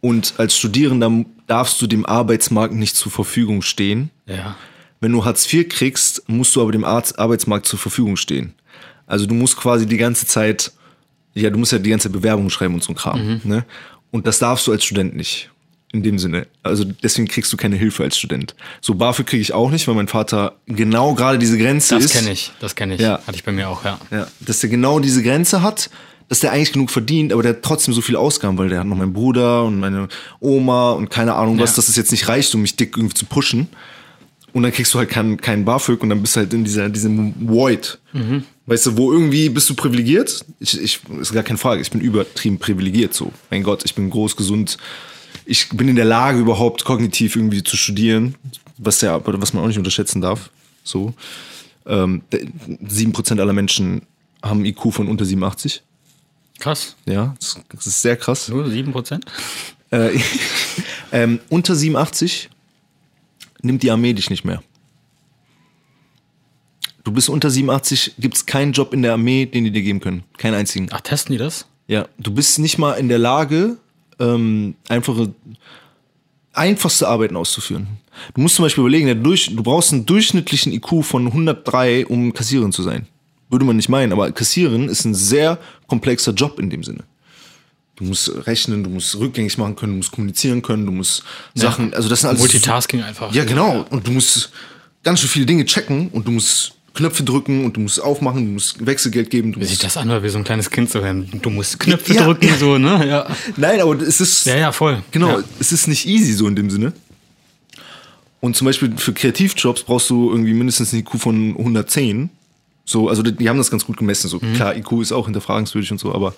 Und als Studierender darfst du dem Arbeitsmarkt nicht zur Verfügung stehen. Ja. Wenn du Hartz IV kriegst, musst du aber dem Arbeitsmarkt zur Verfügung stehen. Also du musst quasi die ganze Zeit, ja, du musst ja die ganze Zeit Bewerbungen schreiben und so ein Kram. Ne? Und das darfst du als Student nicht. In dem Sinne. Also deswegen kriegst du keine Hilfe als Student. So BAföG kriege ich auch nicht, weil mein Vater genau gerade diese Grenze Das ist. kenne ich, das kenne ich. Ja. Hatte ich bei mir auch, ja. Ja, dass der genau diese Grenze hat, dass der eigentlich genug verdient, aber der hat trotzdem so viel Ausgaben, weil der hat noch meinen Bruder und meine Oma und keine Ahnung was, Ja. dass es jetzt nicht reicht, um mich dick irgendwie zu pushen. Und dann kriegst du halt keinen kein BAföG und dann bist du halt in dieser, diesem Void. Weißt du, wo irgendwie bist du privilegiert? Ich, ich, ist gar keine Frage, ich bin übertrieben privilegiert so. Mein Gott, ich bin groß, gesund. Ich bin in der Lage, überhaupt kognitiv irgendwie zu studieren, was ja, was man auch nicht unterschätzen darf. So. Ähm, 7% aller Menschen haben IQ von unter 87. Krass. Ja, das, das ist sehr krass. Nur 7%? Äh, ähm, unter 87 nimmt die Armee dich nicht mehr. Du bist unter 87, gibt es keinen Job in der Armee, den die dir geben können. Keinen einzigen. Ach, testen die das? Ja, du bist nicht mal in der Lage, ähm, einfache, einfachste Arbeiten auszuführen. Du musst zum Beispiel überlegen, der durch, du brauchst einen durchschnittlichen IQ von 103, um Kassiererin zu sein. Würde man nicht meinen, aber Kassiererin ist ein sehr komplexer Job in dem Sinne. Du musst rechnen, du musst rückgängig machen können, du musst kommunizieren können, du musst Sachen, also das sind alles Multitasking einfach. ja, genau. Und du musst ganz schön viele Dinge checken und du musst Knöpfe drücken und du musst aufmachen, du musst Wechselgeld geben. Du Wie sich das an, wie so ein kleines Kind so werden. Du musst Knöpfe Ja, drücken, ja. so, ne? Ja. Nein, aber es ist. Ja, ja, voll. Genau, Ja. es ist nicht easy so in dem Sinne. Und zum Beispiel für Kreativjobs brauchst du irgendwie mindestens eine IQ von 110. So, also die, die haben das ganz gut gemessen. So, klar, IQ ist auch hinterfragenswürdig und so, aber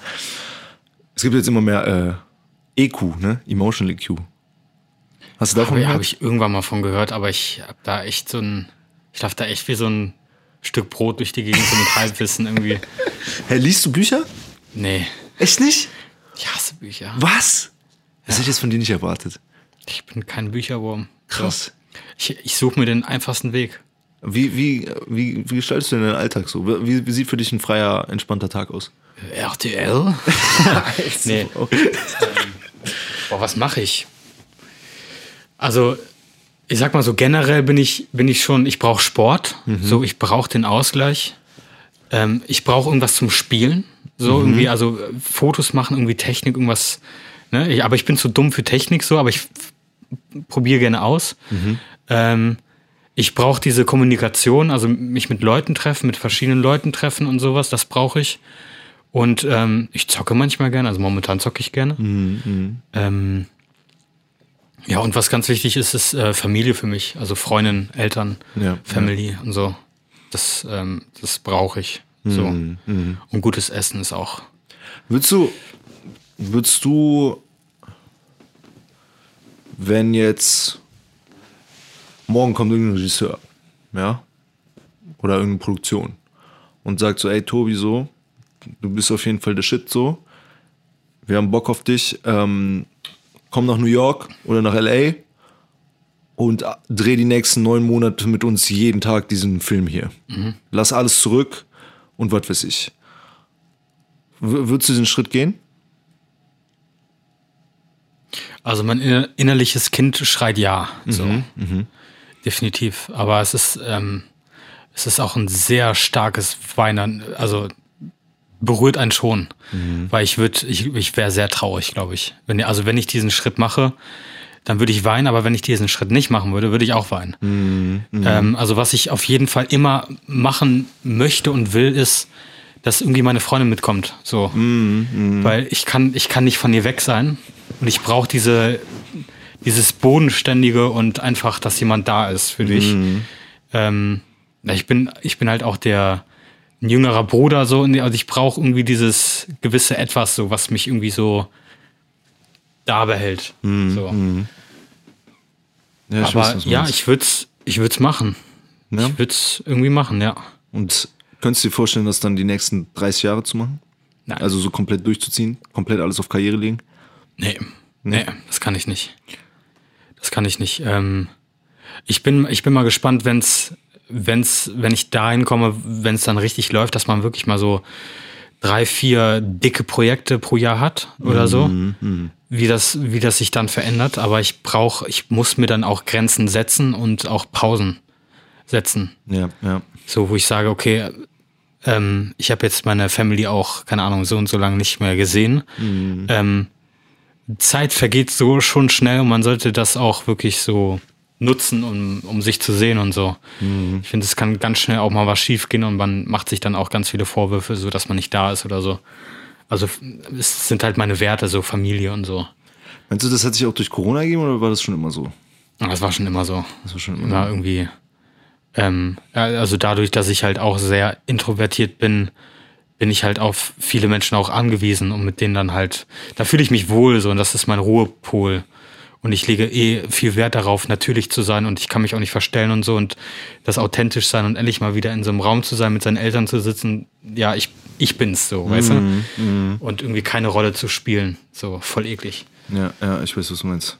es gibt jetzt immer mehr äh, EQ, ne? Emotional EQ. Hast du davon Habe gehört? hab ich irgendwann mal von gehört, aber ich hab da echt so ein, ich laufe da echt wie so ein Stück Brot durch die Gegend, so mit Halbwissen irgendwie. Hey, liest du Bücher? Nee, Echt nicht? ich hasse Bücher. Was? Das hätte ich jetzt von dir nicht erwartet. Ich bin kein Bücherwurm. Krass. Ich, ich suche mir den einfachsten Weg. Wie, wie, wie, wie gestaltest du denn deinen Alltag so? Wie, wie sieht für dich ein freier, entspannter Tag aus? RTL? nee. Okay. Boah, was mache ich? Also, ich sag mal so, generell bin ich, bin ich schon, ich brauche Sport. So, ich brauche den Ausgleich. Ähm, ich brauche irgendwas zum Spielen. So irgendwie, also Fotos machen, irgendwie Technik, irgendwas Ne? Ich, aber ich bin zu dumm für Technik so, aber ich probiere gerne aus. Ähm, ich brauche diese Kommunikation, also mich mit Leuten treffen, mit verschiedenen Leuten treffen und sowas, das brauche ich. Und ähm, ich zocke manchmal gerne, also momentan zocke ich gerne. Ähm, ja, und was ganz wichtig ist, ist äh, Familie für mich, also Freundin, Eltern, Ja, Family und so. Das, ähm, das brauche ich. So. Mhm, Und gutes Essen ist auch. Würdest du, würdest du, wenn jetzt morgen kommt irgendein Regisseur, ja, oder irgendeine Produktion und sagt so, ey Tobi, so, du bist auf jeden Fall der Shit, so, wir haben Bock auf dich, ähm, komm nach New York oder nach LA und dreh die nächsten neun Monate mit uns jeden Tag diesen Film hier. Lass alles zurück und was weiß ich. W würdest du diesen Schritt gehen? Also mein inner- innerliches Kind schreit ja. So. Definitiv. Aber es ist, ähm, es ist auch ein sehr starkes Weinen. Also berührt einen schon. Weil ich würde, ich, ich wäre sehr traurig, glaube ich. Wenn, also wenn ich diesen Schritt mache, dann würde ich weinen, aber wenn ich diesen Schritt nicht machen würde, würde ich auch weinen. Ähm, also was ich auf jeden Fall immer machen möchte und will, ist, dass irgendwie meine Freundin mitkommt. So. Weil ich kann, ich kann nicht von ihr weg sein. Und ich brauche diese, dieses Bodenständige und einfach, dass jemand da ist für dich. Ähm, ja, ich bin, ich bin halt auch der ein jüngerer Bruder, so, also ich brauche irgendwie dieses gewisse Etwas, so, was mich irgendwie so da behält. so. Ja, Aber was du ja, ich würde es ich würd's machen. Ja? Ich würde es irgendwie machen, ja. Und könntest du dir vorstellen, das dann die nächsten 30 Jahre zu machen? Nein. Also so komplett durchzuziehen? Komplett alles auf Karriere legen? Nee, nee, das kann ich nicht. Das kann ich nicht. Ähm, ich, bin, ich bin mal gespannt, wenn's, wenn's, wenn ich dahin komme, wenn es dann richtig läuft, dass man wirklich mal so drei, vier dicke Projekte pro Jahr hat oder so. Wie das, wie das sich dann verändert. Aber ich brauche, ich muss mir dann auch Grenzen setzen und auch Pausen setzen. Ja, ja. So, wo ich sage, okay, ähm, ich habe jetzt meine Family auch, keine Ahnung, so und so lange nicht mehr gesehen. Ähm, Zeit vergeht so schon schnell und man sollte das auch wirklich so nutzen, um, um sich zu sehen und so. Ich finde, es kann ganz schnell auch mal was schief gehen und man macht sich dann auch ganz viele Vorwürfe, so dass man nicht da ist oder so. Also es sind halt meine Werte, so Familie und so. Meinst du, das hat sich auch durch Corona gegeben oder war das schon immer so? Aber Das war schon immer so. Das war schon immer immer irgendwie. Ähm, ja, also dadurch, dass ich halt auch sehr introvertiert bin, bin ich halt auf viele Menschen auch angewiesen und mit denen dann halt, da fühle ich mich wohl so und das ist mein Ruhepol. Und ich lege eh viel Wert darauf, natürlich zu sein und ich kann mich auch nicht verstellen und so und das authentisch sein und endlich mal wieder in so einem Raum zu sein, mit seinen Eltern zu sitzen. Ja, ich, ich bin's so, weißt du? Und irgendwie keine Rolle zu spielen. So, voll eklig. Ja, ja, ich weiß, was du meinst.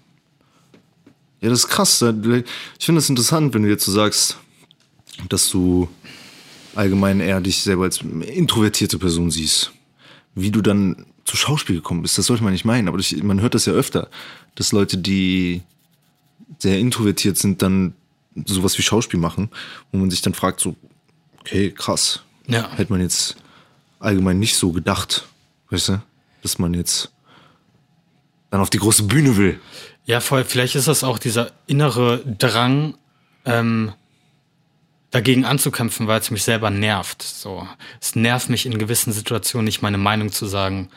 Ja, das ist krass. Ich finde das interessant, wenn du jetzt so sagst, dass du allgemein eher dich selber als introvertierte Person siehst. Wie du dann zu Schauspiel gekommen bist, das sollte man nicht meinen, aber ich, man hört das ja öfter, dass Leute, die sehr introvertiert sind, dann sowas wie Schauspiel machen, wo man sich dann fragt, so, okay, krass. Ja. Hätte man jetzt allgemein nicht so gedacht, weißt du, dass man jetzt dann auf die große Bühne will. Ja, voll. Vielleicht ist das auch dieser innere Drang, ähm, dagegen anzukämpfen, weil es mich selber nervt. So, es nervt mich in gewissen Situationen nicht meine Meinung zu sagen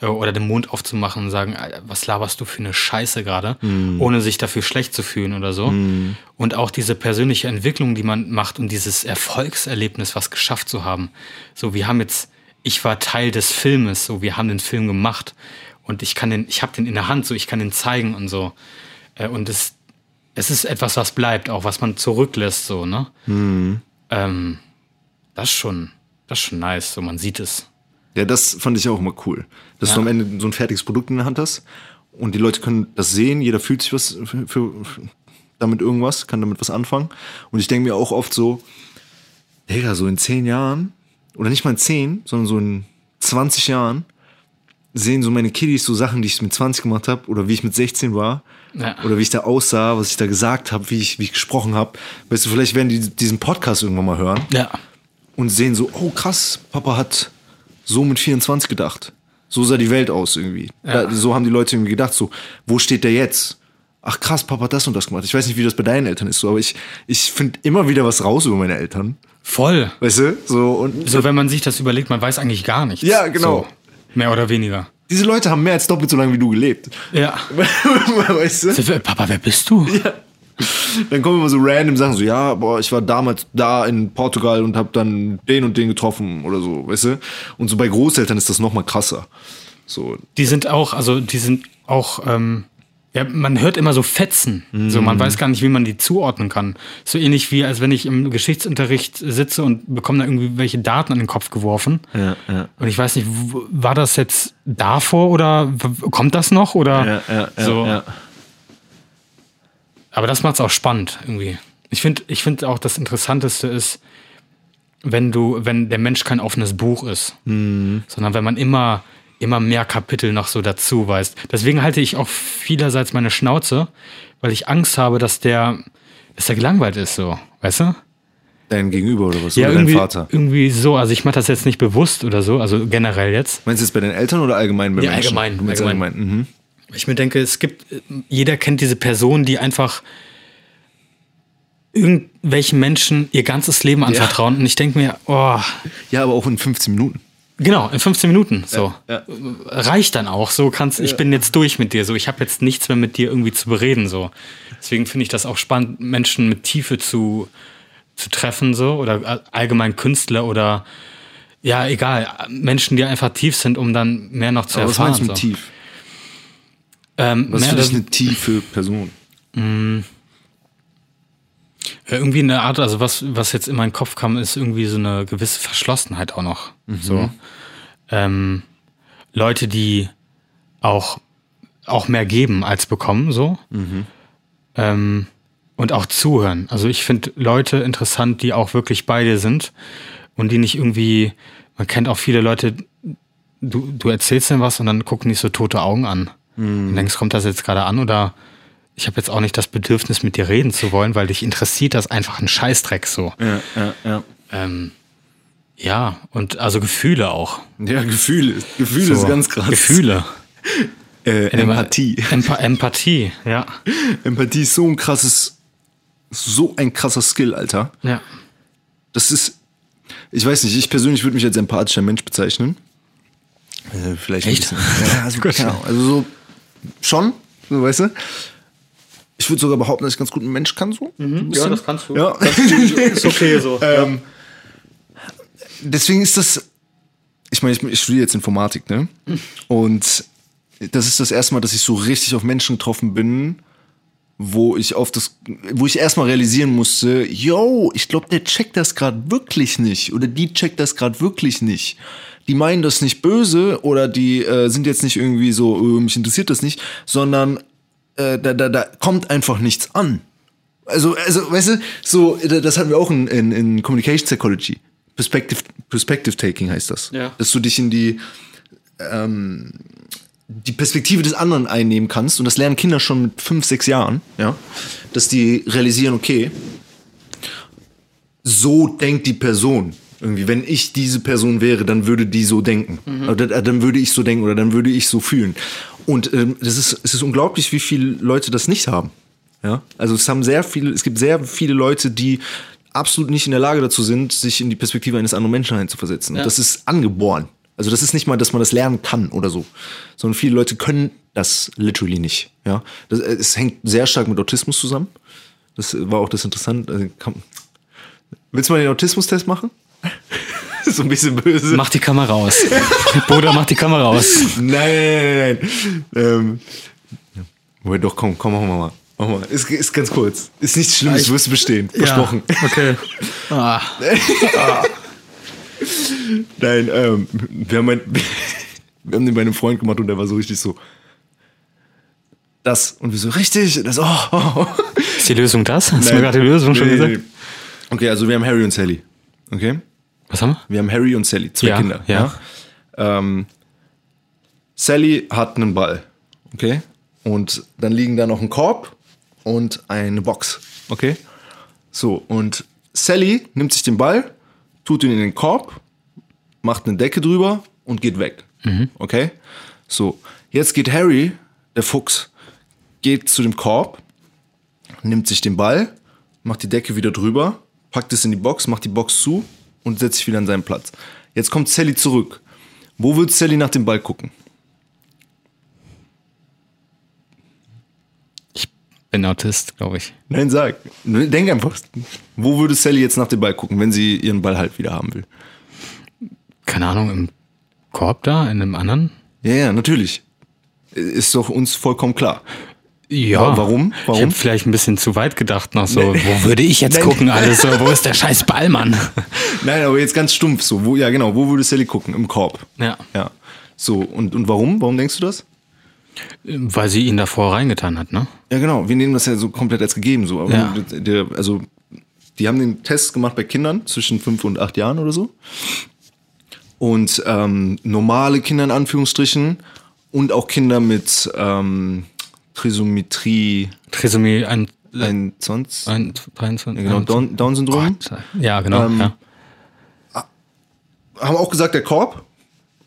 äh, oder den Mund aufzumachen und sagen, was laberst du für eine Scheiße gerade, ohne sich dafür schlecht zu fühlen oder so. Und auch diese persönliche Entwicklung, die man macht und dieses Erfolgserlebnis, was geschafft zu haben. So, wir haben jetzt, ich war Teil des Filmes, so, wir haben den Film gemacht und ich kann den, ich habe den in der Hand, so, ich kann den zeigen und so. Äh, und es es ist etwas, was bleibt, auch was man zurücklässt, so, ne? Ähm, das ist schon, das ist schon nice, so man sieht es. Ja, das fand ich auch immer cool. Dass Ja. du am Ende so ein fertiges Produkt in der Hand hast und die Leute können das sehen, jeder fühlt sich was für, für, für damit irgendwas, kann damit was anfangen. Und ich denke mir auch oft so, Digga, so in zehn Jahren, oder nicht mal in zehn, sondern so in 20 Jahren, sehen so meine Kiddies so Sachen, die ich mit 20 gemacht habe, oder wie ich mit 16 war, Ja. oder wie ich da aussah, was ich da gesagt habe, wie ich, wie ich gesprochen habe. Weißt du, vielleicht werden die diesen Podcast irgendwann mal hören Ja. und sehen so, oh krass, Papa hat so mit 24 gedacht. So sah die Welt aus irgendwie. Da, so haben die Leute irgendwie gedacht, so, wo steht der jetzt? Ach krass, Papa hat das und das gemacht. Ich weiß nicht, wie das bei deinen Eltern ist, so, aber ich, ich finde immer wieder was raus über meine Eltern. Voll. Weißt du? So, und So, wenn man sich das überlegt, man weiß eigentlich gar nichts. Ja, genau. So, mehr oder weniger. Diese Leute haben mehr als doppelt so lange wie du gelebt. Ja. weißt du? Papa, wer bist du? Dann kommen immer so random Sachen, so, ja, boah, ich war damals da in Portugal und hab dann den und den getroffen oder so, weißt du? Und so bei Großeltern ist das noch mal krasser. So, Die sind auch, also die sind auch, ähm, ja, man hört immer so Fetzen. So, man weiß gar nicht, wie man die zuordnen kann. So ähnlich wie, als wenn ich im Geschichtsunterricht sitze und bekomme da irgendwie welche Daten an den Kopf geworfen. ja, ja. Und ich weiß nicht, war das jetzt davor oder kommt das noch? Oder Ja, so. Aber das macht es auch spannend irgendwie. Ich finde ich find auch das Interessanteste ist, wenn du, wenn der Mensch kein offenes Buch ist, sondern wenn man immer, immer mehr Kapitel noch so dazu weiß. Deswegen halte ich auch vielerseits meine Schnauze, weil ich Angst habe, dass der, dass der gelangweilt ist, so, weißt du? Dein Gegenüber oder was? Ja, oder dein irgendwie, Vater? irgendwie so. Also ich mache das jetzt nicht bewusst oder so, also generell jetzt. Meinst du jetzt bei deinen Eltern oder allgemein bei Ja, Menschen? allgemein, allgemein. allgemein. Mhm. Ich mir denke, es gibt, jeder kennt diese Person, die einfach irgendwelchen Menschen ihr ganzes Leben anvertrauen. Und ich denke mir, oh, Ja, aber auch in 15 Minuten. Genau, in 15 Minuten, so. Ja, Reicht dann auch, so kannst, ich bin jetzt durch mit dir, so. Ich habe jetzt nichts mehr mit dir irgendwie zu bereden, so. Deswegen finde ich das auch spannend, Menschen mit Tiefe zu, zu treffen, so. Oder allgemein Künstler oder, ja, egal, Menschen, die einfach tief sind, um dann mehr noch zu Aber was erfahren. meinst du mit so. tief? Ähm, Was mehr ist eine tiefe Person? Ja, irgendwie eine Art, also was, was jetzt in meinen Kopf kam, ist irgendwie so eine gewisse Verschlossenheit auch noch. So. Ähm, Leute, die auch, auch mehr geben als bekommen, so. Ähm, und auch zuhören. Also ich finde Leute interessant, die auch wirklich bei dir sind und die nicht irgendwie, man kennt auch viele Leute, du, du erzählst denen was und dann gucken die so tote Augen an. Und denkst, kommt das jetzt gerade an oder ich habe jetzt auch nicht das Bedürfnis, mit dir reden zu wollen, weil dich interessiert das einfach ein Scheißdreck so. Ja, ja, ja. Ähm, ja, und also Gefühle auch. Ja, Gefühle. Gefühle So, ist ganz krass. Gefühle. Äh, Empathie. Empa Empathie, ja. Empathie ist so ein krasses, so ein krasser Skill, Alter. Ja. Das ist, ich weiß nicht, ich persönlich würde mich als empathischer Mensch bezeichnen. Äh, vielleicht Echt? Bisschen. Ja, also, Ahnung. also so schon, so, weißt du. Ich würde sogar behaupten, dass ich ganz gut einen Mensch kann, so. Ein bisschen. das kannst du. Ja. Ist okay so. ähm, deswegen ist das, ich meine, ich, ich studiere jetzt Informatik, ne? Und das ist das erste Mal, dass ich so richtig auf Menschen getroffen bin, wo ich auf das, wo ich erstmal realisieren musste, yo, ich glaube, der checkt das gerade wirklich nicht oder die checkt das gerade wirklich nicht. Die meinen das nicht böse oder die äh, sind jetzt nicht irgendwie so, äh, mich interessiert das nicht, sondern äh, da, da, da kommt einfach nichts an. Also, also, weißt du, so, da- das hatten wir auch in, in, in Communication Psychology. Perspective, Perspective Taking heißt das. Ja. Dass du dich in die, ähm, die Perspektive des anderen einnehmen kannst. Und das lernen Kinder schon mit fünf, sechs Jahren, ja. Dass die realisieren, okay, so denkt die Person. Irgendwie, wenn ich diese Person wäre, dann würde die so denken. Oder dann würde ich so denken oder dann würde ich so fühlen. Und ähm, das ist, es ist unglaublich, wie viele Leute das nicht haben. Ja? Also es haben sehr viele, es gibt sehr viele Leute, die absolut nicht in der Lage dazu sind, sich in die Perspektive eines anderen Menschen einzuversetzen. Und das ist angeboren. Also das ist nicht mal, dass man das lernen kann oder so, sondern viele Leute können das literally nicht. Ja, das, äh, es hängt sehr stark mit Autismus zusammen. Das war auch das Interessante. Also, komm. Willst du mal den Autismus-Test machen? so ein bisschen böse. Mach die Kamera aus. Bruder, mach die Kamera aus. Nein, nein, nein, nein. Ähm, Wobei, doch, komm, komm, machen wir mal. Mach mal. Ist, ist ganz kurz. Ist nichts Schlimmes, wirst du bestehen. Versprochen. Okay. Ah. Nein, ähm, wir haben, ein, wir haben den bei einem Freund gemacht und der war so richtig so. Das. Und wir so, richtig. Das, oh, oh. Ist die Lösung das? Hast du mir gerade die Lösung schon Nee, gesagt? nee. Okay, also wir haben Harry und Sally. Okay? Was haben wir? Wir haben Harry und Sally, zwei Ja, Kinder. ja. Ähm, Sally hat einen Ball. Okay? Und dann liegen da noch ein Korb und eine Box. Okay? So, und Sally nimmt sich den Ball, tut ihn in den Korb, macht eine Decke drüber und geht weg. Okay? So, jetzt geht Harry, der Fuchs, geht zu dem Korb, nimmt sich den Ball, macht die Decke wieder drüber, packt es in die Box, macht die Box zu und setzt sich wieder an seinen Platz. Jetzt kommt Sally zurück. Wo wird Sally nach dem Ball gucken? Ich bin Autist, glaube ich. Nein, sag. Denk einfach. Wo würde Sally jetzt nach dem Ball gucken, wenn sie ihren Ball halt wieder haben will? Keine Ahnung, im Korb da, in einem anderen? Ja, ja, natürlich. Ist doch uns vollkommen klar. Ja. Wa- warum? Ich Warum? habe vielleicht ein bisschen zu weit gedacht noch so. Nee. Wo würde ich jetzt Nein. gucken alles so? Wo ist der scheiß Ballmann? Nein, aber jetzt ganz stumpf so. Wo, ja, genau. Wo würde Sally gucken? Im Korb. Ja. Ja. So, und, und warum? Warum denkst du das? Weil sie ihn davor reingetan hat, ne? Ja, genau. Wir nehmen das ja so komplett als gegeben. So. Aber Ja. der, also, die haben den Test gemacht bei Kindern zwischen fünf und acht Jahren oder so. Und ähm, normale Kinder in Anführungsstrichen und auch Kinder mit ähm, Trisometrie Trisomie ein, 21. ein, 23. Genau, Down- Down-Syndrom. Ja, genau. Ähm, ja. haben auch gesagt, der Korb.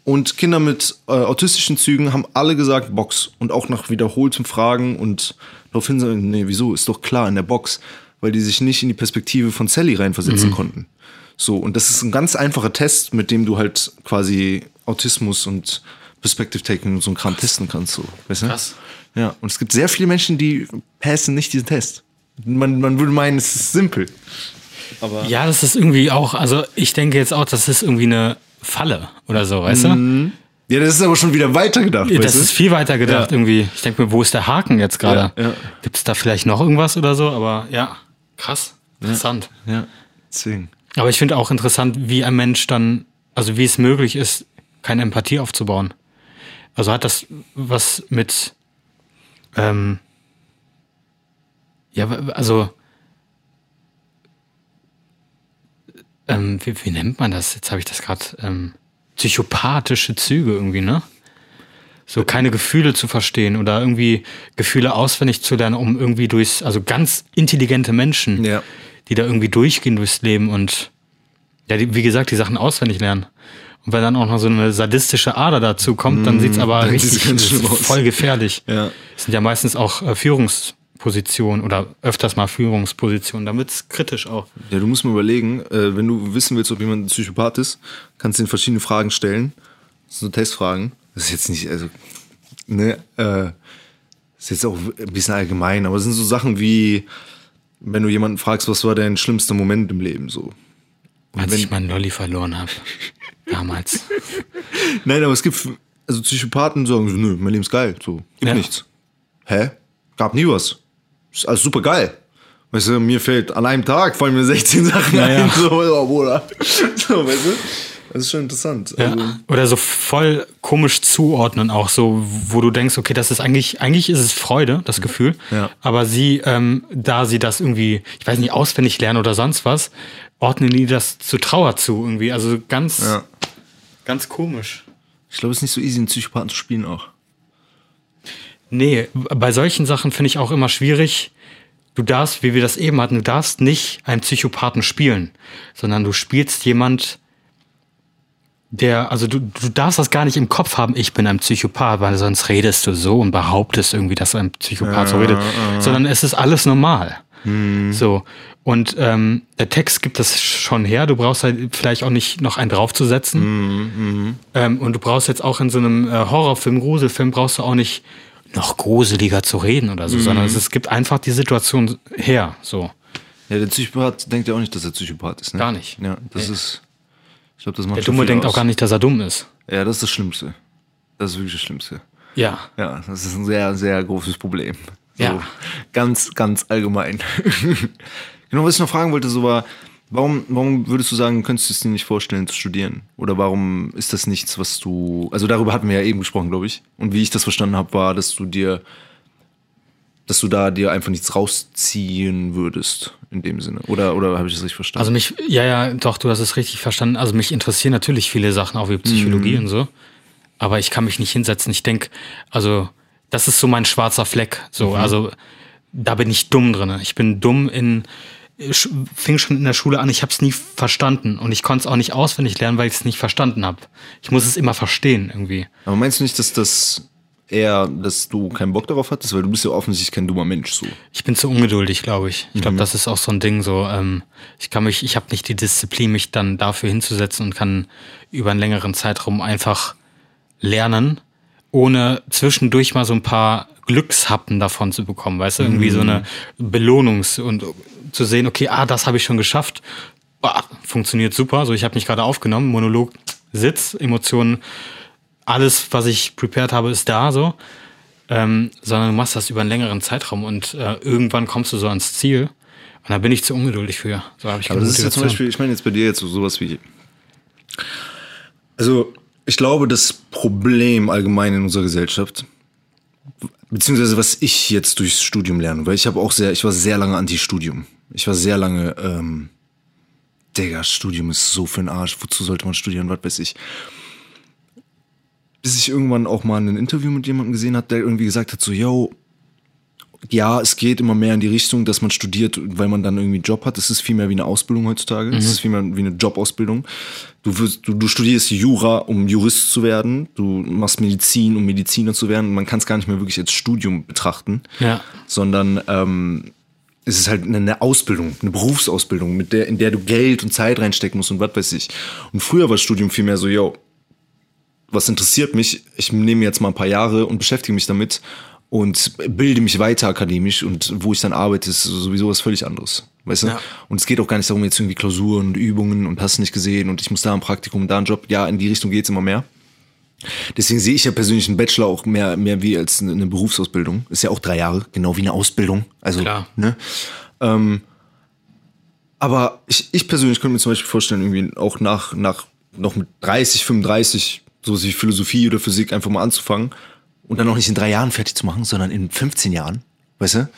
Und Kinder mit äh, autistischen Zügen haben alle gesagt Box. Und auch nach wiederholtem Fragen und darauf hin, nee, wieso? Ist doch klar in der Box. Weil die sich nicht in die Perspektive von Sally reinversetzen konnten. So, und das ist ein ganz einfacher Test, mit dem du halt quasi Autismus und Perspective Taking und so ein Kram testen kannst. So, weißt du? Krass. Ja, und es gibt sehr viele Menschen, die passen nicht diesen Test. Man, man würde meinen, es ist simpel. Aber ja, das ist irgendwie auch, also ich denke jetzt auch, das ist irgendwie eine Falle oder so, weißt du? ja, das ist aber schon wieder weitergedacht. Ja, Das du? ist viel weiter gedacht Ja. irgendwie. Ich denke mir, wo ist der Haken jetzt gerade? Ja, ja. Gibt es da vielleicht noch irgendwas oder so? Aber ja, krass, interessant. Ja, deswegen. Aber ich finde auch interessant, wie ein Mensch dann, also wie es möglich ist, keine Empathie aufzubauen. Also hat das was mit, ähm, ja, also, ähm, wie, wie nennt man das? Jetzt habe ich das gerade, ähm, psychopathische Züge irgendwie, ne? So keine Gefühle zu verstehen oder irgendwie Gefühle auswendig zu lernen, um irgendwie durchs, also ganz intelligente Menschen, Ja. die da irgendwie durchgehen durchs Leben und ja, die, wie gesagt, die Sachen auswendig lernen. Und wenn dann auch noch so eine sadistische Ader dazu kommt, dann sieht's aber dann richtig voll gefährlich. Ja. Es sind ja meistens auch äh, Führungspositionen oder öfters mal Führungspositionen. Da wird's kritisch auch. Ja, du musst mal überlegen, äh, wenn du wissen willst, ob jemand ein Psychopath ist, kannst du ihn verschiedene Fragen stellen. Das sind so Testfragen. Das ist jetzt nicht, also, ne, äh, ist jetzt auch ein bisschen allgemein, aber es sind so Sachen wie, wenn du jemanden fragst, was war dein schlimmster Moment im Leben, so. Als wenn- ich meinen Lolli verloren habe. Damals. Nein, aber es gibt, also Psychopathen sagen so, nö, mein Leben ist geil, so, gibt Ja. nichts. Hä? Gab nie was. Ist alles super geil. Weißt du, mir fällt an einem Tag fallen mir 16 Sachen Ja, ja. ein, so, oh, Bruder. So, weißt du? Das ist schon interessant. Ja. Also, Oder so voll komisch zuordnen auch so, wo du denkst, okay, das ist eigentlich, eigentlich ist es Freude, das Gefühl. Ja. Aber sie, ähm, da sie das irgendwie, ich weiß nicht, auswendig lernen oder sonst was, ordnen die das zu Trauer zu irgendwie. Also ganz, ja. ganz komisch. Ich glaube, es ist nicht so easy, einen Psychopathen zu spielen auch. Nee, bei solchen Sachen finde ich auch immer schwierig. Du darfst, wie wir das eben hatten, du darfst nicht einen Psychopathen spielen, sondern du spielst jemand, der, also du, du darfst das gar nicht im Kopf haben, ich bin ein Psychopath, weil sonst redest du so und behauptest irgendwie, dass ein Psychopath so redet, sondern es ist alles normal. So. Und ähm, der Text gibt das schon her. Du brauchst halt vielleicht auch nicht noch einen draufzusetzen. Ähm, und du brauchst jetzt auch in so einem äh, Horrorfilm, Gruselfilm, brauchst du auch nicht noch gruseliger zu reden oder so, sondern es, es gibt einfach die Situation her. So. Ja, der Psychopath denkt ja auch nicht, dass er Psychopath ist. Ne? Gar nicht. Ja, das ist. Ich glaube, das macht Der Dumme denkt aus. auch gar nicht, dass er dumm ist. Ja, das ist das Schlimmste. Das ist wirklich das Schlimmste. Ja. Ja, das ist ein sehr, sehr großes Problem. So, Ja. Ganz, ganz allgemein. genau, was ich noch fragen wollte, so war, warum, warum würdest du sagen, könntest du es dir nicht vorstellen zu studieren? Oder warum ist das nichts, was du, also darüber hatten wir ja eben gesprochen, glaube ich. Und wie ich das verstanden habe, war, dass du dir, dass du da dir einfach nichts rausziehen würdest, in dem Sinne. Oder, oder habe ich das richtig verstanden? Also mich, ja, ja, doch, du hast es richtig verstanden. Also mich interessieren natürlich viele Sachen, auch wie Psychologie Mhm. und so. Aber ich kann mich nicht hinsetzen. Ich denke, also, das ist so mein schwarzer Fleck. So, Mhm. also, da bin ich dumm drin. Ich bin dumm in, fing schon in der Schule an, ich habe es nie verstanden und ich konnte es auch nicht auswendig lernen, weil ich es nicht verstanden habe. Ich muss es immer verstehen irgendwie. Aber meinst du nicht, dass das eher, dass du keinen Bock darauf hattest? Weil du bist ja offensichtlich kein dummer Mensch so. Ich bin zu ungeduldig, glaube ich. Ich glaube, Mhm. das ist auch so ein Ding. So, ähm, ich kann mich, ich habe nicht die Disziplin, mich dann dafür hinzusetzen und kann über einen längeren Zeitraum einfach lernen, ohne zwischendurch mal so ein paar Glückshappen davon zu bekommen, weißt du, irgendwie so eine Belohnungs- und zu sehen, okay, ah, das habe ich schon geschafft, bah, funktioniert super. So, ich habe mich gerade aufgenommen, Monolog, Sitz, Emotionen, alles, was ich prepared habe, ist da so ähm, sondern du machst das über einen längeren Zeitraum und äh, irgendwann kommst du so ans Ziel. Und da bin ich zu ungeduldig für. So habe ich Aber das ist ja zum. Beispiel, ich meine jetzt bei dir jetzt so sowas wie. Also, ich glaube, das Problem allgemein in unserer Gesellschaft, beziehungsweise was ich jetzt durchs Studium lerne, weil ich habe auch sehr, ich war sehr lange Anti-Studium. Ich war sehr lange, ähm, Digga, Studium ist so für den Arsch, wozu sollte man studieren, was weiß ich. Bis ich irgendwann auch mal ein Interview mit jemandem gesehen hat, der irgendwie gesagt hat, so, yo, ja, es geht immer mehr in die Richtung, dass man studiert, weil man dann irgendwie einen Job hat. Es ist viel mehr wie eine Ausbildung heutzutage. Es ist viel mehr wie eine Jobausbildung. Du, wirst, du, du studierst Jura, um Jurist zu werden. Du machst Medizin, um Mediziner zu werden. Man kann es gar nicht mehr wirklich als Studium betrachten, Ja. sondern ähm, es ist halt eine, Ausbildung, eine Berufsausbildung, mit der, in der du Geld und Zeit reinstecken musst und was weiß ich. Und früher war Studium viel mehr so, yo, was interessiert mich? Ich nehme jetzt mal ein paar Jahre und beschäftige mich damit und bilde mich weiter akademisch und wo ich dann arbeite, ist sowieso was völlig anderes. Weißt du? Ja. Und es geht auch gar nicht darum, jetzt irgendwie Klausuren und Übungen und hast nicht gesehen und ich muss da ein Praktikum und da einen Job. Ja, in die Richtung geht's immer mehr. Deswegen sehe ich ja persönlich einen Bachelor auch mehr, mehr wie als eine Berufsausbildung. Ist ja auch drei Jahre, genau wie eine Ausbildung. Also, Klar. ne? Ähm, aber ich, ich persönlich könnte mir zum Beispiel vorstellen, irgendwie auch nach, nach noch mit 30, 35, so wie Philosophie oder Physik einfach mal anzufangen und dann auch nicht in drei Jahren fertig zu machen, sondern in 15 Jahren, weißt du?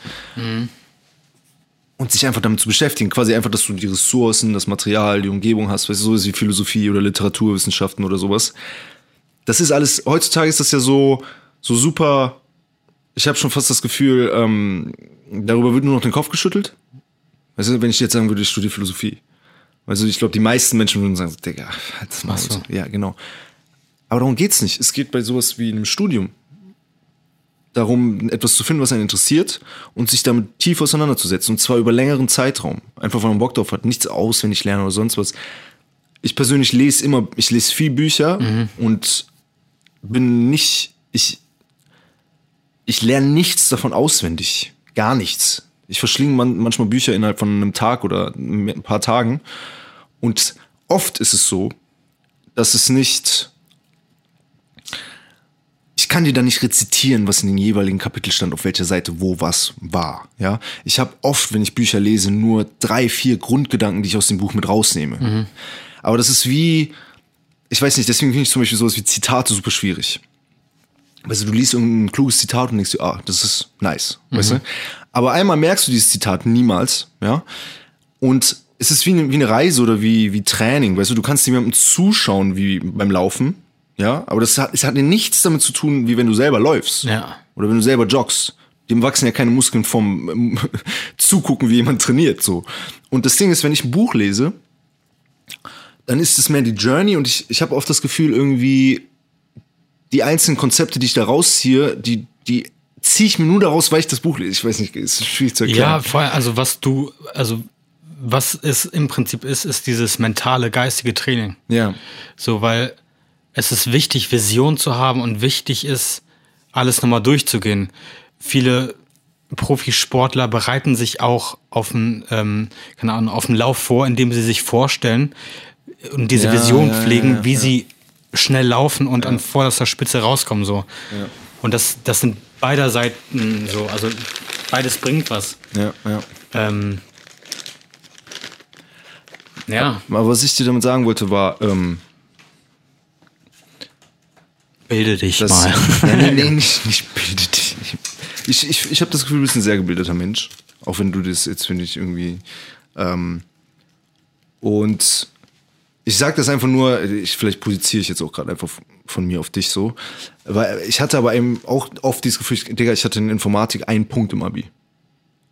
Und sich einfach damit zu beschäftigen, quasi einfach, dass du die Ressourcen, das Material, die Umgebung hast, weißt du, so wie Philosophie oder Literaturwissenschaften oder sowas. Das ist alles, heutzutage ist das ja so, so super, ich habe schon fast das Gefühl, ähm, darüber wird nur noch den Kopf geschüttelt. Weißt du, wenn ich jetzt sagen würde, ich studiere Philosophie. Also ich glaube, die meisten Menschen würden sagen, Digga, halt's mal. Ach so. Ja, genau. Aber darum geht's nicht. Es geht bei sowas wie einem Studium darum, etwas zu finden, was einen interessiert und sich damit tief auseinanderzusetzen. Und zwar über längeren Zeitraum. Einfach, weil man Bock drauf hat. Nichts auswendig lernen oder sonst was. Ich persönlich lese immer, ich lese viel Bücher und bin nicht, ich, ich lerne nichts davon auswendig. Gar nichts. Ich verschlinge man, manchmal Bücher innerhalb von einem Tag oder ein paar Tagen. Und oft ist es so, dass es nicht. Ich kann dir da nicht rezitieren, was in den jeweiligen Kapitel stand, auf welcher Seite wo was war. Ja, ich habe oft, wenn ich Bücher lese, nur drei, vier Grundgedanken, die ich aus dem Buch mit rausnehme. Aber das ist wie, ich weiß nicht, deswegen finde ich zum Beispiel sowas wie Zitate super schwierig. Weißt du, du liest irgendein kluges Zitat und denkst dir, ah, das ist nice, weißt du? Aber einmal merkst du dieses Zitat niemals, ja? Und es ist wie eine, wie eine Reise oder wie, wie Training, weißt du, du kannst jemandem zuschauen wie beim Laufen, ja? Aber das hat, es hat nichts damit zu tun, wie wenn du selber läufst. Ja. Oder wenn du selber joggst. Dem wachsen ja keine Muskeln vom ähm, Zugucken, wie jemand trainiert, so. Und das Ding ist, wenn ich ein Buch lese, dann ist es mehr die Journey und ich, ich habe oft das Gefühl, irgendwie die einzelnen Konzepte, die ich da rausziehe, die, die ziehe ich mir nur daraus, weil ich das Buch lese. Ich weiß nicht, ist schwierig zu Ja, erklären. vorher, also was du, also was es im Prinzip ist, ist dieses mentale, geistige Training. Ja. So, weil es ist wichtig, Vision zu haben und wichtig ist, alles nochmal durchzugehen. Viele Profisportler bereiten sich auch auf einen, ähm, keine Ahnung, auf einen Lauf vor, indem sie sich vorstellen und diese Ja, Vision ja, pflegen, ja, wie sie schnell laufen und an vorderster Spitze rauskommen. So. Und das, das sind beider Seiten so, also beides bringt was. Ja, ja. Ähm, ja, Aber was ich dir damit sagen wollte, war, ähm, bilde dich dass. mal. Nee, nee, nicht, nicht bildet. Ich, ich, ich habe das Gefühl, du bist ein sehr gebildeter Mensch. Auch wenn du das jetzt, finde ich, irgendwie. Ähm, und ich sage das einfach nur, ich, vielleicht positioniere ich jetzt auch gerade einfach von mir auf dich so. Weil ich hatte aber eben auch oft dieses Gefühl, Digga, ich hatte in Informatik einen Punkt im Abi.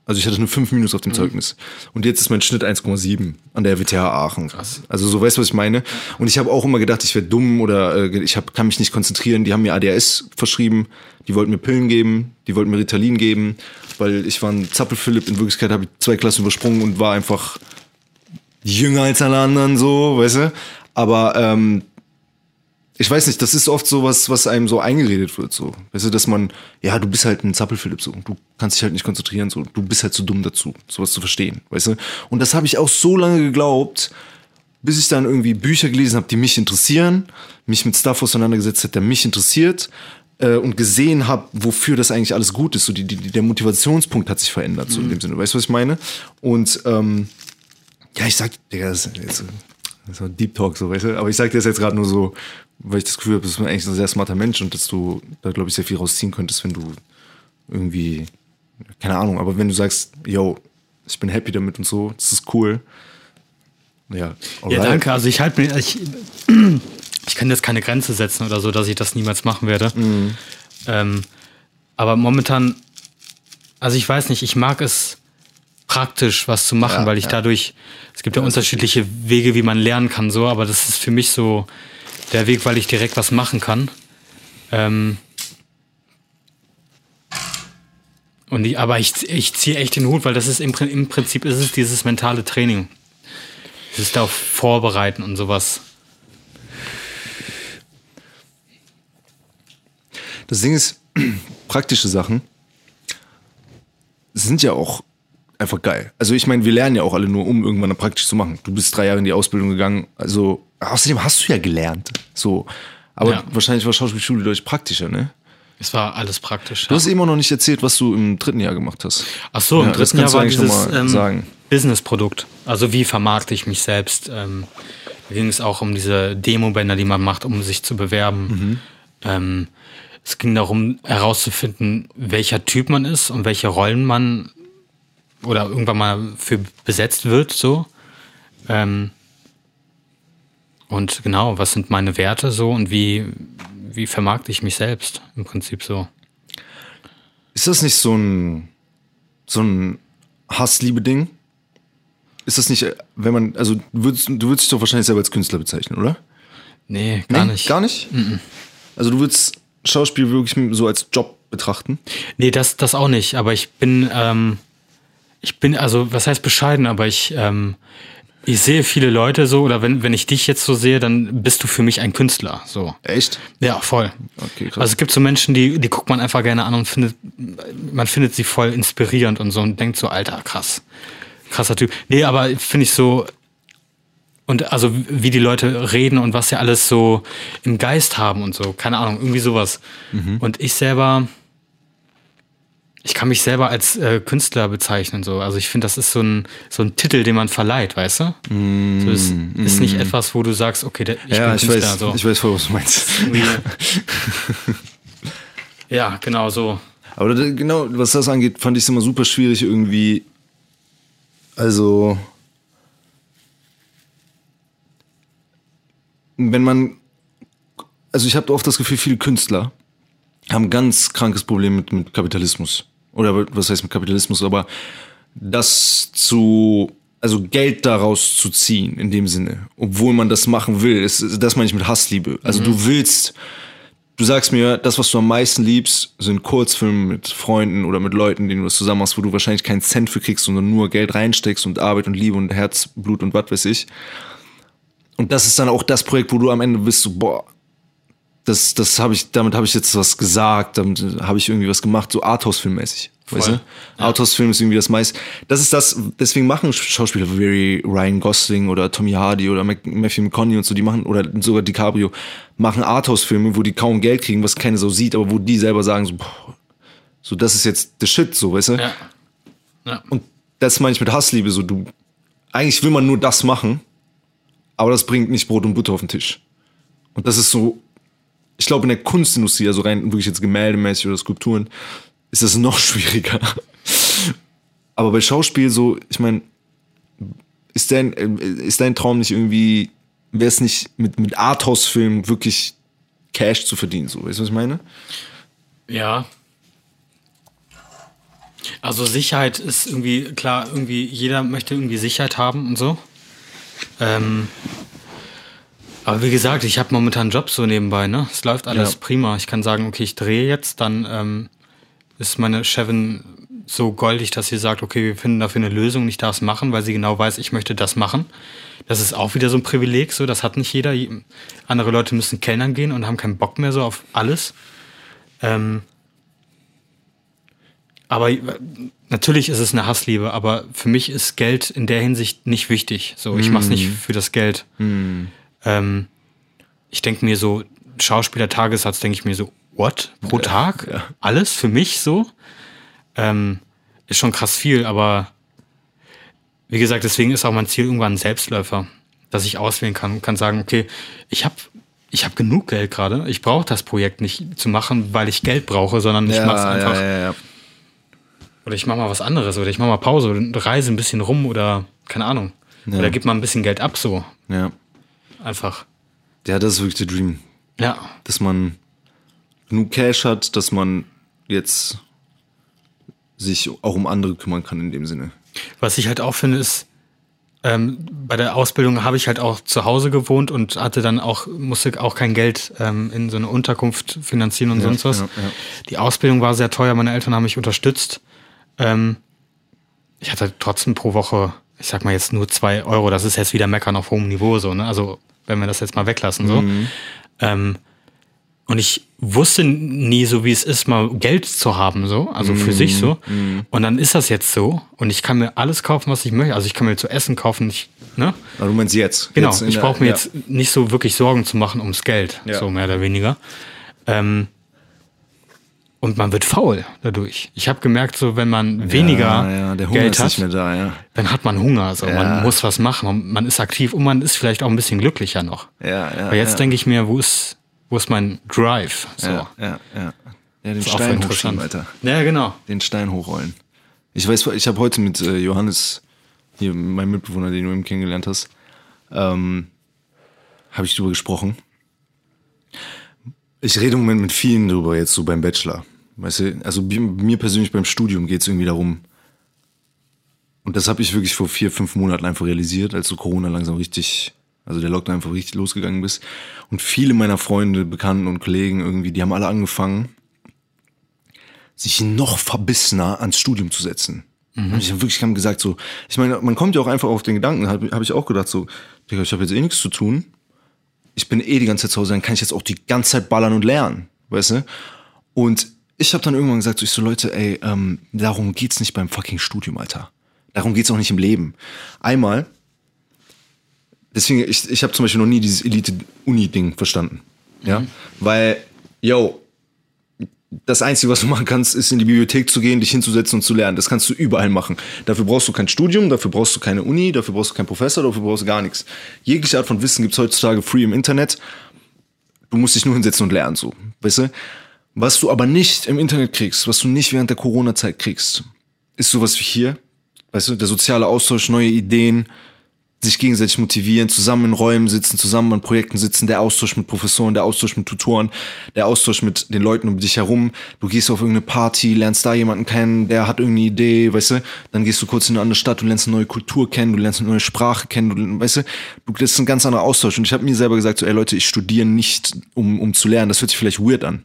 Also ich hatte nur 5 Minus auf dem Zeugnis. Und jetzt ist mein Schnitt 1,7 an der WTH Aachen. Krass. Also so weißt du, was ich meine? Und ich habe auch immer gedacht, ich wäre dumm oder äh, ich hab, kann mich nicht konzentrieren. Die haben mir ADHS verschrieben, die wollten mir Pillen geben, die wollten mir Ritalin geben, weil ich war ein Zappelphilipp. In Wirklichkeit habe ich zwei Klassen übersprungen und war einfach jünger als alle anderen, so, weißt du? Aber ähm, ich weiß nicht, das ist oft so was, was einem so eingeredet wird, so. Weißt du, dass man, ja, du bist halt ein Zappelphilipp, so. Du kannst dich halt nicht konzentrieren, so. Du bist halt zu dumm dazu, sowas zu verstehen, weißt du? Und das habe ich auch so lange geglaubt, bis ich dann irgendwie Bücher gelesen habe, die mich interessieren, mich mit Stuff auseinandergesetzt hat, der mich interessiert äh, und gesehen habe, wofür das eigentlich alles gut ist. So die, die, der Motivationspunkt hat sich verändert, so in dem Sinne. Weißt du, was ich meine? Und ähm, ja, ich sag, Digga, das ist ist ein Deep Talk, so, weißt du? Aber ich sag dir das jetzt gerade nur so, weil ich das Gefühl habe, du bist eigentlich ein sehr smarter Mensch und dass du da, glaube ich, sehr viel rausziehen könntest, wenn du irgendwie, keine Ahnung, aber wenn du sagst, yo, ich bin happy damit und so, das ist cool. Ja, Ja, danke. Also ich halte mir, ich, ich kann jetzt keine Grenze setzen oder so, dass ich das niemals machen werde. Ähm, aber momentan, also ich weiß nicht, ich mag es praktisch was zu machen, Ja, weil ich ja. dadurch, es gibt ja unterschiedliche Wege, wie man lernen kann, so, aber das ist für mich so der Weg, weil ich direkt was machen kann. Ähm, und ich, aber ich, ich ziehe echt den Hut, weil das ist im, im Prinzip ist es dieses mentale Training. Dieses darauf vorbereiten und sowas. Das Ding ist, praktische Sachen sind ja auch einfach geil. Also ich meine, wir lernen ja auch alle nur, um irgendwann praktisch zu machen. Du bist drei Jahre in die Ausbildung gegangen, also außerdem hast du ja gelernt. So. Aber Ja. wahrscheinlich war Schauspielschule deutlich praktischer, ne? Es war alles praktisch. Du hast immer noch nicht erzählt, was du im dritten Jahr gemacht hast. Ach so, im Ja, das dritten Jahr war dieses ähm, sagen. Business-Produkt. Also wie vermarkte ich mich selbst? Ähm, da ging es auch um diese Demo-Bänder, die man macht, um sich zu bewerben. Mhm. Ähm, es ging darum, herauszufinden, welcher Typ man ist und welche Rollen man oder irgendwann mal für besetzt wird, so. Ähm, und genau, was sind meine Werte so und wie, wie vermarkte ich mich selbst im Prinzip so. Ist das nicht so ein, so ein Hass-Liebe-Ding? Ist das nicht, äh, wenn man, also du würdest, du würdest dich doch wahrscheinlich selber als Künstler bezeichnen, oder? Nee, gar Nee, nicht. Gar nicht? Also du würdest Schauspiel wirklich so als Job betrachten? Nee, das, das auch nicht. Aber ich bin, ähm, ich bin, also, was heißt bescheiden, aber ich, ähm, ich sehe viele Leute so, oder wenn, wenn ich dich jetzt so sehe, dann bist du für mich ein Künstler. So. Echt? Ja, voll. Okay, krass. Also es gibt so Menschen, die, die guckt man einfach gerne an und findet, man findet sie voll inspirierend und so und denkt so, Alter, krass. Krasser Typ. Nee, aber finde ich so, und also wie die Leute reden und was sie alles so im Geist haben und so, keine Ahnung, irgendwie sowas. Und ich selber, ich kann mich selber als äh, Künstler bezeichnen, so. Also ich finde, das ist so ein, so ein Titel, den man verleiht, weißt du? so, das ist nicht etwas, wo du sagst, okay, der, ich ja, bin ich Künstler. weiß, so. ich weiß voll, was du meinst. Ja, genau so. Aber da- genau, was das angeht, fand ich es immer super schwierig irgendwie. Also, wenn man, also ich habe oft das Gefühl, viele Künstler haben ein ganz krankes Problem mit, mit Kapitalismus. Oder was heißt mit Kapitalismus? Aber das zu, also Geld daraus zu ziehen, in dem Sinne, obwohl man das machen will, ist, das meine ich mit Hassliebe. Also du willst, du sagst mir, das, was du am meisten liebst, sind Kurzfilme mit Freunden oder mit Leuten, denen du das zusammen machst, wo du wahrscheinlich keinen Cent für kriegst, sondern nur Geld reinsteckst und Arbeit und Liebe und Herzblut und was weiß ich. Und das ist dann auch das Projekt, wo du am Ende bist, so, boah, das, das habe ich, damit habe ich jetzt was gesagt, damit habe ich irgendwie was gemacht, so Arthouse-Filmmäßig. Weißt du? Voll. Arthouse-Film ist irgendwie das meiste. Das ist das, deswegen machen Schauspieler wie Ryan Gosling oder Tommy Hardy oder Matthew McConaughey und so, die machen, oder sogar DiCaprio, machen Arthouse-Filme, wo die kaum Geld kriegen, was keine so sieht, aber wo die selber sagen, so, boah, so das ist jetzt the shit, so, weißt du? Ja. ja. Und das meine ich mit Hassliebe, so du, eigentlich will man nur das machen, aber das bringt nicht Brot und Butter auf den Tisch. Und das ist so, ich glaube in der Kunstindustrie, also rein wirklich jetzt gemäldemäßig oder Skulpturen, ist das noch schwieriger. Aber bei Schauspiel so, ich meine, ist dein, äh, ist dein Traum nicht irgendwie, wäre es nicht mit, mit Arthouse-Filmen wirklich Cash zu verdienen, so, weißt du, was ich meine? Ja. Also Sicherheit ist irgendwie, klar, irgendwie, jeder möchte irgendwie Sicherheit haben und so. Ähm, aber wie gesagt, ich habe momentan einen Job so nebenbei, ne? Es läuft alles Ja. prima. Ich kann sagen, okay, ich drehe jetzt, dann ähm, ist meine Chefin so goldig, dass sie sagt, okay, wir finden dafür eine Lösung, ich darf es machen, weil sie genau weiß, ich möchte das machen. Das ist auch wieder so ein Privileg, so, das hat nicht jeder. Andere Leute müssen Kellnern gehen und haben keinen Bock mehr so auf alles. Ähm, aber äh, natürlich ist es eine Hassliebe, aber für mich ist Geld in der Hinsicht nicht wichtig. So, ich mache es nicht für das Geld. Ähm, ich denke mir so, Schauspieler-Tagessatz, denke ich mir so, what? Pro Tag? ja. Alles für mich so? Ähm, ist schon krass viel, aber wie gesagt, deswegen ist auch mein Ziel irgendwann ein Selbstläufer, dass ich auswählen kann und kann sagen, okay, ich habe ich hab genug Geld gerade, ich brauche das Projekt nicht zu machen, weil ich Geld brauche, sondern ich mache es einfach. ja, ja, ja. Oder ich mache mal was anderes oder ich mache mal Pause und reise ein bisschen rum oder keine Ahnung. Ja. Oder gib mal ein bisschen Geld ab so. ja. Einfach. Ja, das ist wirklich der Dream. Ja. Dass man genug Cash hat, dass man jetzt sich auch um andere kümmern kann in dem Sinne. Was ich halt auch finde, ist, ähm, bei der Ausbildung habe ich halt auch zu Hause gewohnt und hatte dann auch, musste auch kein Geld ähm, in so eine Unterkunft finanzieren und sonst was. ja, ja. Die Ausbildung war sehr teuer, meine Eltern haben mich unterstützt. Ähm, ich hatte trotzdem pro Woche, ich sag mal jetzt nur zwei Euro, das ist jetzt wieder Meckern auf hohem Niveau so, ne? Also wenn wir das jetzt mal weglassen, so. Ähm, und ich wusste nie so, wie es ist, mal Geld zu haben, so, also für sich so. Und dann ist das jetzt so. Und ich kann mir alles kaufen, was ich möchte. Also ich kann mir zu essen kaufen, ich, ne? Aber du meinst jetzt? Genau, Jetzt ich brauche mir ja. jetzt nicht so wirklich Sorgen zu machen ums Geld, Ja. so mehr oder weniger. Ähm, und man wird faul dadurch. Ich habe gemerkt, so wenn man weniger ja, ja, der Hunger Geld ist hat, da, ja. dann hat man Hunger. So. Ja. Man muss was machen, man ist aktiv und man ist vielleicht auch ein bisschen glücklicher noch. Ja, ja. Aber jetzt ja. denke ich mir, wo ist, wo ist mein Drive? So. Ja, ja, ja. Ja, den Stein hochschieben, Alter. Ja, genau. Den Stein hochrollen. Ich weiß, ich habe heute mit äh, Johannes, hier mein Mitbewohner, den du eben kennengelernt hast, ähm, habe ich drüber gesprochen. Ich rede im Moment mit vielen drüber, jetzt so beim Bachelor. Weißt du, also mir, persönlich beim Studium geht es irgendwie darum, und das habe ich wirklich vor vier, fünf Monaten einfach realisiert, als so Corona langsam richtig, also der Lockdown einfach richtig losgegangen ist. Und viele meiner Freunde, Bekannten und Kollegen irgendwie, die haben alle angefangen, sich noch verbissener ans Studium zu setzen. Und ich habe wirklich haben gesagt so, ich meine, man kommt ja auch einfach auf den Gedanken, habe hab ich auch gedacht so, Digga, ich habe jetzt eh nichts zu tun. Ich bin eh die ganze Zeit zu Hause, dann kann ich jetzt auch die ganze Zeit ballern und lernen, weißt du? Und ich habe dann irgendwann gesagt, so, ich so Leute, ey, ähm, darum geht's nicht beim fucking Studium, Alter. Darum geht's auch nicht im Leben. Einmal, deswegen, ich, ich habe zum Beispiel noch nie dieses Elite-Uni-Ding verstanden. Ja, weil, yo, das Einzige, was du machen kannst, ist in die Bibliothek zu gehen, dich hinzusetzen und zu lernen. Das kannst du überall machen. Dafür brauchst du kein Studium, dafür brauchst du keine Uni, dafür brauchst du keinen Professor, dafür brauchst du gar nichts. Jegliche Art von Wissen gibt's heutzutage free im Internet. Du musst dich nur hinsetzen und lernen, so. Weißt du? Was du aber nicht im Internet kriegst, was du nicht während der Corona-Zeit kriegst, ist sowas wie hier. Weißt du, der soziale Austausch, neue Ideen, sich gegenseitig motivieren, zusammen in Räumen sitzen, zusammen an Projekten sitzen, der Austausch mit Professoren, der Austausch mit Tutoren, der Austausch mit den Leuten um dich herum. Du gehst auf irgendeine Party, lernst da jemanden kennen, der hat irgendeine Idee, weißt du? Dann gehst du kurz in eine andere Stadt, du lernst eine neue Kultur kennen, du lernst eine neue Sprache kennen, du, weißt du? das ist ein ganz anderer Austausch. Und ich habe mir selber gesagt, so, ey Leute, ich studiere nicht, um, um zu lernen. Das hört sich vielleicht weird an.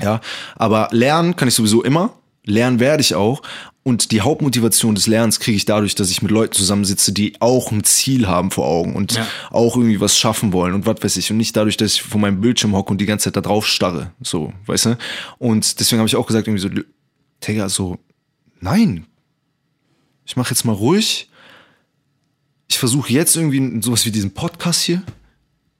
Ja, aber lernen kann ich sowieso immer. Lernen werde ich auch. Und die Hauptmotivation des Lernens kriege ich dadurch, dass ich mit Leuten zusammensitze, die auch ein Ziel haben vor Augen und Ja. auch irgendwie was schaffen wollen und was weiß ich. Und nicht dadurch, dass ich vor meinem Bildschirm hocke und die ganze Zeit da drauf starre. So, weißt du? Und deswegen habe ich auch gesagt, irgendwie so, Digga, so, nein. Ich mache jetzt mal ruhig. Ich versuche jetzt irgendwie sowas wie diesen Podcast hier.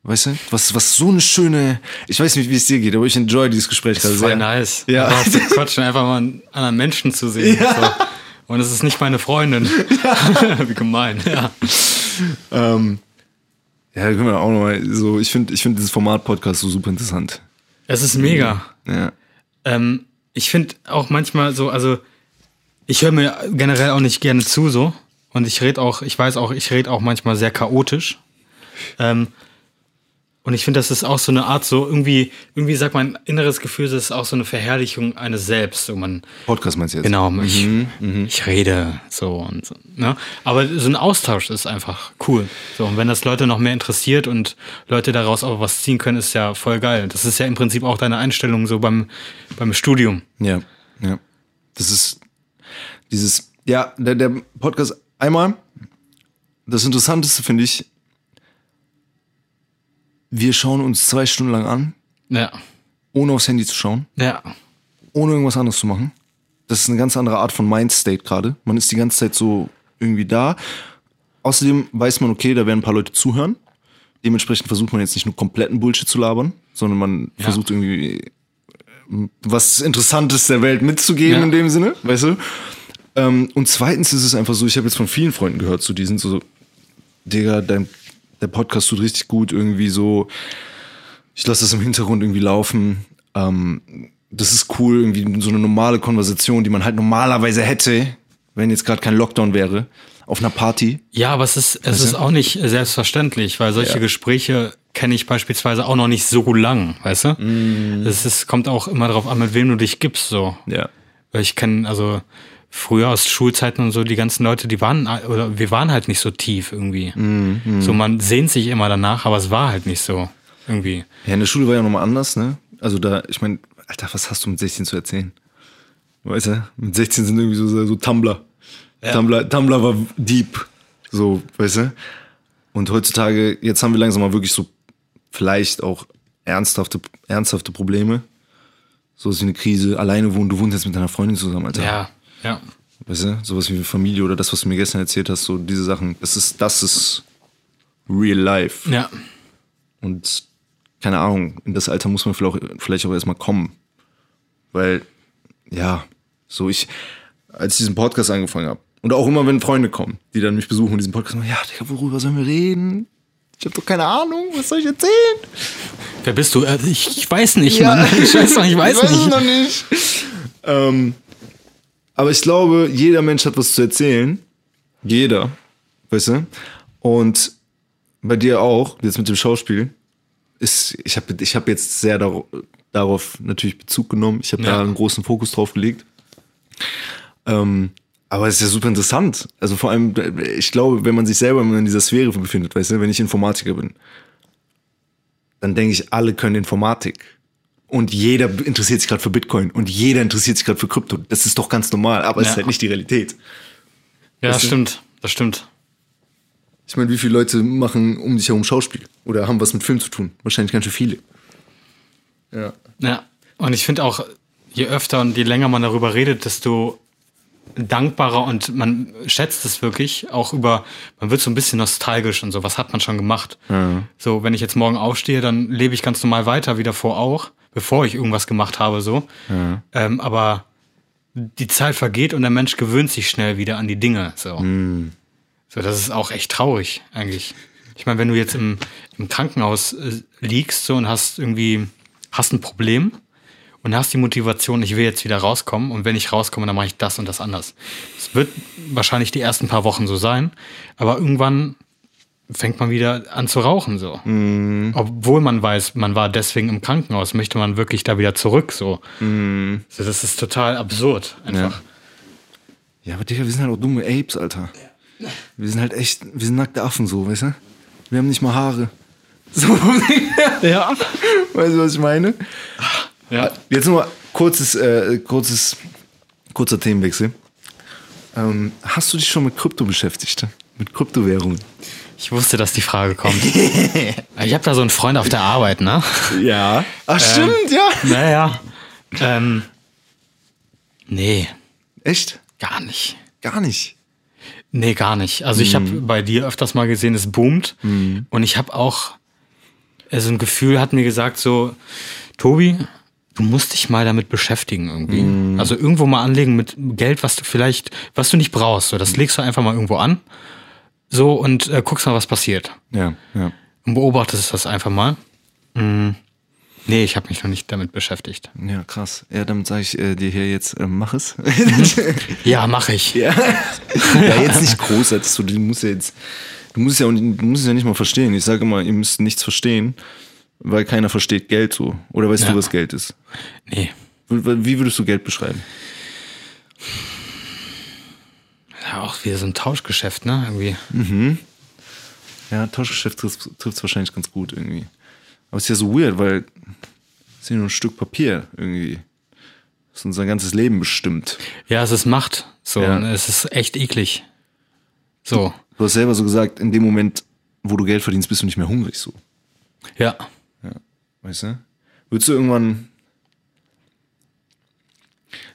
Weißt du? Was, was so eine schöne. Ich weiß nicht, wie es dir geht, aber ich enjoy dieses Gespräch gerade Voll sehr. nice. Ja. Aber zu quatschen, einfach mal einen anderen Menschen zu sehen. Ja. So. Und es ist nicht meine Freundin. Wie gemein, ja. Ähm, ja, können wir auch nochmal so. Ich finde ich find dieses Format Podcast so super interessant. Es ist mega. Ja. Ähm, ich finde auch manchmal so, also ich höre mir generell auch nicht gerne zu so. Und ich rede auch, ich weiß auch, ich rede auch manchmal sehr chaotisch. Ähm, Und ich finde, das ist auch so eine Art, so irgendwie, irgendwie sagt mein inneres Gefühl, das ist auch so eine Verherrlichung eines Selbst. So man, Podcast meinst du jetzt? genau, ich, ich rede so und so. Ne? Aber so ein Austausch ist einfach cool. So, und wenn das Leute noch mehr interessiert und Leute daraus auch was ziehen können, ist ja voll geil. Das ist ja im Prinzip auch deine Einstellung so beim, beim Studium. Ja, ja. Das ist dieses, ja, der, der Podcast einmal, das Interessanteste finde ich, wir schauen uns zwei Stunden lang an, Ja. ohne aufs Handy zu schauen, Ja. ohne irgendwas anderes zu machen. Das ist eine ganz andere Art von Mindstate gerade. Man ist die ganze Zeit so irgendwie da. Außerdem weiß man, okay, da werden ein paar Leute zuhören. Dementsprechend versucht man jetzt nicht nur kompletten Bullshit zu labern, sondern man Ja. versucht irgendwie äh, was Interessantes der Welt mitzugeben Ja. in dem Sinne, weißt du? Ähm, und zweitens ist es einfach so, ich habe jetzt von vielen Freunden gehört, so die sind so, Digga, dein, der Podcast tut richtig gut, irgendwie so, ich lasse das im Hintergrund irgendwie laufen. Ähm, das ist cool, irgendwie so eine normale Konversation, die man halt normalerweise hätte, wenn jetzt gerade kein Lockdown wäre, auf einer Party. Ja, aber es ist, es ist auch nicht selbstverständlich, weil solche Ja. Gespräche kenne ich beispielsweise auch noch nicht so lang, weißt du? Mm. Es ist, kommt auch immer darauf an, mit wem du dich gibst, so. Ja. Weil ich kenne, also früher aus Schulzeiten und so, die ganzen Leute, die waren, oder wir waren halt nicht so tief irgendwie. Mm, So, man sehnt sich immer danach, aber es war halt nicht so irgendwie. Ja, in der Schule war ja nochmal anders, ne? Also da, ich meine, Alter, was hast du mit 16 zu erzählen? Weißt du, mit 16 sind irgendwie so, so Tumblr. Tumblr. Tumblr war deep. So, weißt du? Und heutzutage, jetzt haben wir langsam mal wirklich so vielleicht auch ernsthafte, ernsthafte Probleme. So ist wie eine Krise, alleine wohnen, du wohnst jetzt mit deiner Freundin zusammen, Alter. Ja, ja. Weißt du, sowas wie Familie oder das, was du mir gestern erzählt hast, so diese Sachen, das ist, das ist real life. Ja. Und keine Ahnung, in das Alter muss man vielleicht auch, vielleicht auch erstmal kommen. Weil, ja, so ich, als ich diesen Podcast angefangen habe, und auch immer, wenn Freunde kommen, die dann mich besuchen und diesen Podcast machen, ja, Digga, worüber sollen wir reden? Ich habe doch keine Ahnung, was soll ich erzählen? Wer bist du? Äh, Ich, ich weiß nicht, Mann. Ich weiß noch, ich weiß, ich weiß nicht. es noch nicht. ähm, aber ich glaube, jeder Mensch hat was zu erzählen. Jeder. Weißt du? Und bei dir auch, jetzt mit dem Schauspiel, ist, ich habe ich hab jetzt sehr darauf, darauf natürlich Bezug genommen. Ich habe Ja. da einen großen Fokus drauf gelegt. Ähm, aber es ist ja super interessant. Also vor allem, ich glaube, wenn man sich selber in dieser Sphäre befindet, weißt du, wenn ich Informatiker bin, dann denke ich, alle können Informatik. Und jeder interessiert sich gerade für Bitcoin und jeder interessiert sich gerade für Krypto. Das ist doch ganz normal, aber es Ja. ist halt nicht die Realität. Ja, das stimmt. Das stimmt. Ich meine, wie viele Leute machen um dich herum Schauspiel oder haben was mit Film zu tun? Wahrscheinlich ganz schön viele. Ja. Ja, und ich finde auch, je öfter und je länger man darüber redet, desto dankbarer und man schätzt es wirklich auch über, man wird so ein bisschen nostalgisch und so, was hat man schon gemacht? So, wenn ich jetzt morgen aufstehe, dann lebe ich ganz normal weiter, wie davor auch, bevor ich irgendwas gemacht habe, so. Ähm, aber die Zeit vergeht und der Mensch gewöhnt sich schnell wieder an die Dinge, so. So, das ist auch echt traurig, eigentlich. Ich meine, wenn du jetzt im, im Krankenhaus äh, liegst so, und hast irgendwie, hast ein Problem und hast die Motivation, ich will jetzt wieder rauskommen und wenn ich rauskomme, dann mache ich das und das anders. Es wird wahrscheinlich die ersten paar Wochen so sein, aber irgendwann fängt man wieder an zu rauchen, so. Obwohl man weiß, man war deswegen im Krankenhaus, möchte man wirklich da wieder zurück, so. so das ist total absurd, einfach. Ja, aber Digga, wir sind halt auch dumme Apes, Alter. Wir sind halt echt, wir sind nackte Affen so, weißt du? Wir haben nicht mal Haare. So, Ja. weißt du, was ich meine? Ja. Jetzt nur mal kurzes, äh, kurzes, kurzer Themenwechsel. Ähm, hast du dich schon mit Krypto beschäftigt? Mit Kryptowährungen? Ich wusste, dass die Frage kommt. ich habe da so einen Freund auf der Arbeit, ne? Ja. Ach, stimmt, ja. Naja. Ähm, nee, Echt? gar nicht. Gar nicht. Nee, gar nicht. Also ich habe bei dir öfters mal gesehen, es boomt. Und ich habe auch so ein Gefühl, hat mir gesagt, so, Tobi, du musst dich mal damit beschäftigen irgendwie. Also irgendwo mal anlegen mit Geld, was du vielleicht, was du nicht brauchst. So, das legst du einfach mal irgendwo an. So und äh, guckst mal, was passiert. Ja, ja. Und beobachtest das einfach mal. Mm. Nee, ich habe mich noch nicht damit beschäftigt. Ja, krass. Ja, damit sage ich äh, dir hier jetzt, äh, mach es. Ja, mache ich. ja. ja, jetzt nicht großartig. So, du musst ja jetzt, du musst es ja, du musst es ja nicht mal verstehen. Ich sage immer, ihr müsst nichts verstehen. weil keiner versteht Geld so. Oder weißt Ja. du, was Geld ist? Nee. Wie würdest du Geld beschreiben? Ja, auch wieder so ein Tauschgeschäft, ne? Irgendwie. Ja, Tauschgeschäft trifft es wahrscheinlich ganz gut irgendwie. Aber es ist ja so weird, weil es ist ja nur ein Stück Papier irgendwie. Das unser ganzes Leben bestimmt. Ja, es ist Macht. So, Ja. und es ist echt eklig. So. Du hast selber so gesagt, in dem Moment, wo du Geld verdienst, bist du nicht mehr hungrig so. Ja. Weißt du? Würdest du irgendwann.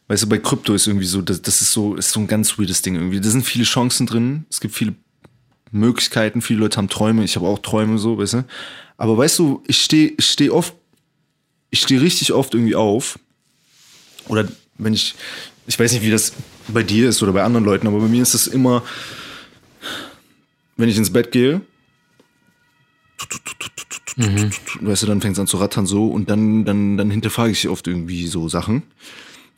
Weißt du, bei Krypto ist irgendwie so, das, das ist so, ist so ein ganz weirdes Ding irgendwie. Da sind viele Chancen drin, es gibt viele Möglichkeiten, viele Leute haben Träume, ich habe auch Träume so, weißt du. Aber weißt du, ich stehe ich steh oft, ich stehe richtig oft irgendwie auf. Oder wenn ich, ich weiß nicht, wie das bei dir ist oder bei anderen Leuten, aber bei mir ist das immer, wenn ich ins Bett gehe, weißt du, dann fängt es an zu rattern so und dann, dann, dann hinterfrage ich oft irgendwie so Sachen.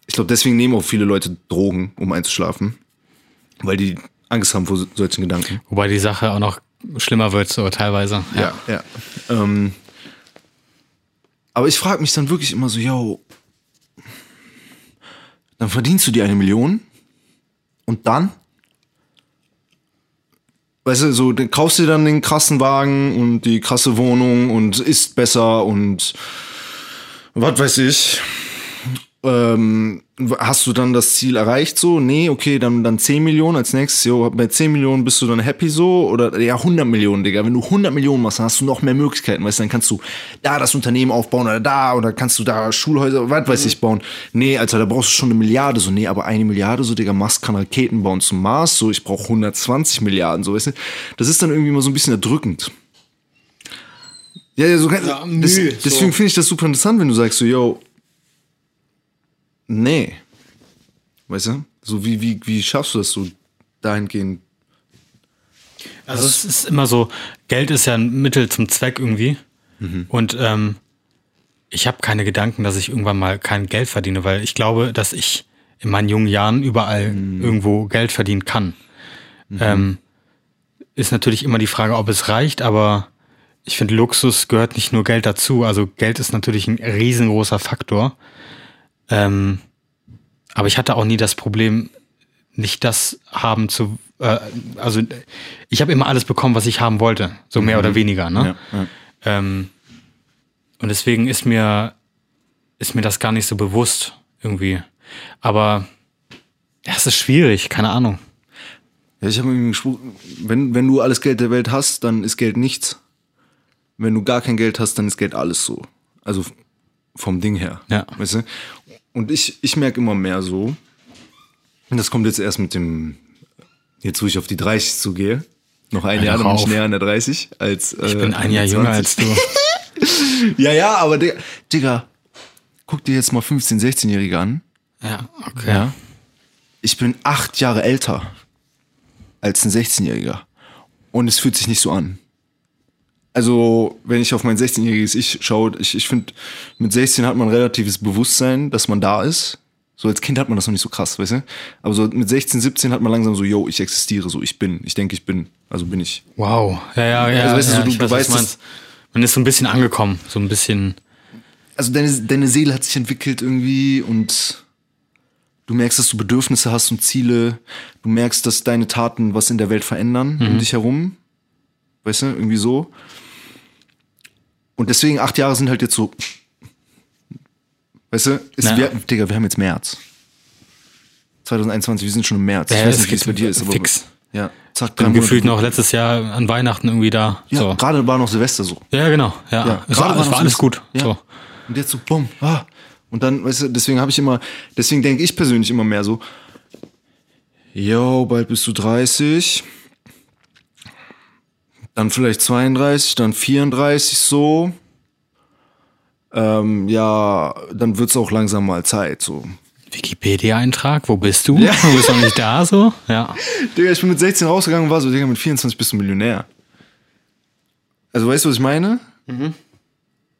Ich glaube, deswegen nehmen auch viele Leute Drogen, um einzuschlafen, weil die Angst haben vor so- solchen Gedanken. Wobei die Sache auch noch schlimmer wird, so teilweise. Ja. ja. Ähm, aber ich frage mich dann wirklich immer so, yo, dann verdienst du dir eine Million und dann? Weißt du, so, dann kaufst du dir dann den krassen Wagen und die krasse Wohnung und isst besser und was weiß ich. Ähm, hast du dann das Ziel erreicht so? Nee, okay, dann, dann 10 Millionen als nächstes. Jo, bei 10 Millionen bist du dann happy so? Oder ja, 100 Millionen, Digga. Wenn du 100 Millionen machst, dann hast du noch mehr Möglichkeiten. Weißt du, dann kannst du da das Unternehmen aufbauen oder da oder kannst du da Schulhäuser, was weiß ich, bauen. Nee, Alter, da brauchst du schon eine Milliarde. So, nee, aber eine Milliarde, so, Digga, Musk kann Raketen bauen zum Mars. So, ich brauche 120 Milliarden, so, weißt du. Das ist dann irgendwie mal so ein bisschen erdrückend. Ja, ja, so ganz, Ja, Mühe, deswegen so. finde ich das super interessant, wenn du sagst so, yo, nee. Weißt du? So, wie, wie, wie schaffst du das so dahingehend? Also es ist immer so, Geld ist ja ein Mittel zum Zweck irgendwie. Und ähm, ich habe keine Gedanken, dass ich irgendwann mal kein Geld verdiene, weil ich glaube, dass ich in meinen jungen Jahren überall irgendwo Geld verdienen kann. Ähm, ist natürlich immer die Frage, ob es reicht, aber ich finde, Luxus gehört nicht nur Geld dazu. Also Geld ist natürlich ein riesengroßer Faktor. Ähm, aber ich hatte auch nie das Problem, nicht das haben zu. Äh, also ich habe immer alles bekommen, was ich haben wollte, so mehr oder weniger. Ne? ja. Ähm, und deswegen ist mir ist mir das gar nicht so bewusst irgendwie. Aber ja, es ist schwierig, keine Ahnung. Ja, ich habe irgendwie gesprochen, wenn, wenn du alles Geld der Welt hast, dann ist Geld nichts. Wenn du gar kein Geld hast, dann ist Geld alles so. Also vom Ding her. Ja. Weißt du? Und ich, ich merke immer mehr so, und das kommt jetzt erst mit dem, jetzt wo ich auf die 30 zugehe, noch ein Jahr, dann bin ich auf. näher an der 30 als äh, Ich bin ein Jahr jünger als du. Ja, ja, aber Digga, Digga, guck dir jetzt mal 15-, 16-Jährige an. Ja, okay. Ja. Ich bin acht Jahre älter als ein 16-Jähriger. Und es fühlt sich nicht so an. Also, wenn ich auf mein 16-jähriges Ich schaue, ich, ich finde, mit 16 hat man ein relatives Bewusstsein, dass man da ist. So als Kind hat man das noch nicht so krass, weißt du? Aber so mit 16, 17 hat man langsam so, yo, ich existiere, so ich bin, ich denke, ich bin, also bin ich. Wow. Ja, ja, ja. Also, weißt du, ja so, du- ich du weiß, weißt, meinst. Man ist so ein bisschen angekommen, so ein bisschen. Also deine, deine Seele hat sich entwickelt irgendwie und du merkst, dass du Bedürfnisse hast und Ziele. Du merkst, dass deine Taten was in der Welt verändern um dich herum. Weißt du, irgendwie so. Und deswegen acht Jahre sind halt jetzt so. Weißt du, ist, wir, Digga, wir haben jetzt März. 2021, wir sind schon im März. Ja, ich weiß es nicht, wie es bei dir ist, aber. fix. Ja, zack, Dann Monate. gefühlt noch letztes Jahr an Weihnachten irgendwie da. Ja, so. gerade war noch Silvester so. ja genau. Ja, Ja, es gerade war, es war alles gut. Ja. So. Und jetzt so, bumm, ah. Und dann, weißt du, deswegen habe ich immer, deswegen denke ich persönlich immer mehr so, yo, bald bist du 30, dann vielleicht 32, dann 34 so. Ähm, ja, dann wird's auch langsam mal Zeit, so. Wikipedia-Eintrag, wo bist du? Du bist noch nicht da, so? Ja. Digga, ich bin mit 16 rausgegangen und war so, Digga, mit 24 bist du Millionär. Also weißt du, was ich meine?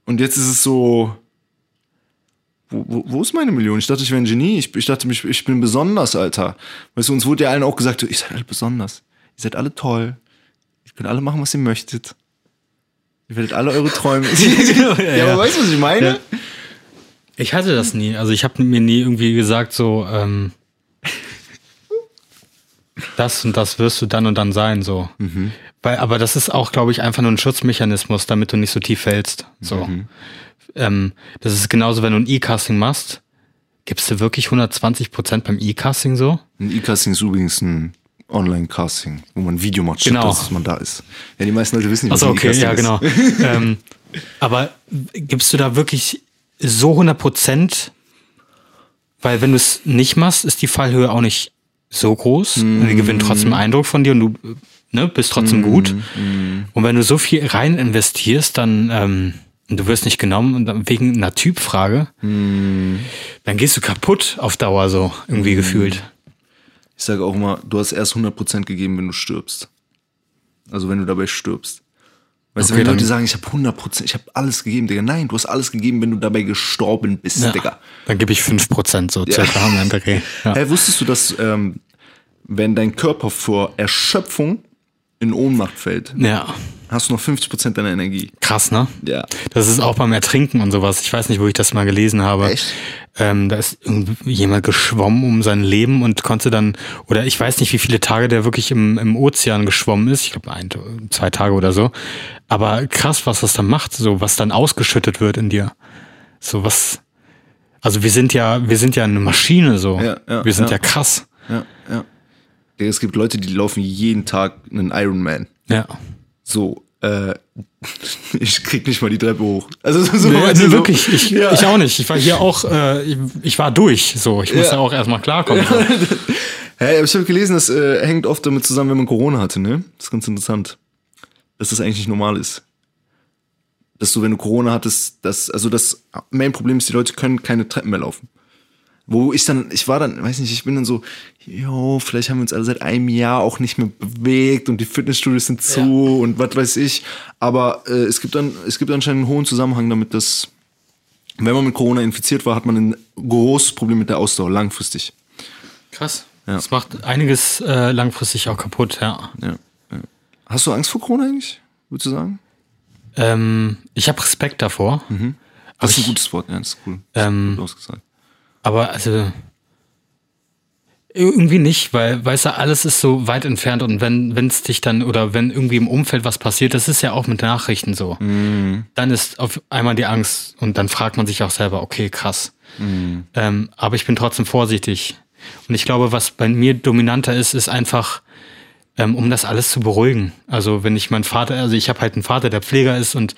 Und jetzt ist es so, wo, wo, wo ist meine Million? Ich dachte, ich wäre ein Genie. Ich, ich dachte, mich, ich bin besonders, Alter. Weißt du, uns wurde ja allen auch gesagt, ihr seid alle besonders. Ihr seid alle toll. Ihr könnt alle machen, was ihr möchtet. Ihr werdet alle eure Träume. ja, ja. aber weißt du, was ich meine? Ja. Ich hatte das nie. Also ich habe mir nie irgendwie gesagt, so, ähm, das und das wirst du dann und dann sein, so. Weil, aber das ist auch, glaube ich, einfach nur ein Schutzmechanismus, damit du nicht so tief fällst. So. Ähm, das ist genauso, wenn du ein E-Casting machst, gibst du wirklich 120 Prozent beim E-Casting so? Ein E-Casting ist übrigens ein Online-Casting, wo man ein Video macht, statt Genau. dass man da ist. Ja, die meisten Leute wissen nicht, was ein okay, ja, genau. ist. ähm, aber gibst du da wirklich so 100 Prozent? Weil wenn du es nicht machst, ist die Fallhöhe auch nicht so groß. Und die gewinnen trotzdem Eindruck von dir und du ne, bist trotzdem gut. Und wenn du so viel rein investierst, dann ähm, du wirst nicht genommen und dann wegen einer Typfrage, dann gehst du kaputt auf Dauer so irgendwie gefühlt. Ich sage auch immer, du hast erst 100% gegeben, wenn du stirbst. Also wenn du dabei stirbst. Weißt Okay, du, wenn Leute sagen, ich habe 100%, ich habe alles gegeben, Digga. Nein, du hast alles gegeben, wenn du dabei gestorben bist, Ja. Digga. Dann gebe ich 5% so circa am Ende. Okay. Ja. Hey, wusstest du, dass ähm, wenn dein Körper vor Erschöpfung in Ohnmacht fällt, ja, hast du noch 50% deiner Energie. krass, ne? Ja. Das ist auch beim Ertrinken und sowas. Ich weiß nicht, wo ich das mal gelesen habe. Echt? Ähm, da ist jemand geschwommen um sein Leben und konnte dann, oder ich weiß nicht, wie viele Tage der wirklich im, im Ozean geschwommen ist. Ich glaube, ein, zwei Tage oder so. Aber krass, was das dann macht, so was dann ausgeschüttet wird in dir. So was. Also wir sind ja, wir sind ja eine Maschine so. Ja, ja, wir sind ja, ja. krass. Ja, ja. Es gibt Leute, die laufen jeden Tag einen Ironman. Ja. So, äh, ich krieg nicht mal die Treppe hoch. Also so, so, Nee, du, nee, so- wirklich, ich, Ja. ich auch nicht. Ich war hier auch, äh, ich, ich war durch. So, ich musste Ja. auch erstmal klarkommen. So. Hey, aber ich habe gelesen, das äh, hängt oft damit zusammen, wenn man Corona hatte, ne? Das ist ganz interessant. Dass das eigentlich nicht normal ist. Dass du, wenn du Corona hattest, das, also das Main-Problem ist, die Leute können keine Treppen mehr laufen. Wo ich dann, ich war dann, weiß nicht, ich bin dann so, jo, vielleicht haben wir uns alle seit einem Jahr auch nicht mehr bewegt und die Fitnessstudios sind zu und was weiß ich. Aber äh, es gibt dann, es gibt anscheinend einen hohen Zusammenhang damit, dass wenn man mit Corona infiziert war, hat man ein großes Problem mit der Ausdauer, langfristig. Krass. Ja. Das macht einiges äh, langfristig auch kaputt, ja. Ja, ja. Hast du Angst vor Corona eigentlich, würdest du sagen? Ähm, ich habe Respekt davor. Das ist ein gutes Wort, ja, das ist cool. Das ist Ähm, gut ausgesagt. Aber also irgendwie nicht, weil weißt du, alles ist so weit entfernt und wenn es dich dann oder wenn irgendwie im Umfeld was passiert, das ist ja auch mit Nachrichten so. Dann ist auf einmal die Angst und dann fragt man sich auch selber, okay, krass. Ähm, aber ich bin trotzdem vorsichtig. Und ich glaube, was bei mir dominanter ist, ist einfach, ähm, um das alles zu beruhigen. Also wenn ich meinen Vater, also ich habe halt einen Vater, der Pfleger ist und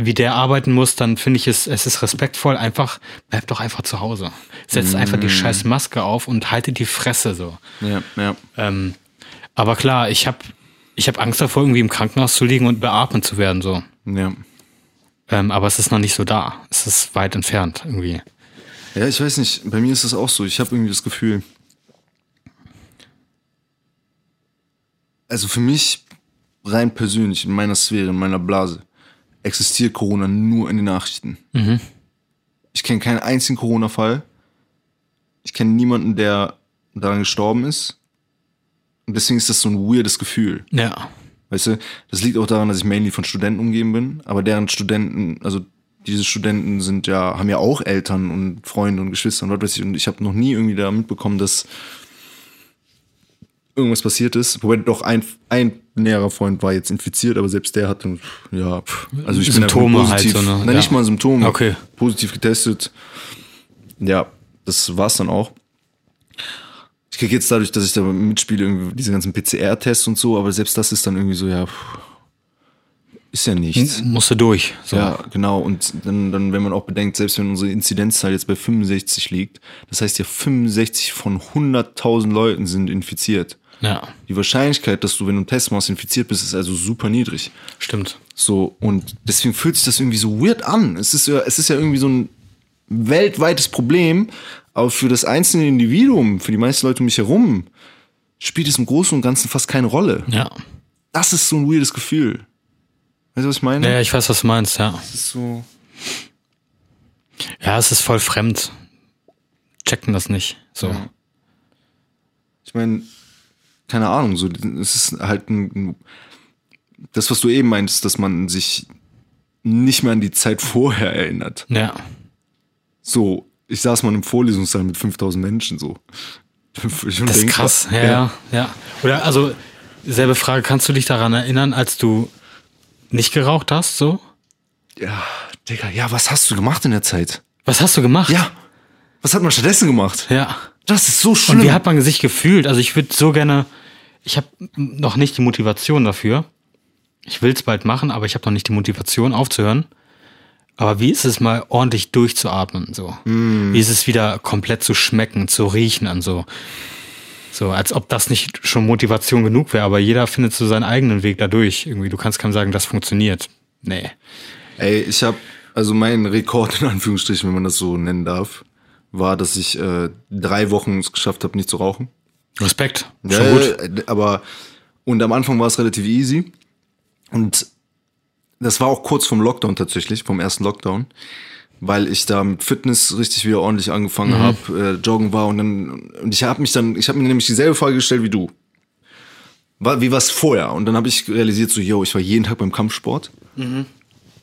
wie der arbeiten muss, dann finde ich es, es ist respektvoll, einfach, bleib doch einfach zu Hause. Setzt einfach die scheiß Maske auf und haltet die Fresse so. Ja, ja. Ähm, aber klar, ich habe ich hab Angst davor, irgendwie im Krankenhaus zu liegen und beatmet zu werden so. Ja. Ähm, aber es ist noch nicht so da. Es ist weit entfernt irgendwie. Ja, ich weiß nicht, bei mir ist es auch so. Ich habe irgendwie das Gefühl. Also für mich, rein persönlich, in meiner Sphäre, in meiner Blase, existiert Corona nur in den Nachrichten. Ich kenne keinen einzigen Corona-Fall. Ich kenne niemanden, der daran gestorben ist. Und deswegen ist das so ein weirdes Gefühl. Ja. Weißt du, das liegt auch daran, dass ich mainly von Studenten umgeben bin, aber deren Studenten, also diese Studenten sind ja, haben ja auch Eltern und Freunde und Geschwister und was weiß ich, und ich habe noch nie irgendwie da mitbekommen, dass irgendwas passiert ist. Wobei doch ein, ein näherer Freund war jetzt infiziert, aber selbst der hatte, ja, also ich Symptome bin halt positiv, so, ne? Nein, Ja. nicht mal Symptome. Okay. Positiv getestet. Ja, das war's dann auch. Ich kriege jetzt dadurch, dass ich da mitspiele, irgendwie diese ganzen PCR-Tests und so, aber selbst das ist dann irgendwie so, ja, ist ja nichts. Musste durch. So. Ja, genau. Und dann, dann, wenn man auch bedenkt, selbst wenn unsere Inzidenzzahl jetzt bei 65 liegt, das heißt ja 65 von 100.000 Leuten sind infiziert. Ja. Die Wahrscheinlichkeit, dass du, wenn du machst, infiziert bist, ist also super niedrig. Stimmt. So, und deswegen fühlt sich das irgendwie so weird an. Es ist ja, es ist ja irgendwie so ein weltweites Problem, aber für das einzelne Individuum, für die meisten Leute um mich herum, spielt es im Großen und Ganzen fast keine Rolle. Ja. Das ist so ein weirdes Gefühl. Weißt du, was ich meine? Ja, ich weiß, was du meinst, ja. Das ist so. Ja, es ist voll fremd. Checken das nicht. So. Ich meine, keine Ahnung, so, es ist halt ein, das, was du eben meinst, dass man sich nicht mehr an die Zeit vorher erinnert. Ja. So, ich saß mal im Vorlesungssaal mit 5000 Menschen so. Ich Das ist krass, ja, ja, ja. Oder also, selbe Frage, kannst du dich daran erinnern, als du nicht geraucht hast, so? Ja, Digga, ja, was hast du gemacht in der Zeit? Was hast du gemacht? Ja, was hat man stattdessen gemacht? Ja. Das ist so schlimm. Und wie hat man sich gefühlt? Also ich würde so gerne, ich habe noch nicht die Motivation dafür. Ich will es bald machen, aber ich habe noch nicht die Motivation aufzuhören. Aber wie ist es mal ordentlich durchzuatmen so? Wie ist es wieder komplett zu schmecken, zu riechen an so? So, als ob das nicht schon Motivation genug wäre, aber jeder findet so seinen eigenen Weg dadurch. Irgendwie, du kannst keinem sagen, das funktioniert. Nee. Ey, ich habe also mein Rekord in Anführungsstrichen, wenn man das so nennen darf, war, dass ich äh, drei Wochen es geschafft habe, nicht zu rauchen. Respekt. Schon Ja, gut. aber und am Anfang war es relativ easy und das war auch kurz vom Lockdown tatsächlich, vom ersten Lockdown, weil ich da mit Fitness richtig wieder ordentlich angefangen Mhm. habe, äh, joggen war und dann und ich habe mich dann, ich habe mir nämlich dieselbe Frage gestellt wie du. War, wie war es vorher? Und dann habe ich realisiert so, yo, ich war jeden Tag beim Kampfsport.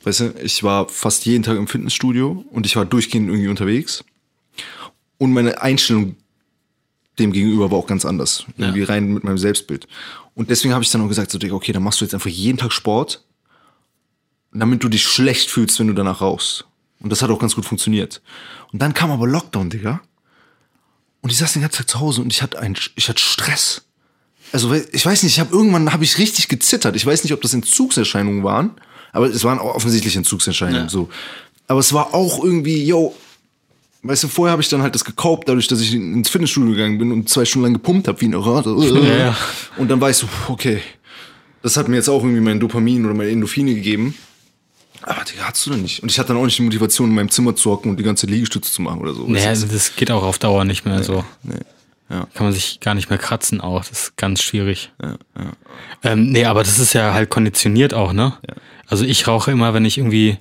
Weißt du, ich war fast jeden Tag im Fitnessstudio und ich war durchgehend irgendwie unterwegs. Und meine Einstellung dem gegenüber war auch ganz anders. Irgendwie rein mit meinem Selbstbild. Und deswegen habe ich dann auch gesagt, so, Digga, okay, dann machst du jetzt einfach jeden Tag Sport, damit du dich schlecht fühlst, wenn du danach rauchst. Und das hat auch ganz gut funktioniert. Und dann kam aber Lockdown, Digga. Und ich saß den ganzen Tag zu Hause und ich hatte einen, ich hatte Stress. Also ich weiß nicht, ich habe irgendwann habe ich richtig gezittert. Ich weiß nicht, ob das Entzugserscheinungen waren, aber es waren auch offensichtlich Entzugserscheinungen Ja. so. Aber es war auch irgendwie, yo, weißt du, vorher habe ich dann halt das gekauft, dadurch, dass ich ins Fitnessstudio gegangen bin und zwei Stunden lang gepumpt habe wie ein Irrer. Ja, ja. Und dann ich so, okay, das hat mir jetzt auch irgendwie mein Dopamin oder meine Endorphine gegeben. Aber Digga, hattest du denn nicht? Und ich hatte dann auch nicht die Motivation, in meinem Zimmer zu hocken und die ganze Liegestütze zu machen oder so. Nee, Weißt also du? das geht auch auf Dauer nicht mehr so. nee. Ja. Kann man sich gar nicht mehr kratzen auch. Das ist ganz schwierig. Ähm, nee, aber das ist ja halt konditioniert auch, ne? Also ich rauche immer, wenn ich irgendwie,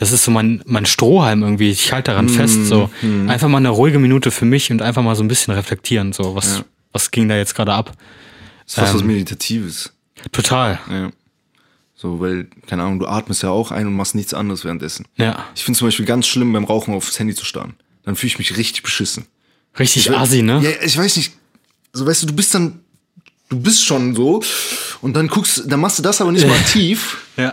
das ist so mein, mein Strohhalm irgendwie, ich halte daran fest, so. Einfach mal eine ruhige Minute für mich und einfach mal so ein bisschen reflektieren, so, was, was ging da jetzt gerade ab? Das ist fast was Ähm. Meditatives. Total. Ja. So, weil, keine Ahnung, du atmest ja auch ein und machst nichts anderes währenddessen. Ja. Ich finde zum Beispiel ganz schlimm, beim Rauchen aufs Handy zu starren. Dann fühle ich mich richtig beschissen. Richtig assi, ne? Ja, ich weiß nicht. So, weißt du, du bist dann, du bist schon so und dann guckst, dann machst du das aber nicht mal aktiv Ja.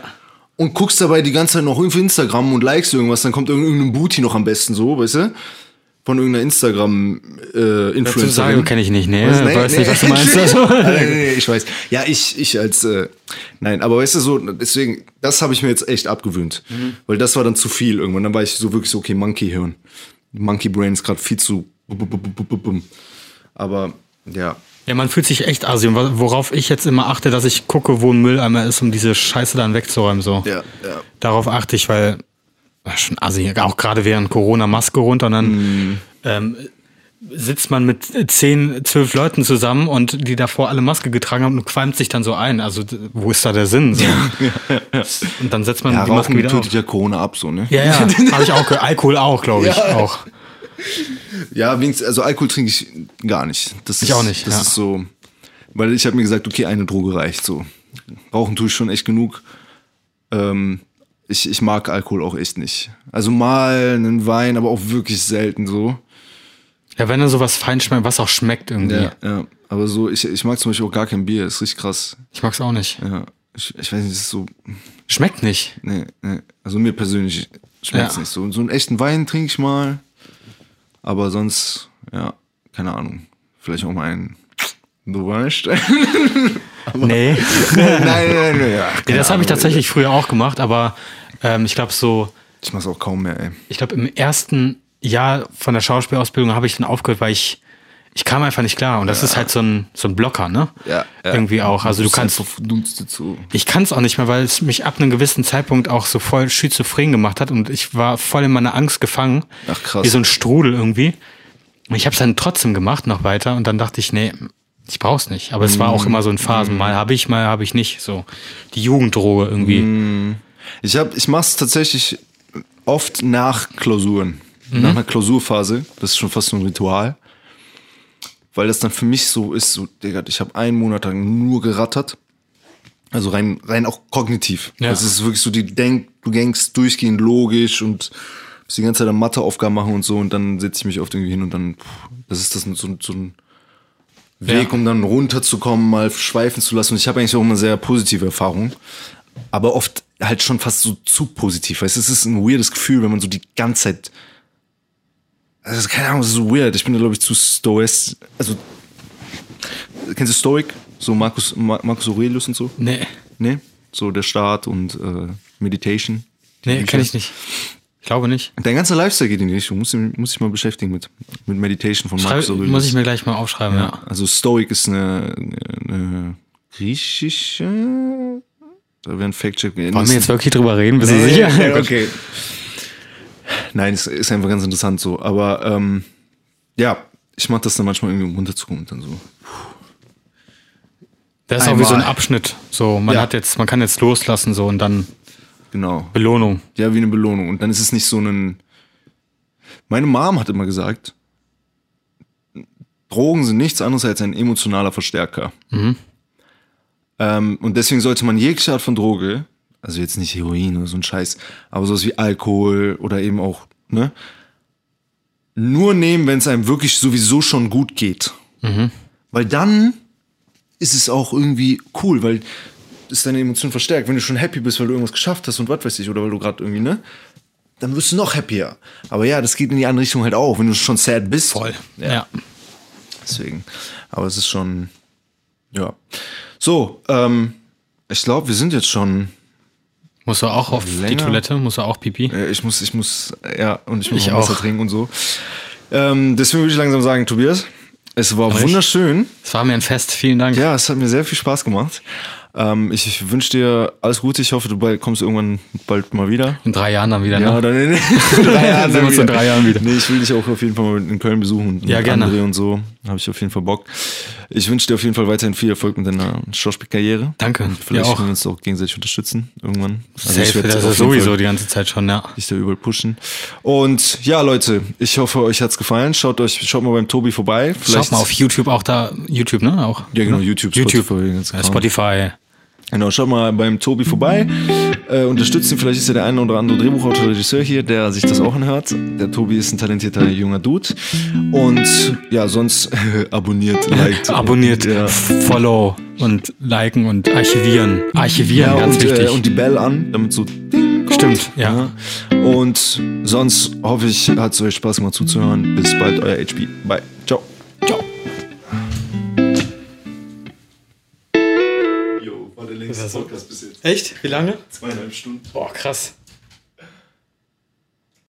Und guckst dabei die ganze Zeit noch irgendwie Instagram und likest irgendwas, dann kommt irgendein Booty noch am besten so, weißt du? Von irgendeiner instagram äh, sagen kenne ich nicht, nee. Was? Nee, weiß nee. nicht, was du meinst. Also. nee, nee, nee, ich weiß. Ja, ich, ich als, äh, nein, aber weißt du so, deswegen, das habe ich mir jetzt echt abgewöhnt. Weil das war dann zu viel irgendwann. Dann war ich so wirklich so, okay, Monkey-Hirn. Monkey Brain ist gerade viel zu. bum, bum, bum, bum, bum. Aber, ja. Ja, man fühlt sich echt assi. Und worauf ich jetzt immer achte, dass ich gucke, wo ein Mülleimer ist, um diese Scheiße dann wegzuräumen. So. Ja, ja. Darauf achte ich, weil ach, schon assi, auch gerade während Corona Maske runter und dann ähm, sitzt man mit zehn, zwölf Leuten zusammen und die davor alle Maske getragen haben und qualmt sich dann so ein. Also wo ist da der Sinn? So? Und dann setzt man Ja, die Maske wieder auf. tötet ja Corona ab, so, ne? Ja, ja, habe ich auch. Alkohol auch, glaube ich, Ja. auch. Ja, wenigstens, also Alkohol trinke ich gar nicht. Das Ich ist, auch nicht, Das ja. ist so, weil ich habe mir gesagt, okay, eine Droge reicht so. Rauchen tue ich schon echt genug. Ähm, ich, ich mag Alkohol auch echt nicht. Also mal einen Wein, aber auch wirklich selten so. Ja, wenn dann sowas fein schmeckt, was auch schmeckt irgendwie. Ja, ja. Aber so, ich, ich mag zum Beispiel auch gar kein Bier, ist richtig krass. Ich mag's auch nicht. Ja. Ich, ich weiß nicht, das ist so, Schmeckt nicht. nee, nee. Also mir persönlich schmeckt's Ja. nicht so. So einen echten Wein trinke ich mal. Aber sonst, ja, keine Ahnung. Vielleicht auch mal einen. Du weißt. Nee. nein, nein, nein, ja. Ja, das habe ich tatsächlich früher auch gemacht, aber ähm, ich glaube so, Ich mach's auch kaum mehr, ey. ich glaube im ersten Jahr von der Schauspielausbildung habe ich dann aufgehört, weil ich ich kam einfach nicht klar und das ist halt so ein so ein Blocker, ne? Ja, ja. Irgendwie auch. Also du kannst verdunstet so. ich kann es auch nicht mehr, weil es mich ab einem gewissen Zeitpunkt auch so voll schizophren gemacht hat und ich war voll in meiner Angst gefangen. Ach, krass. Wie so ein Strudel irgendwie. Und ich habe es dann trotzdem gemacht noch weiter und dann dachte ich, nee, ich brauch's nicht. Aber es war auch immer so in Phasen. Mal habe ich, mal habe ich nicht. So die Jugenddroge irgendwie. Ich hab, ich mach's tatsächlich oft nach Klausuren. Mhm. Nach einer Klausurphase. Das ist schon fast so ein Ritual. Weil das dann für mich so ist, so, Digga, ich habe einen Monat lang nur gerattert. Also rein, rein auch kognitiv. Ja. Das ist wirklich so, die denk, du denkst durchgehend logisch und bist die ganze Zeit am Matheaufgaben machen und so und dann setze ich mich oft irgendwie hin und dann, pff, das ist das so, so ein Weg, Ja. um dann runterzukommen, mal schweifen zu lassen. Und ich habe eigentlich auch immer sehr positive Erfahrungen, aber oft halt schon fast so zu positiv. Weißt du, es ist ein weirdes Gefühl, wenn man so die ganze Zeit, also keine Ahnung, es ist so weird. Ich bin da glaube ich zu stoisch, also kennst du Stoic? So Marcus, Ma- Marcus Aurelius und so? Nee. Ne? So der Staat und äh, Meditation. Nee, kenne ich nicht. Ich glaube nicht. Dein ganzer Lifestyle geht in die Richtung. Muss, muss ich mal beschäftigen mit, mit Meditation von Marcus Aurelius. muss ich mir gleich mal aufschreiben, ja. Also Stoic ist eine, eine griechische. Da wäre ein Fact-Check. Wollen wir jetzt wirklich drüber reden? Bist du sicher? Okay, okay. Nein, es ist einfach ganz interessant so. Aber ähm, ja, ich mache das dann manchmal irgendwie, um runterzukommen und dann so. Das ist auch wie so ein. Abschnitt. So, man Ja. hat jetzt, man kann jetzt loslassen so und dann Genau. Belohnung. Ja, wie eine Belohnung. Und dann ist es nicht so ein. Meine Mom hat immer gesagt, Drogen sind nichts anderes als ein emotionaler Verstärker. Ähm, und deswegen sollte man jegliche Art von Droge, also jetzt nicht Heroin oder so ein Scheiß, aber sowas wie Alkohol oder eben auch, ne, nur nehmen, wenn es einem wirklich sowieso schon gut geht. Weil dann ist es auch irgendwie cool, weil es deine Emotionen verstärkt. Wenn du schon happy bist, weil du irgendwas geschafft hast und was weiß ich, oder weil du gerade irgendwie, ne? Dann wirst du noch happier. Aber ja, das geht in die andere Richtung halt auch, wenn du schon sad bist. Voll. Ja. Ja. Deswegen. Aber es ist schon, ja. So, ähm, ich glaube, wir sind jetzt schon, Musst du auch auf die Länger. Toilette? Musst du auch Pipi? äh, ich muss, ich muss, ja, und ich muss Ich noch Wasser auch. trinken und so. Ähm, deswegen würde ich langsam sagen, Tobias, es war Echt? wunderschön. Es war mir ein Fest. Vielen Dank. Ja, es hat mir sehr viel Spaß gemacht. Ähm, ich ich wünsche dir alles Gute. Ich hoffe, du bald, kommst irgendwann bald mal wieder. In drei Jahren dann wieder, Ja, ne? dann in drei Jahren. In wieder. drei Jahren wieder. Nee, ich will dich auch auf jeden Fall mal in Köln besuchen. Und Ja, gerne. André und so. Habe ich auf jeden Fall Bock. Ich wünsche dir auf jeden Fall weiterhin viel Erfolg mit deiner Schauspielkarriere. Danke. Und vielleicht auch. können wir uns auch gegenseitig unterstützen irgendwann. Also Safe, ich werde das ist sowieso Fall die ganze Zeit schon, ja. dich da überall pushen. Und ja, Leute, ich hoffe, euch hat's gefallen. Schaut euch, schaut mal beim Tobi vorbei. Schaut mal auf YouTube auch da. YouTube, ne? Auch. Ja, genau, ne? YouTube, YouTube. Spotify, Kram. Spotify. Genau, schaut mal beim Tobi vorbei. Äh, unterstützt ihn, vielleicht ist er der eine oder andere Drehbuchautor, Regisseur hier, der sich das auch anhört. Der Tobi ist ein talentierter junger Dude. Und ja, sonst abonniert, liked. Abonniert, Ja, follow und liken und archivieren. Archivieren, ja ganz und, wichtig. äh, und die Bell an, damit so Ding kommt. Stimmt, ja. Und sonst hoffe ich, hat es euch Spaß gemacht zuzuhören. Bis bald, euer HB. Bye. Längste Podcast bis jetzt. Echt? Wie lange? Zweieinhalb Stunden. Boah, krass.